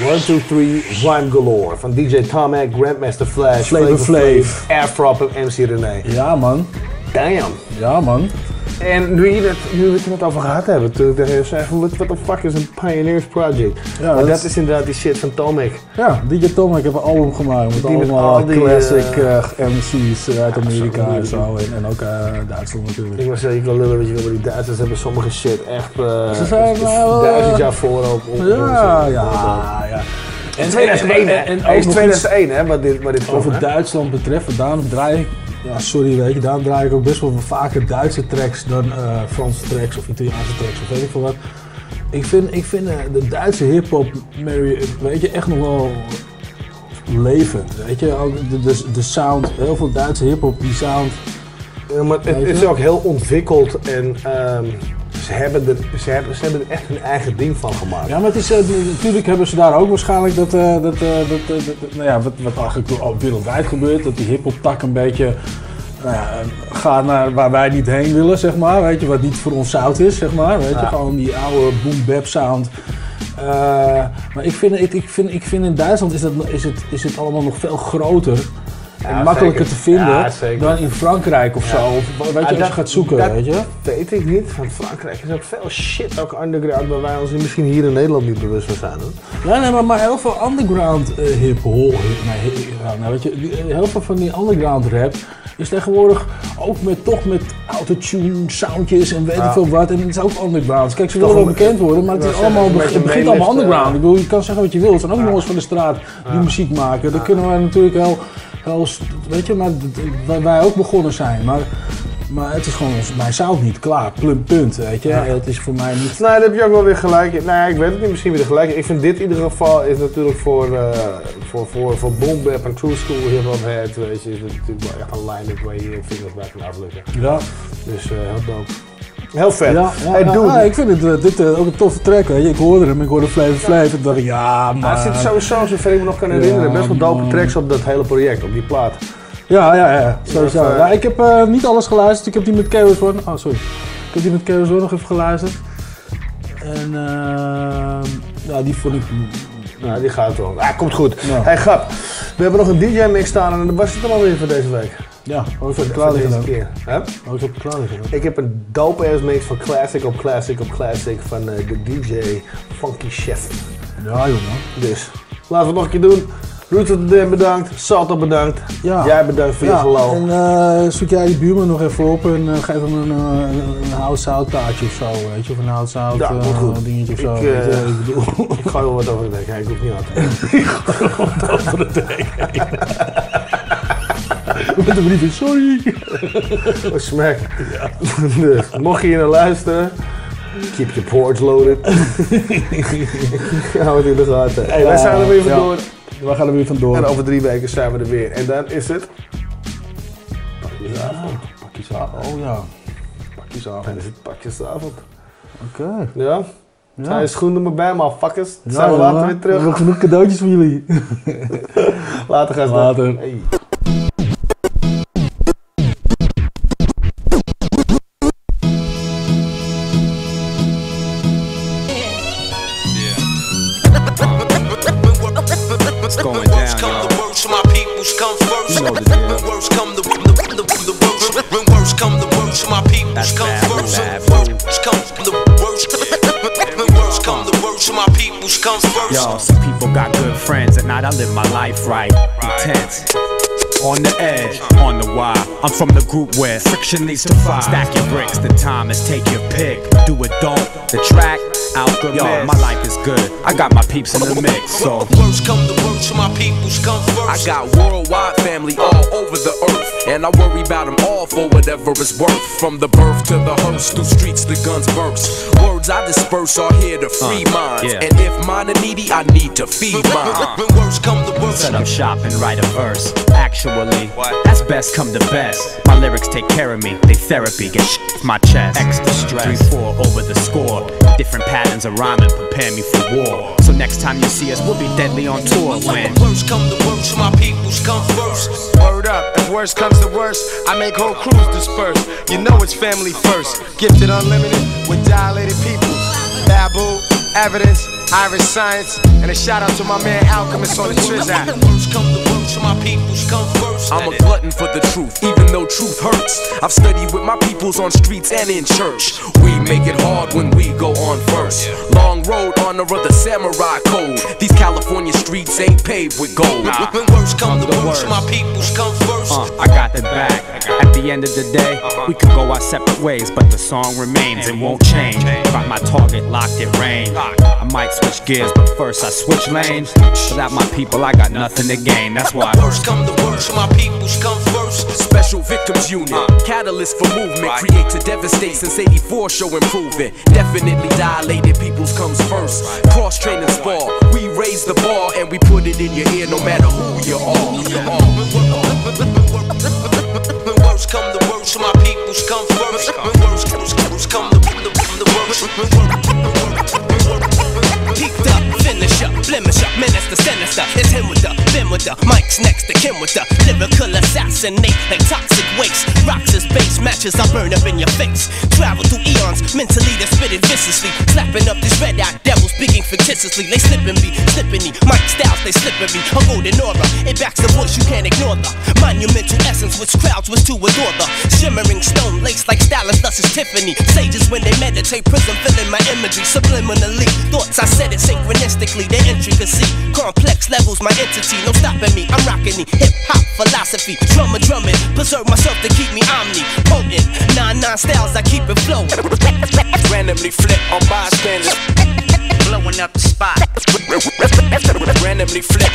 1, 2, 3, Rhyme Galore. Van DJ Tomac, Grandmaster Flash, Flavor Flav, Afrop en MC René. Ja, man. Damn. Ja, man. En nu, je het, nu we het er net over gehad hebben, toen tegen je zei van, what the fuck is een Pioneers Project? Ja, maar dat is- inderdaad die shit van Tomac. Ja, DJ Tom, ik heb een album gemaakt met Die met allemaal al die, classic eh, eh, MC's uit Amerika en zo. En, en ook eh, Duitsland natuurlijk. Ik was zeggen, ik wil lullen, weet je wel, maar die Duitsers hebben sommige shit echt Ze zijn wel, duizend jaar voorop. op- Ja, ja, ja. En 2001, hè? en Hij is ook nog 2001, hè, wat dit, wat dit Over? Duitsland betreft, daarom draai ik, ja sorry weet je, daarom draai ik ook best wel vaker Duitse tracks dan eh, Franse tracks of Italiaanse tracks of weet ik veel wat. Ik vind, ik vind eh, de Duitse hip-hop, Mary, weet je, echt nog wel levend. Weet je, ook de, de, de sound, heel veel Duitse hip-hop, die sound. Ja, maar het is ook heel ontwikkeld en ehm, ze, hebben er, ze, hebben, ze hebben er echt hun eigen ding van gemaakt. Ja, maar het is, eh, natuurlijk hebben ze daar ook waarschijnlijk dat, eh, dat, eh, dat, dat- nou ja, wat, wat eigenlijk al wereldwijd gebeurt, dat die hip-hop tak een beetje nou ja, gaat naar waar wij niet heen willen, zeg maar. Weet je, wat niet voor ons zout is, zeg maar. Weet je, Ja. gewoon die oude boom-bap sound. Maar ik vind, ik, ik, vind, ik vind in Duitsland is, dat, is, het, is het allemaal nog veel groter. Ja, makkelijker zeker. te vinden Ja, dan in Frankrijk of zo. Of, weet je, als dat- je gaat zoeken, dat weet je. weet ik niet. Van Frankrijk is ook veel shit, ook underground, waar wij ons misschien hier in Nederland niet bewust van zijn. Hoor. Ja, nee, maar, maar heel veel underground eh, hip-hop, hip, nee, hip- ja, nou, weet je, eh, heel veel van die underground rap is tegenwoordig ook met, toch met autotune, soundjes en weet Ja. ik veel wat. En het is ook underground. Kijk, ze willen wel bekend worden, maar het, is allemaal, het begint allemaal underground. Ik bedoel, je kan zeggen wat je wil. Het zijn ook jongens van de straat die Ja. muziek maken. Dat kunnen we natuurlijk heel, weet je, maar waar wij ook begonnen zijn. Maar, maar het is gewoon mijn sound niet klaar. Plum, punt, weet je. Ja. Het is voor mij niet... Nee, daar heb je ook wel weer gelijk. in. Nou, ik weet het niet, misschien weer gelijk. Ik vind dit in ieder geval is natuurlijk voor, eh voor, voor, voor boom bap en true school hip hop head, weet je, is het natuurlijk wel echt een line-up waar je je vingers bij kan aflukken. Ja. Dus eh, heel dope. Heel vet. Ja, ja, hey, ja, dude. ja, ik vind het, eh, dit eh, ook een toffe track. Je. Ik hoorde hem, ik hoorde Flavor Flav. En dacht ik, ja, Maar er zitten sowieso, zover ik me nog kan herinneren, best wel dope tracks op dat hele project, op die plaat. Ja, ja, ja, sowieso. Eh, ja, ik heb niet alles geluisterd. Ik heb die met Chaos One... Oh, sorry. Ik heb die met Chaos One nog even geluisterd. En eh, ja, die vond ik... Nou, die gaat wel. Ah, komt goed. Ja. Hey, grap. We hebben nog een DJ-mix staan en was het dan alweer voor deze week. Ja, ook op voor klaar deze keer. Hè? Ook op klaar. Ik heb een dope-ass mix van classic op classic op classic van eh, de DJ Funky Chef. Ja, jongen. Dus, laten we het nog een keer doen. Roots bedankt, Salto bedankt. Ja. Jij bedankt voor je Ja, geloof. En eh, zoek jij die buurman nog even op en eh, geef hem een, uh, een houtzout taartje of zo, weet je. Of een houtzout Ja, eh, dingetje of zo. Ik, weet je. ik bedoel... Ik gooi wel wat over de dek heen, ik hoef niet aan te doen. over de dek Met een brief sorry. Oh, smack. Dus, mocht je hier naar luisteren, keep your porch loaded. Hou het in de gaten. Hey, wij zijn er weer Ja. vandoor. We gaan er weer vandoor. En over drie weken zijn we er weer. En dan is het... Pakjesavond. Pakjesavond, oh ja. Pakjesavond. Dan is het pakjesavond. Oké. Ja? Ja. Zijn je schoenen maar bij, motherfuckers. Dan Ja, zijn we later weer We hebben terug. genoeg cadeautjes voor jullie. Later, gasten. Later. Hey. You know the deal. When worst come the, the, the, the worst. When worst come the worst, my peoples come first. When worst come the worst. When worst come the worst, my peoples come first. Yo, some people got good friends. At night, I live my life right. Intense. On the edge, on the wire. I'm from the group where friction leads to fire. Stack your bricks, the time is take your pick. Do it, don't. The track, alchemist. Yo, my life is good. I got my peeps in the mix, so. Worst come the worst, my peoples come first. I got worldwide family all over the earth, and I worry about them all for whatever it's worth. From the birth to the hearse, through streets the guns burst. Words I disperse are here to free Uh, minds, yeah. and if mine are needy, I need to feed mine. When worst come the worst. Set up shop and write a verse. Actually, that's best come to best. My lyrics take care of me, they therapy, get sh- my chest. Extra stress. 3 4 over the score. Different patterns of rhyming prepare me for war. So next time you see us, we'll be deadly on tour when. the Worst come the worst, my peoples come first. Word up, if worst comes to worst, I make whole crews disperse. You know it's family first. Gifted unlimited with dilated people. Babu, evidence, Iriscience, and a shout out to my man Alchemist on the Triz app. Worst come my peoples come first. I'm a glutton for the truth, even though truth hurts. I've studied with my peoples on streets and in church. We make it hard when we go on first. Long road, honor of the samurai code. These California streets ain't paved with gold. When worst come the worst, my peoples come first. Uh, I got the back. At the end of the day, we could go our separate ways, but the song remains and won't change. Got my target locked at range. I might switch gears, but first I switch lanes. Without my people, I got nothing to gain. That's why. Worst come the worst, my peoples come first. Special Victims Unit, uh. catalyst for movement, create to devastate since 84, show improvement. Definitely dilated. Peoples comes first. Cross training spar, we raise the bar and we put it in your ear no matter who you are. When worst come the worst, my peoples come first. When worst, worst come the, the, the worst. Peaked up, finish up, blemish up, menace the sinister. It's him with the, them with the, Mike's next to Kim with the lyrical assassinate like toxic waste. Rocks as base matches, I burn up in your face. Travel through eons, mentally they spit it viciously. Slapping up these red eyed devils, speaking fictitiously. They slipping me, slipping me. Mike styles, they slipping me. A golden aura, it backs the voice, you can't ignore the monumental essence which crowds was to adore the shimmering stone lace like stylus, thus is Tiffany. Sages when they meditate, prism filling my imagery subliminally. Thoughts I said it synchronistically, the intricacy. Complex levels, my entity, no stopping me. I'm rocking the hip hop philosophy. Drummer drumming, preserve myself to keep me omni potent. Nine nine styles, I keep it flowing. Randomly flip on bystanders. Blowing up the spot. Randomly flip.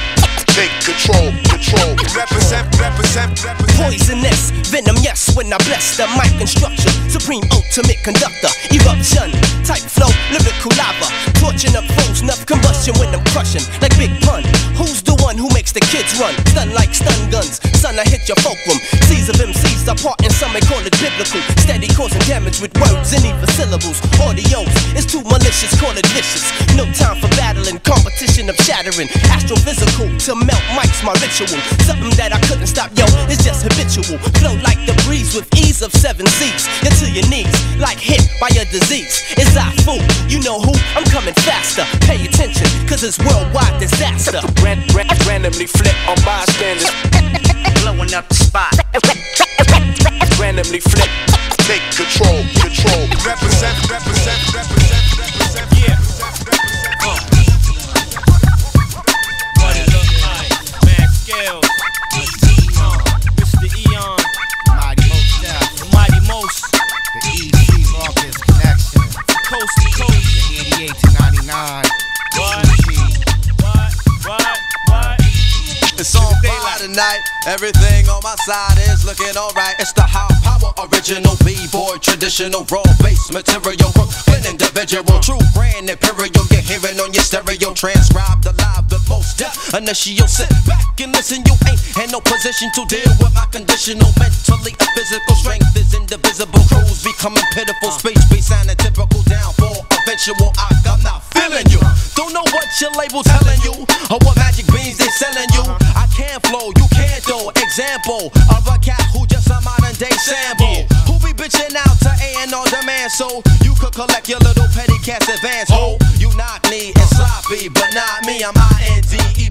Take control, control. Represent, represent, represent. Poisonous, venom, yes, when I bless the mic instruction. Supreme ultimate conductor, eruption, type flow, lyrical lava. Torching up foes, enough combustion when I'm crushing. Like Big Pun, who's the one who makes the kids run? Stun like stun guns, son, I hit your fulcrum. Seas of MCs are part and some may call it biblical. Steady causing damage with words and even syllables. Audios, it's too malicious, call it vicious. No time for battling, competition of shattering. Astrophysical, to melt mics, my ritual. Something that I couldn't stop, yo, it's just habitual. Flow like the breeze with ease of seven seas. You're to your knees, like hit by a disease. It's I fool, you know who? I'm coming faster. Pay attention, cause it's worldwide disaster. Ran, ran, randomly flip on bystanders. Blowing up the spot. Randomly flip. Take control, control. Represent, represent, represent, represent. Yeah. Coast to coast. 88 to 99. What? What? What? It's on fire tonight. Everything on my side is looking alright. It's the high power original B-boy, traditional raw bass material. Brooklyn individual, true grand imperial. You're hearing on your stereo, transcribed alive the live the most deaf. Initial sit back and listen. You ain't in no position to deal with my conditional mentally and physical strength is indivisible. Crews becoming pitiful. Speech be sounding typical down I, I'm not feeling you. Don't know what your label telling you or what magic beans they selling you. I can't flow, you can't though. Example of a cat who just a modern day sample. Who be bitching out to A and on demand so you could collect your little petty cash advance. Oh, you knock me and sloppy, but not me. I'm I N D E P E N D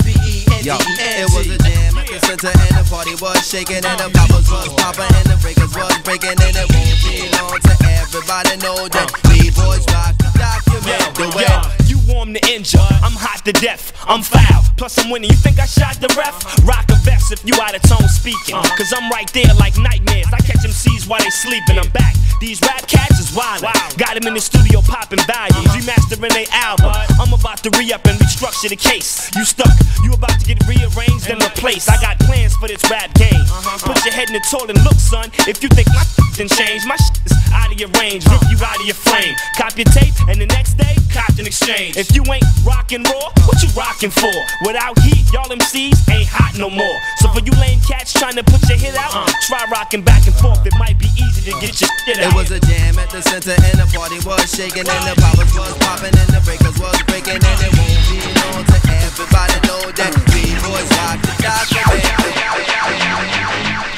Yo, it was a jam at the center and the party was shaking and the poppers was popping and the breakers was breaking and it won't be long to everybody know that B-boys rock. Document the way. Warm to injure, I'm hot to death, I'm foul. Plus I'm winning. You think I shot the ref? Rock a vest if you out of tone speaking. Uh-huh. Cause I'm right there like nightmares. I catch them MCs while they sleeping. I'm back. These rap cats is wild. Got them in the studio popping values, uh-huh. remastering their album. I'm about to re up and restructure the case. You stuck, you about to get rearranged and replaced. I got plans for this rap game. Uh-huh. Put your head in the toilet and look, son. If you think my didn't change, my shit is out of your range. Rip you out of your frame. Cop your tape and the next day, cop an exchange. If you ain't rockin' raw, what you rockin' for? Without heat, y'all MCs ain't hot no more. So for you lame cats trying to put your hit out, uh. try rocking back and forth. It might be easy to get your shit It was a jam at the center and the party was shaking and the poppers was popping and the breakers was breaking and it won't be long to everybody know that B-boys rock the document.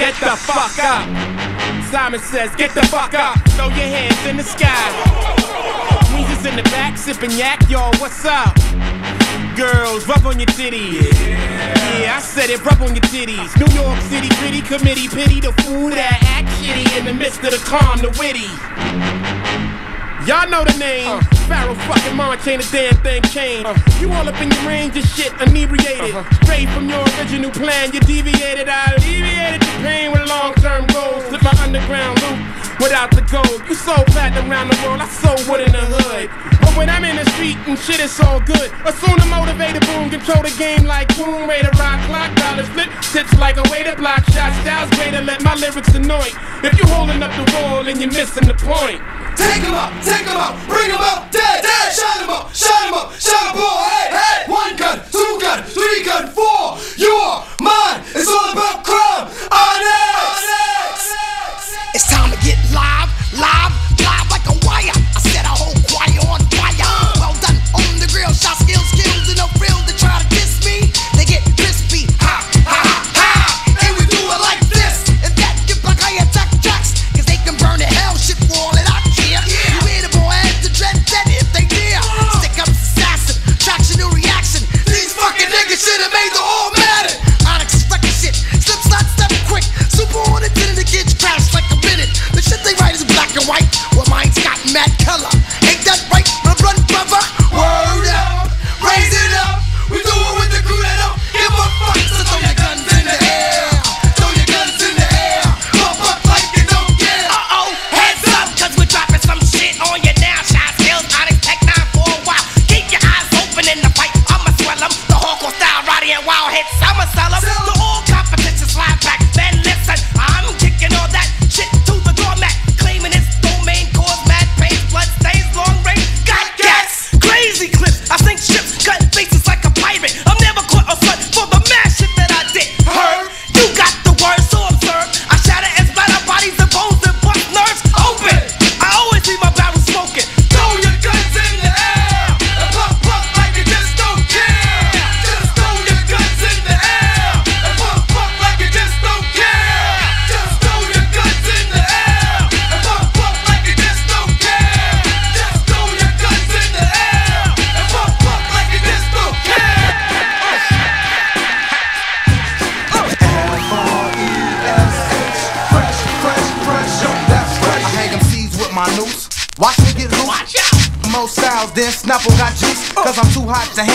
Get the fuck up. Simon says, get the fuck up. Throw your hands in the sky. Weezer's in the back, sipping yak, y'all, what's up? Girls, rub on your titties. Yeah, I said it, rub on your titties. New York City gritty committee, pity the fool that act shitty in the midst of the calm, the witty. Y'all know the name. Uh. Pharoahe fucking Monch ain't a damn thing changed. Uh. You all up in your range of shit, inebriated. Uh-huh. Straight from your original plan, you deviated. I alleviated your pain with long term goals. Slip my underground loop without the gold. You so fat around the world, I so wood in the hood. But when I'm in the street and shit, it's all good. Assume the motivated boom, control the game like boom. Way to rock, clock, dollars flip. Tips like a way to block shots. Styles way to let my lyrics annoy. If you holding up the wall and you're missing the point. Take him out, take him out, bring him out, dead, dead. Shine him up, shine him up, shine him up, hey, hey. One gun, two gun, three gun, four. You are mine. It's all about crime. Onyx.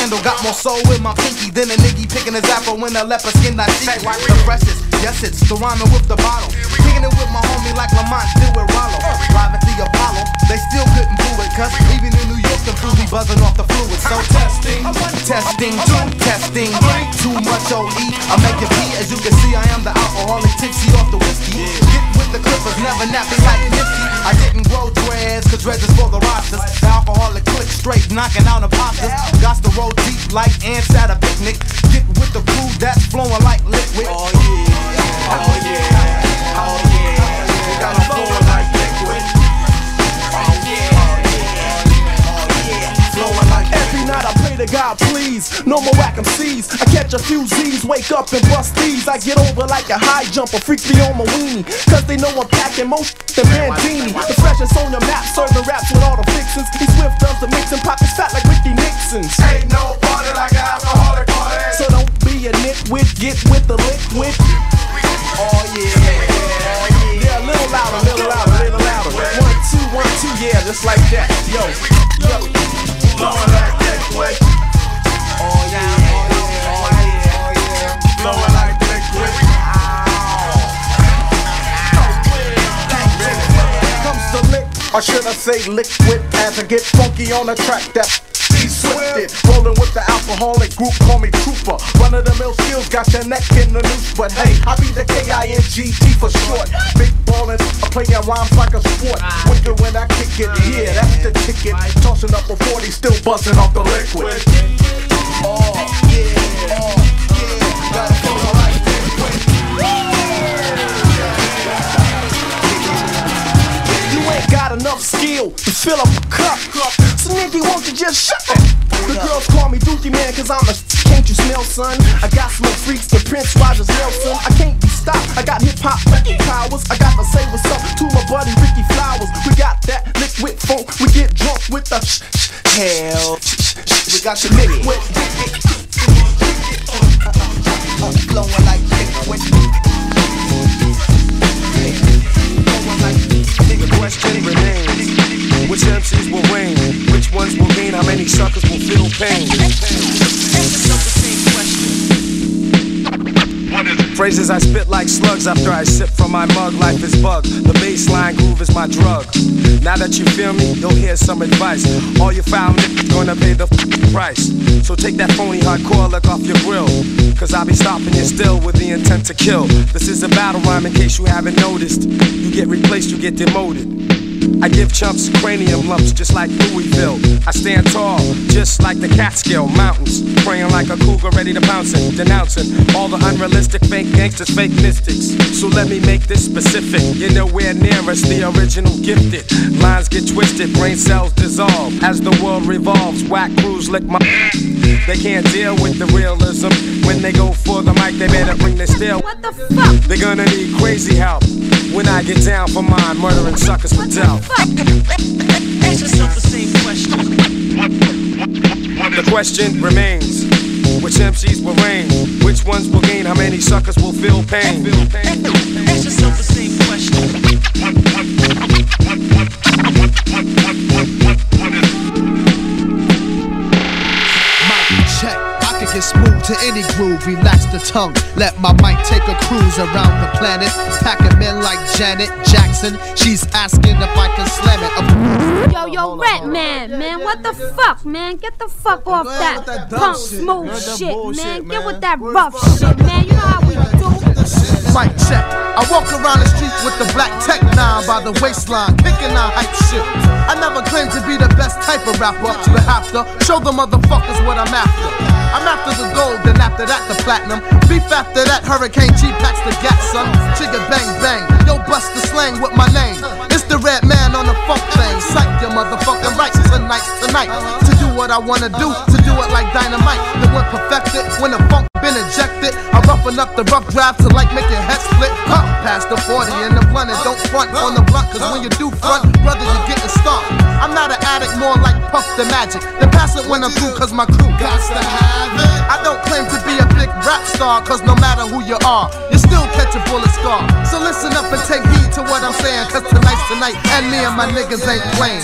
Handle. Got more soul in my pinky than a nigga picking his apple when a leper skin I see. The freshest, yes, it's the rhyming with the bottle. Kicking it with my homie like Lamont did with they still couldn't do it. Cause even in New York, the fools be buzzing off the fluid. So testing, testing, two, testing, too much OE. I make you pee, as you can see, I am the alcoholic tipsy off the whiskey. Get with the clippers, never nappy like Nipsey. I didn't grow dreads, cause dreads is for the rosters. The alcoholic click straight, knocking out imposters. Got to roll deep like ants at a picnic. Get with the crew that's flowing like liquid. Oh yeah, oh yeah, to God, please, no more whack MCs. I catch a few Z's, wake up and bust these. I get over like a high jumper, freak me on my weenie. Cause they know I'm packing more than Bandini. The freshest on your map, serving raps with all the fixins. He swift does the mixing, pockets fat like Ricky Nixon's. Ain't no party like an alcoholic party. So don't be a nitwit, get with the liquid. Oh yeah, yeah, a little louder, little louder, little louder. One, two, one, two, yeah, just like that. Yo, yo, blowing like liquid. Oh or should I say liquid, as I get funky on the track that be swifted. Rolling with the alcoholic group, call me trooper. Run of the mill skills, got your neck in the noose, but hey, I be the K-I-N-G-T for short. Big ballin', I play your rhymes like a sport. Wicked when I kick it, yeah, that's the ticket. Tossing up a 40, still buzzing off the liquid. Oh, yeah, oh, enough skill to fill up a cup. So nigga, won't you just shut up? The girls call me Dookie Man cause I'm a can't you smell son? I got some freaks to Prince Rogers Nelson. I can't be stopped. I got hip hop powers. I got to say what's up to my buddy Ricky Flowers. We got that liquid funk. We get drunk with the sh- sh- hell. We got the liquid. Flowing like liquid. The question remains Which MCs will reign? Which ones will gain? How many suckers will feel pain? Phrases I spit like slugs after I sip from my mug. Life is bug. The baseline groove is my drug. Now that you feel me, you'll hear some advice. All you foul niggas gonna pay the price. So take that phony hardcore look off your grill. Cause I'll be stopping you still with the intent to kill. This is a battle rhyme in case you haven't noticed. You get replaced, you get demoted. I give chumps cranium lumps just like Louisville. I stand tall, just like the Catskill Mountains. Praying like a cougar ready to pounce it. Denouncing all the unrealistic fake gangsters, fake mystics. So let me make this specific. You're nowhere near us, the original gifted. Lines get twisted, brain cells dissolve. As the world revolves, whack crews lick my. They can't deal with the realism. When they go for the mic, they better bring their steel. What the fuck? They're gonna need crazy help. When I get down for mine, murdering suckers for Dell. The question. Remains Which MCs will reign? Which ones will gain? How many suckers will feel pain? Question. Mic check. I can get smooth to any groove. Relax the tongue. Let my mic take a cruise around the planet. Packing men like Janet Jackson. She's asking if I can slam it. A- Yo, yo, Rat Man, man, what the fuck, man? Get the fuck off that, punk smooth shit, man. Get with that rough shit, man. You know how we do. Mic check. I walk around the street with the black tech nine by the waistline, kicking out hype shit. I never claimed to be the best type of rapper, but have to show the motherfuckers what I'm after. I'm after the gold, then after that the platinum. Beef after that, Hurricane G packs the gas, son. Chigga bang bang, yo bust the slang with my name. It's the Redman on the funk thing. Psych your motherfucking rights tonight, tonight. What I wanna do, to do it like dynamite. Then when perfected, when the funk been ejected, I roughen up the rough draft to like make your head split. Huh, past the 40 and the blunt and don't front on the blunt, cause when you do front, brother, you're getting stomped. I'm not an addict, more like Puff the Magic. Then pass it when I'm through, cause my crew got to have it. I don't claim to be a big rap star, cause no matter who you are, you still catch a bullet scar. So listen up and take heed to what I'm saying, cause tonight's tonight, and me and my niggas ain't playing.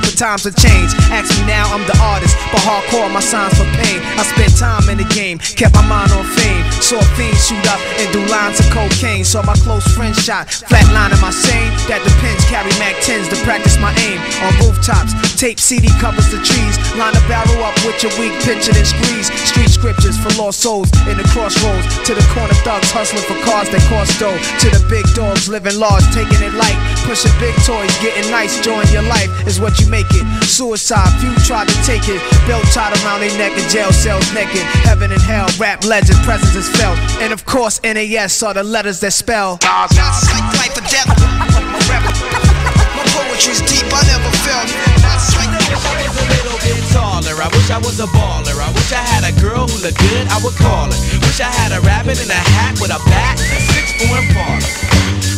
times have changed. Ask me now, I'm the artist, but hardcore my signs for pain. I spent time in the game, kept my mind on fame. Saw fiends shoot up and do lines of cocaine. Saw my close friend shot, flatline in my sane. That depends, carry Mac 10s to practice my aim. On rooftops, tape CD covers the trees. Line a barrel up with your weak picture then squeeze. Street scriptures for lost souls in the crossroads. To the corner thugs hustling for cars that cost dough. To the big dogs living large, taking it light. Pushing big toys, getting nice. Join your life is what you make it. Suicide, few tried to take it. Belt tied around their neck in jail cells naked. Heaven and hell, rap legend, presence is felt. And of course, NAS are the letters that spell. Not life or death. My poetry's deep, I never felt. Taller. I wish I was a baller. I wish I had a girl who looked good. I would call her. Wish I had a rabbit in a hat with a bat six four parlor.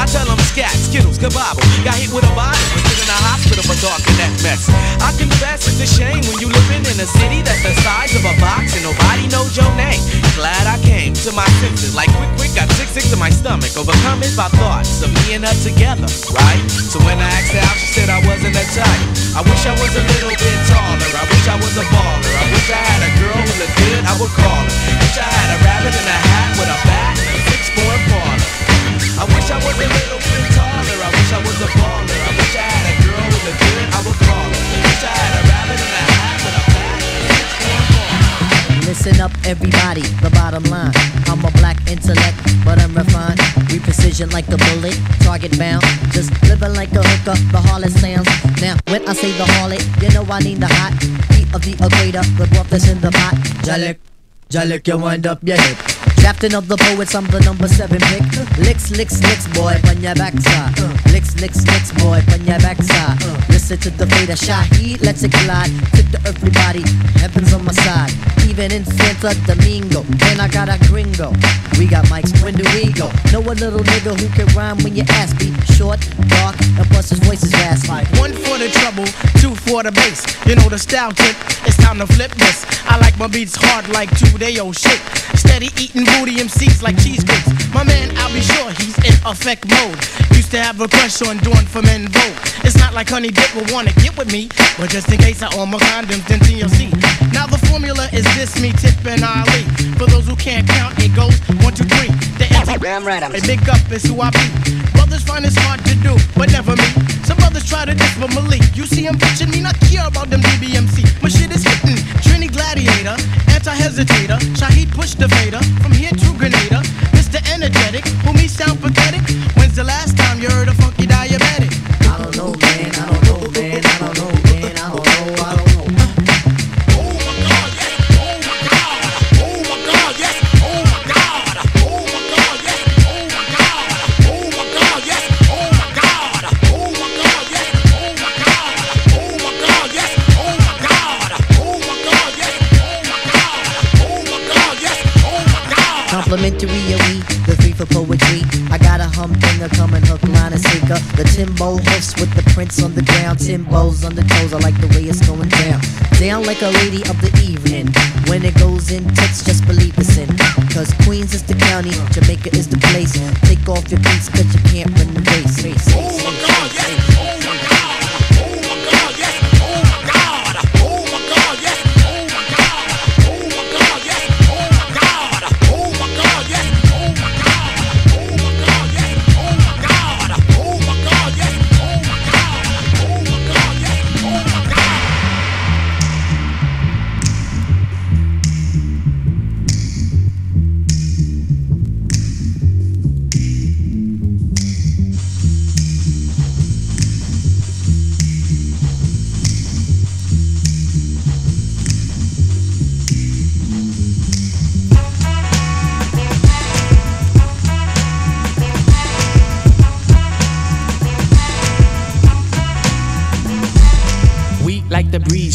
I tell them scat, skittles, kabobble. Got hit with a bottle and put in a hospital for talking that mess. I confess it's a shame when you living in a city that's the size of a box and nobody knows your name. Glad I came to my senses, like quick, quick, got sick, sick to my stomach. Overcome it by thoughts of me and her together, right? So when I asked her out, she said I wasn't a type. I wish I was a little bit taller. I wish I was a baller. I wish I had a girl who looked good, I would call her. Wish I had a rabbit in a hat with a bat and a parlor. Listen up, everybody. The bottom line. I'm a black intellect, but I'm refined. We precision like a bullet, target bound. Just living like a hooker, the harlot sounds. Now, when I say the harlot, you know I need the hot heat of the equator, the warmth that's in the pot. Jalik, Jalik, you wind up your hip. Captain of the poets, I'm the number seven pick. Licks, licks, licks, boy, on your backside. Licks, licks, licks, boy, on your backside. Listen to the Vader Shaheed, let's it collide. Tip to everybody, heaven's on my side. Even in Santo Domingo, and I got a gringo. We got mics, when do we go? Know a little nigga who can rhyme when you ask me. Short, dark, and plus his voice is raspy. One for the trouble, two for the bass. You know the style tip, it's time to flip this. I like my beats hard like two day old shit. Steady eating booty MCs like cheesecakes. My man, I'll be sure he's in effect mode. Used to have a crush on doing for men vote. It's not like Honey Dip will wanna get with me, but just in case I own my condoms, then TLC. Now the formula is this, me, Tip, and Ali. For those who can't count, it goes one, two, three. The Damn right, I'm big up is who I be. Brothers find it's hard to do, but never me. Some brothers try to diss but Malik. You see him bitching me, not care about them DBMC. My shit is hitting. Trini Gladiator, anti-hesitator. Shaheed push the fader. From here to Grenada. Mr. Energetic, who me sound pathetic. When's the last time you heard a funky diabetic? Humdinger coming hook, line, and sinker. The Timbo hoofs with the prints on the ground. Timbos on the toes, I like the way it's going down. Down like a lady of the evening. When it goes in tits, just believe it's in. Cause Queens is the county, Jamaica is the place. Take off your beats, cause you can't run the race. Oh the breeze,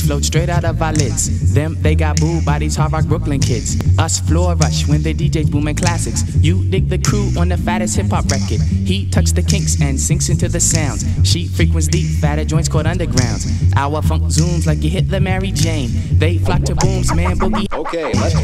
float straight out of our lids. Them, they got booed by these hard rock Brooklyn kids. Us floor rush when the DJ's booming classics. You dig the crew on the fattest hip hop record. He tucks the kinks and sinks into the sounds. She frequents deep, fatter joints called undergrounds. Our funk zooms like you hit the Mary Jane. They flock to booms, man, boogie. Okay, let's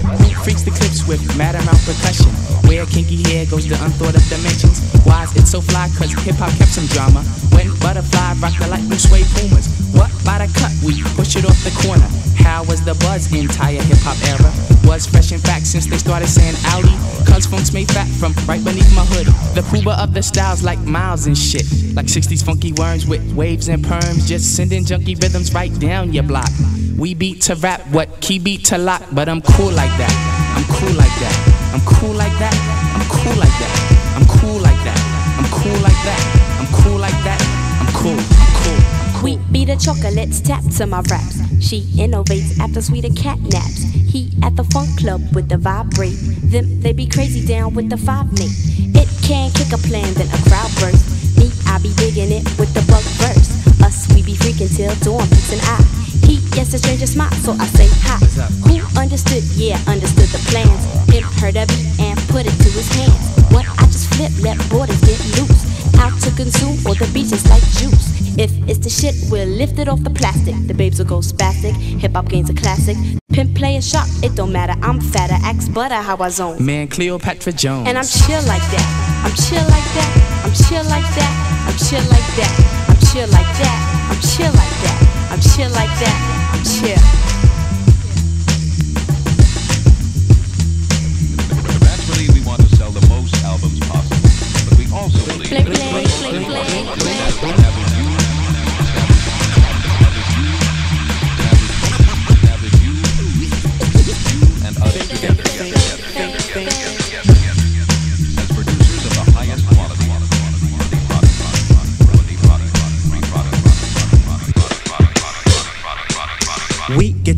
Freaks the clips with mad amount percussion. Where kinky hair goes to unthought of dimensions. Why is it so fly? Cause hip hop kept some drama. When butterfly rock the light blue suede pumas. What by the cut? We push it off the corner. How was the buzz entire hip hop era? Was fresh in fact since they started saying Audi. Cause funks made fat from right beneath my hood. The Cuba of the styles like miles and shit. Like 60s funky worms with waves and perms. Just sending junky rhythms right down your block. We beat to rap, what key beat to lock, but I'm cool like that. I'm cool like that. I'm cool like that. I'm cool like that. I'm cool like that. I'm cool like that. I'm cool like that. I'm cool. I'm cool. We beat the chocolates, tap to my raps. She innovates after sweeter cat naps. He at the funk club with the vibrate. Them they be crazy down with the five mate. It can kick a plan, then a crowd burst. Me, I be digging it with the bug verse. Us, we be freaking till dawn peaks and I. He gets a stranger smile, so I say hi. Who understood? Yeah, understood the plans. Pimp heard of it and put it to his hands. What I just flip, let borders get loose. Out to consume or the beaches like juice. If it's the shit, we'll lift it off the plastic. The babes will go spastic. Hip hop gains a classic. Pimp play a shot, it don't matter. I'm fatter, axe butter, how I zone. Man, Cleopatra Jones. And I'm chill like that. I'm chill like that. I'm chill like that. I'm chill like that. I'm chill like that. I'm chill like that. Chill like that. Chill.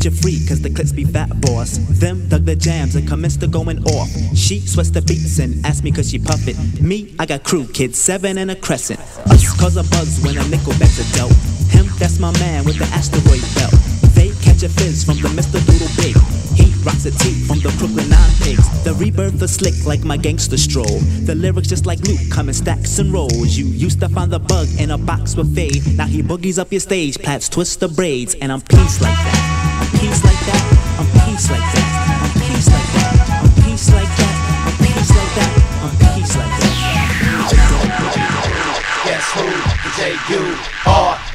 You free cause the clips be fat boss. Them dug the jams and commenced to going off. She sweats the beats and asked me cause she puff it. Me, I got crew kids, seven and a crescent. Us cause a buzz when a nickel backs a dope. Him, that's my man with the asteroid belt. They catch a fizz from the Mr. Doodlebug. He rocks a tee from the Brooklyn Nine Pigs. The rebirth is slick like my gangster stroll. The lyrics just like Luke come in stacks and rolls. You used to find the bug in a box with fade. Now he boogies up your stage, plats twist the braids, and I'm peace like that. Peace like that. I'm peace like that. I'm peace like that. I'm peace like that. I'm peace like that. I'm peace like that. Guess who? The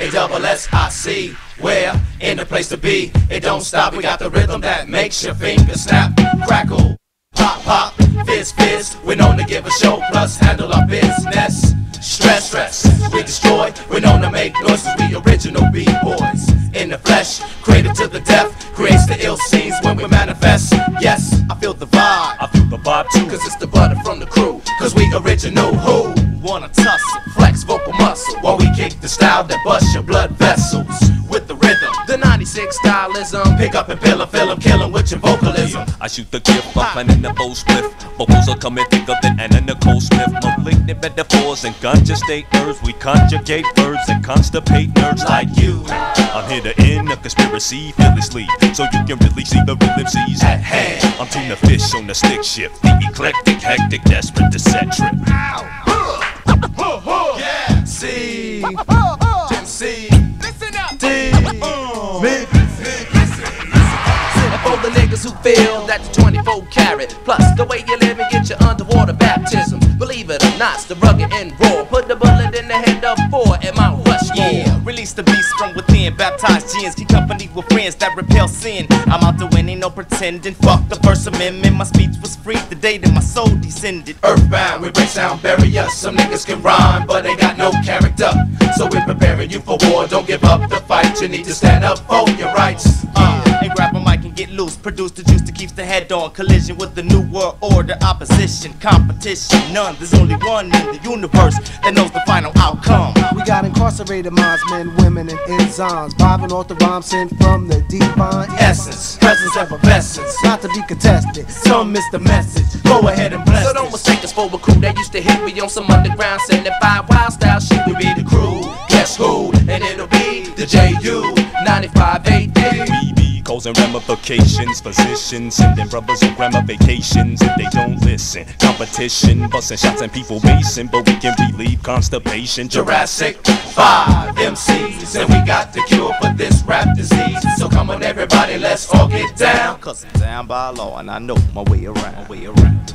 J-U-R-A-double-S-I-C. Where? In the place to be. It don't stop. We got the rhythm that makes your fingers snap, crackle, pop, pop, fizz, fizz. We're known to give a show, plus handle our business. Stress, stress. We destroy. We're known to make noises. We original B-boys. In the flesh, created to the death. Creates the ill scenes when we manifest. Yes, I feel the vibe. I feel the vibe too. Cause it's the butter from the crew. Cause we original who? Wanna tussle, flex vocal muscle. While we kick the style that busts your blood vessels. With the 96 stylism. Pick up and pill 'em, fill 'em, kill 'em with your vocalism. I shoot the gift, I'm planning the bow split. Vocals are coming thicker than Anna Nicole Smith. Malignant metaphors and ganja state herbs. We conjugate verbs and constipate nerds like you. I'm here to end a conspiracy fearlessly. So you can really see the real MCs at hand. I'm tuna fish on the stick shift. The eclectic, hectic, desperate trip. Yeah, C, Jim C, listen up, D, me. And for the niggas who feel that the 24 carat plus the way you live and get your underwater baptism. Believe it or not, it's the rugged and raw. Put the bullet in the head of four at Mount Rushmore. Yeah, release the beast from within. Baptized gins, keep company with friends that repel sin. I'm out to win, ain't no pretending. Fuck the First Amendment. My speech was free the day that my soul descended. Earthbound, we break sound barriers. Some niggas can rhyme, but they got no character. So we're preparing you for war. Don't give up the fight. You need to stand up for your rights. Uh, and grab a mic and get loose. Produce the juice that keeps the head on. Collision with the new world order. Opposition, competition, none. There's only one in the universe that knows the final outcome. We got incarcerated minds, men, women, and enzymes. Vibing off the rhyme sent from the divine Essence, presence, effervescence. Not to be contested. Some miss the message. Go ahead and bless. So don't mistake us for a crew that used to hit me on some underground 75 wild style shit. We be the crew guess who? And it'll be the JU 95 AD causing ramifications. Physicians sending brothers on grammar vacations if they don't listen. Competition, busting shots and people basing, but we can relieve constipation. Jurassic 5 MCs, and we got the cure for this rap disease. So come on, everybody, let's all get down. Cause I'm down by law, and I know my way around. My way around.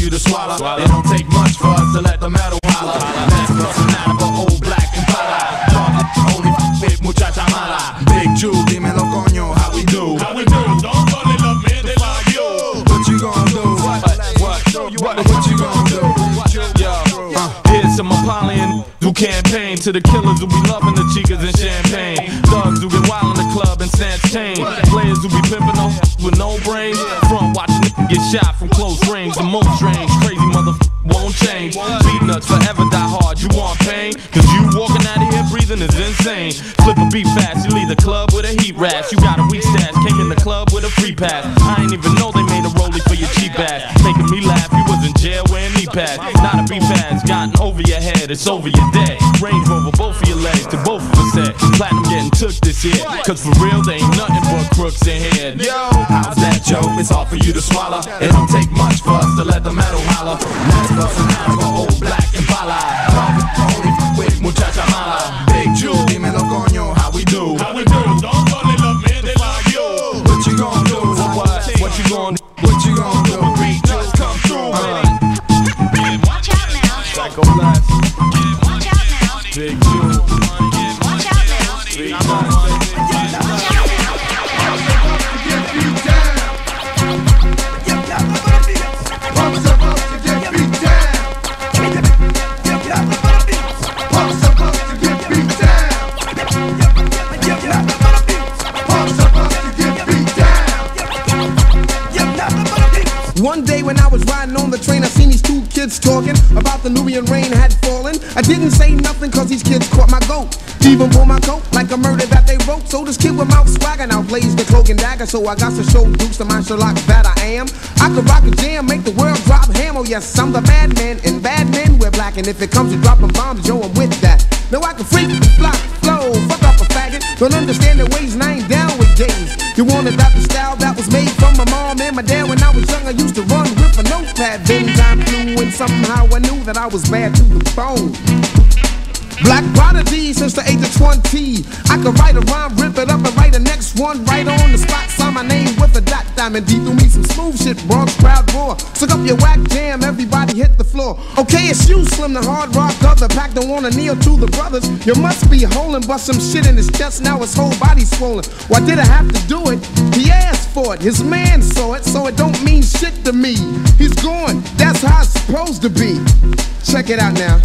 you to swallow. It don't take much for us to let the metal holler. Let's bust out of a old black Impala. Talking only with muchacha mala. Big Jew, dímelo coño, how we do? How we do? Don't call it love, man. They love you. What you gonna do? What? What? What? What you gonna do? Yo, uh, here's some Apollyon who campaign to the killers who be loving the chicas and champagne. Thugs who get wild in the club and chain. Players who be pimping on with no brains. Front watching get shot The most strange, crazy motherfucker won't change. Beatnuts forever die hard. You want pain? Cause you walking out of here breathing is insane. Flip a beat fast, you leave the club with a heat rash. You got a weak stash, came in the club with a free pass. I ain't even know they made a rollie for your cheap ass. Making me laugh, you was in jail wearing knee pads. Not a beef ass, gotten over your head, it's over your dead. Range Rover, both of your legs, to both of. Platinum getting took this year. Cause for real, they ain't nothing but crooks in here. Yo, How's that, Joe? It's hard for you to swallow. It don't take much for us to let the metal holler. Let's bust out of a old kids talking about the Nubian rain had fallen. I didn't say nothing cause these kids caught my goat. Even pull my coat like a murder that they wrote. So this kid with mouth swagger now plays the cloak and dagger. So I got to show Dukes to my Sherlock that I am. I could rock a jam, make the world drop ham. Oh yes, I'm the madman, and bad men wear black. And if it comes to dropping bombs, yo, I'm with that. No, I can freak, block, flow, fuck up a faggot. Don't understand the ways and I ain't down with games. You want about the style that was made from my mom and my dad when I was young. I used to run with a notepad. Then somehow I knew that I was bad to the bone. Black prodigy since the age of 20. I could write a rhyme, rip it up, and write the next one right on the spot. Sign my name with a dot diamond. D through me some smooth shit, Bronx crowd roar. Suck up your whack jam, everybody hit the floor. Okay, it's you, Slim the hard rock. Other pack don't wanna kneel to the brothers. You must be holding, bust some shit in his chest. Now his whole body swollen. Why did I have to do it? He asked for it. His man saw it, so it don't mean shit to me. He's gone. That's how it's supposed to be. Check it out now.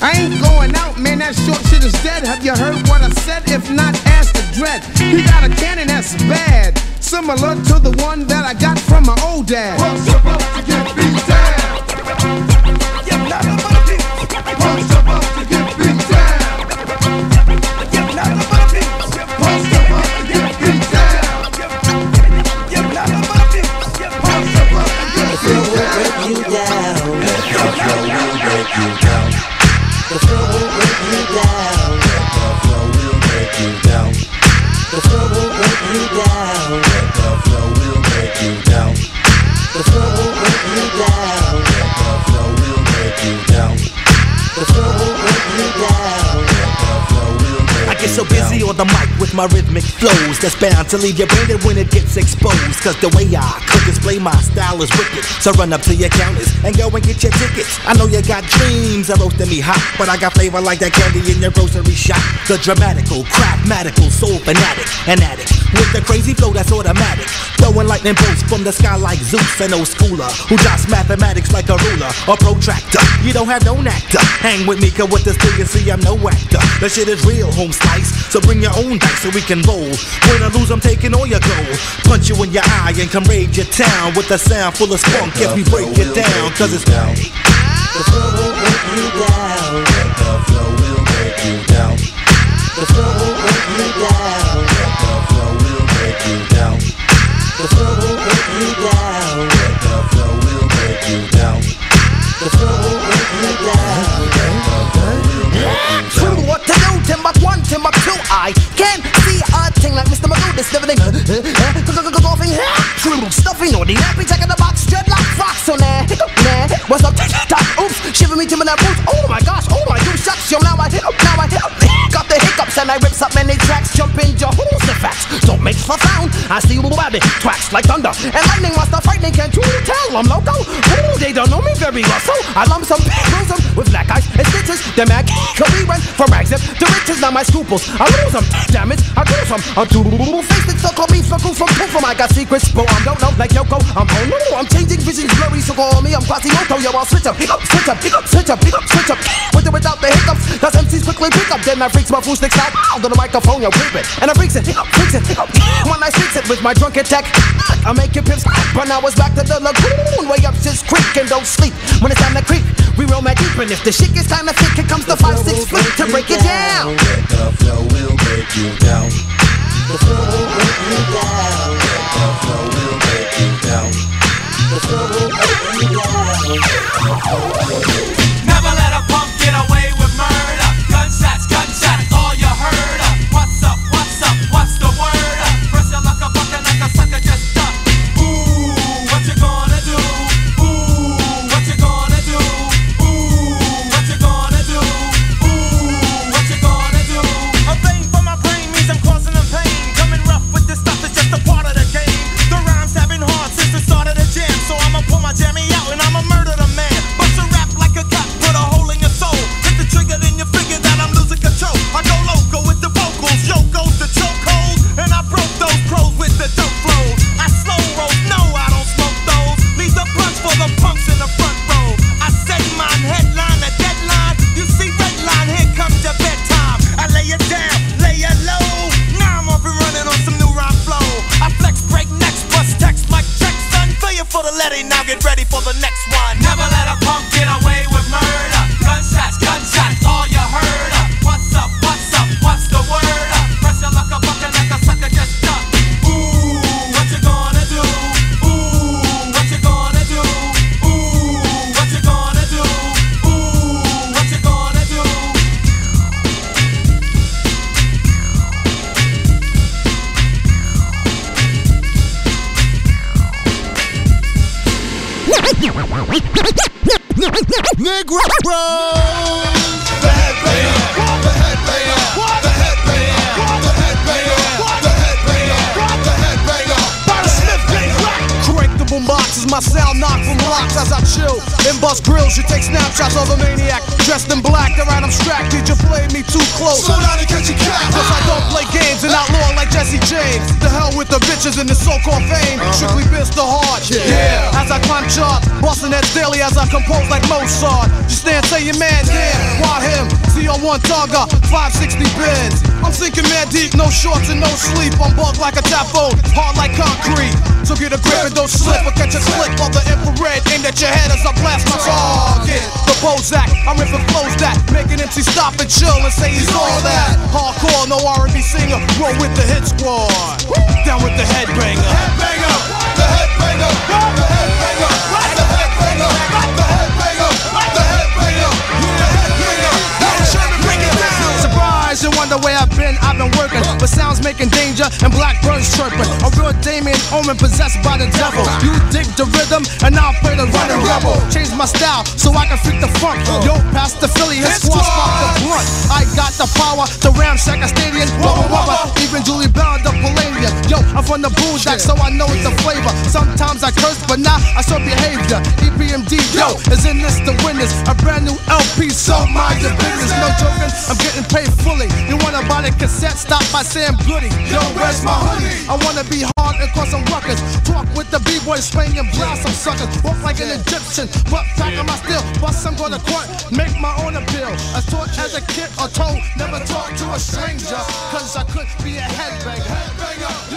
I ain't going out, man, that short shit is dead. Have you heard what I said? If not, ask the dread. He got a cannon that's bad, similar to the one that I got from my old dad. To get beat down. To get beat down. To get beat down. To get beat down. Break you down, break you down. Get so busy on the mic with my rhythmic flows that's bound to leave you branded when it gets exposed. Cause the way I could display my style is wicked. So run up to your counters and go and get your tickets. I know you got dreams of roasting me hot, but I got flavor like that candy in your grocery shop. The dramatical, craftmatical, soul fanatic, an addict with the crazy flow that's automatic. Throwing lightning bolts from the sky like Zeus, an old schooler who drops mathematics like a ruler or protractor. You don't have no actor. Hang with me, cause with this thing you see, I'm no actor. The shit is real, home slice. So bring your own dice so we can roll. Win or lose, I'm taking all your gold. Punch you in your eye and come raid your town with a sound full of spunk. If we break it down, cause it's down. The flow will break you down. The flow will break you down. The flow will break you down. Up Tim two. I can see a thing like Mr. Magoo. This everything. Golfing. nappy, naughty nappy, checking the box, dreadlock rocks on there. Man. What's up? Oops, shiver me to my boots. Oh my gosh, oh my goose shucks, yo, now I hiccup, now I hiccup. Got the hiccups and I rips up many tracks, jump in your who's the facts. Don't make for sound. I see you rabbit, tracks like thunder. And lightning must frightening, can't you tell? I'm loco. Ooh, they don't know me very well, so I lump some bruise 'em with black eyes and. The mag can we run from rags up to riches, now my scruples. I lose them, it, I lose them. I'm too face it, so call me from proof from I got secrets, but I don't know like Yoko. I'm no, I'm changing visions blurry, so call me, I'm Quasimodo, yo, I'll switch up, pick up, switch up, pick up, switch up, pick up, switch up. With or without the hiccups, cause MCs quickly pick up, then I freaks my food sticks out, to the microphone, yo, creep it. And I freaks it, hiccup, freaks it, hiccup. When I fix it with my drunken tech, I make it pips, but now it's back to the lagoon, way up this creek and don't sleep. When it's time to creep, we roll my deep, and if the shit gets kinda thick, here comes the five, six feet to break it down. Let The flow will break you down. The flow will break you down. The flow will break you down. The flow will break you down. Like a tap phone, hard like concrete. So get a grip and don't slip or catch a slip on the infrared. Aim at your head as I blast my target. The Bozak, I'm ripping flows that make an MC stop and chill and say he's all that. Hardcore, no R&B singer, roll with the hit squad. Down with the headbanger. Headbanger. Making danger and blackbirds chirping. A real Damien Omen possessed by the devil. You dig the rhythm, and I'll play the running rebel. Change my style so I can freak the funk. Yo, past the Philly, his squad spark the blunt. I got the power to ramshack a stadium. Wubba wubba, even Julie Bell, the Palladium. Yo, I'm from the Boondock, so I know it's the flavor. Sometimes I curse, but now I show behavior. EPMD, yo, is in this the winners. A brand new LP, so mind your business. No joking, I'm getting paid fully. You wanna buy the cassette? Stop by Sam Goody. Yo, where's my hoodie? I wanna be hard and cause some ruckus. Talk with the B-boys, swing and blast some suckers. Walk like an Egyptian, but pack on my steel. Bust some gonna court, make my own appeal. As taught as a kid or told, never talk to a stranger. Cause I could be a headbanger.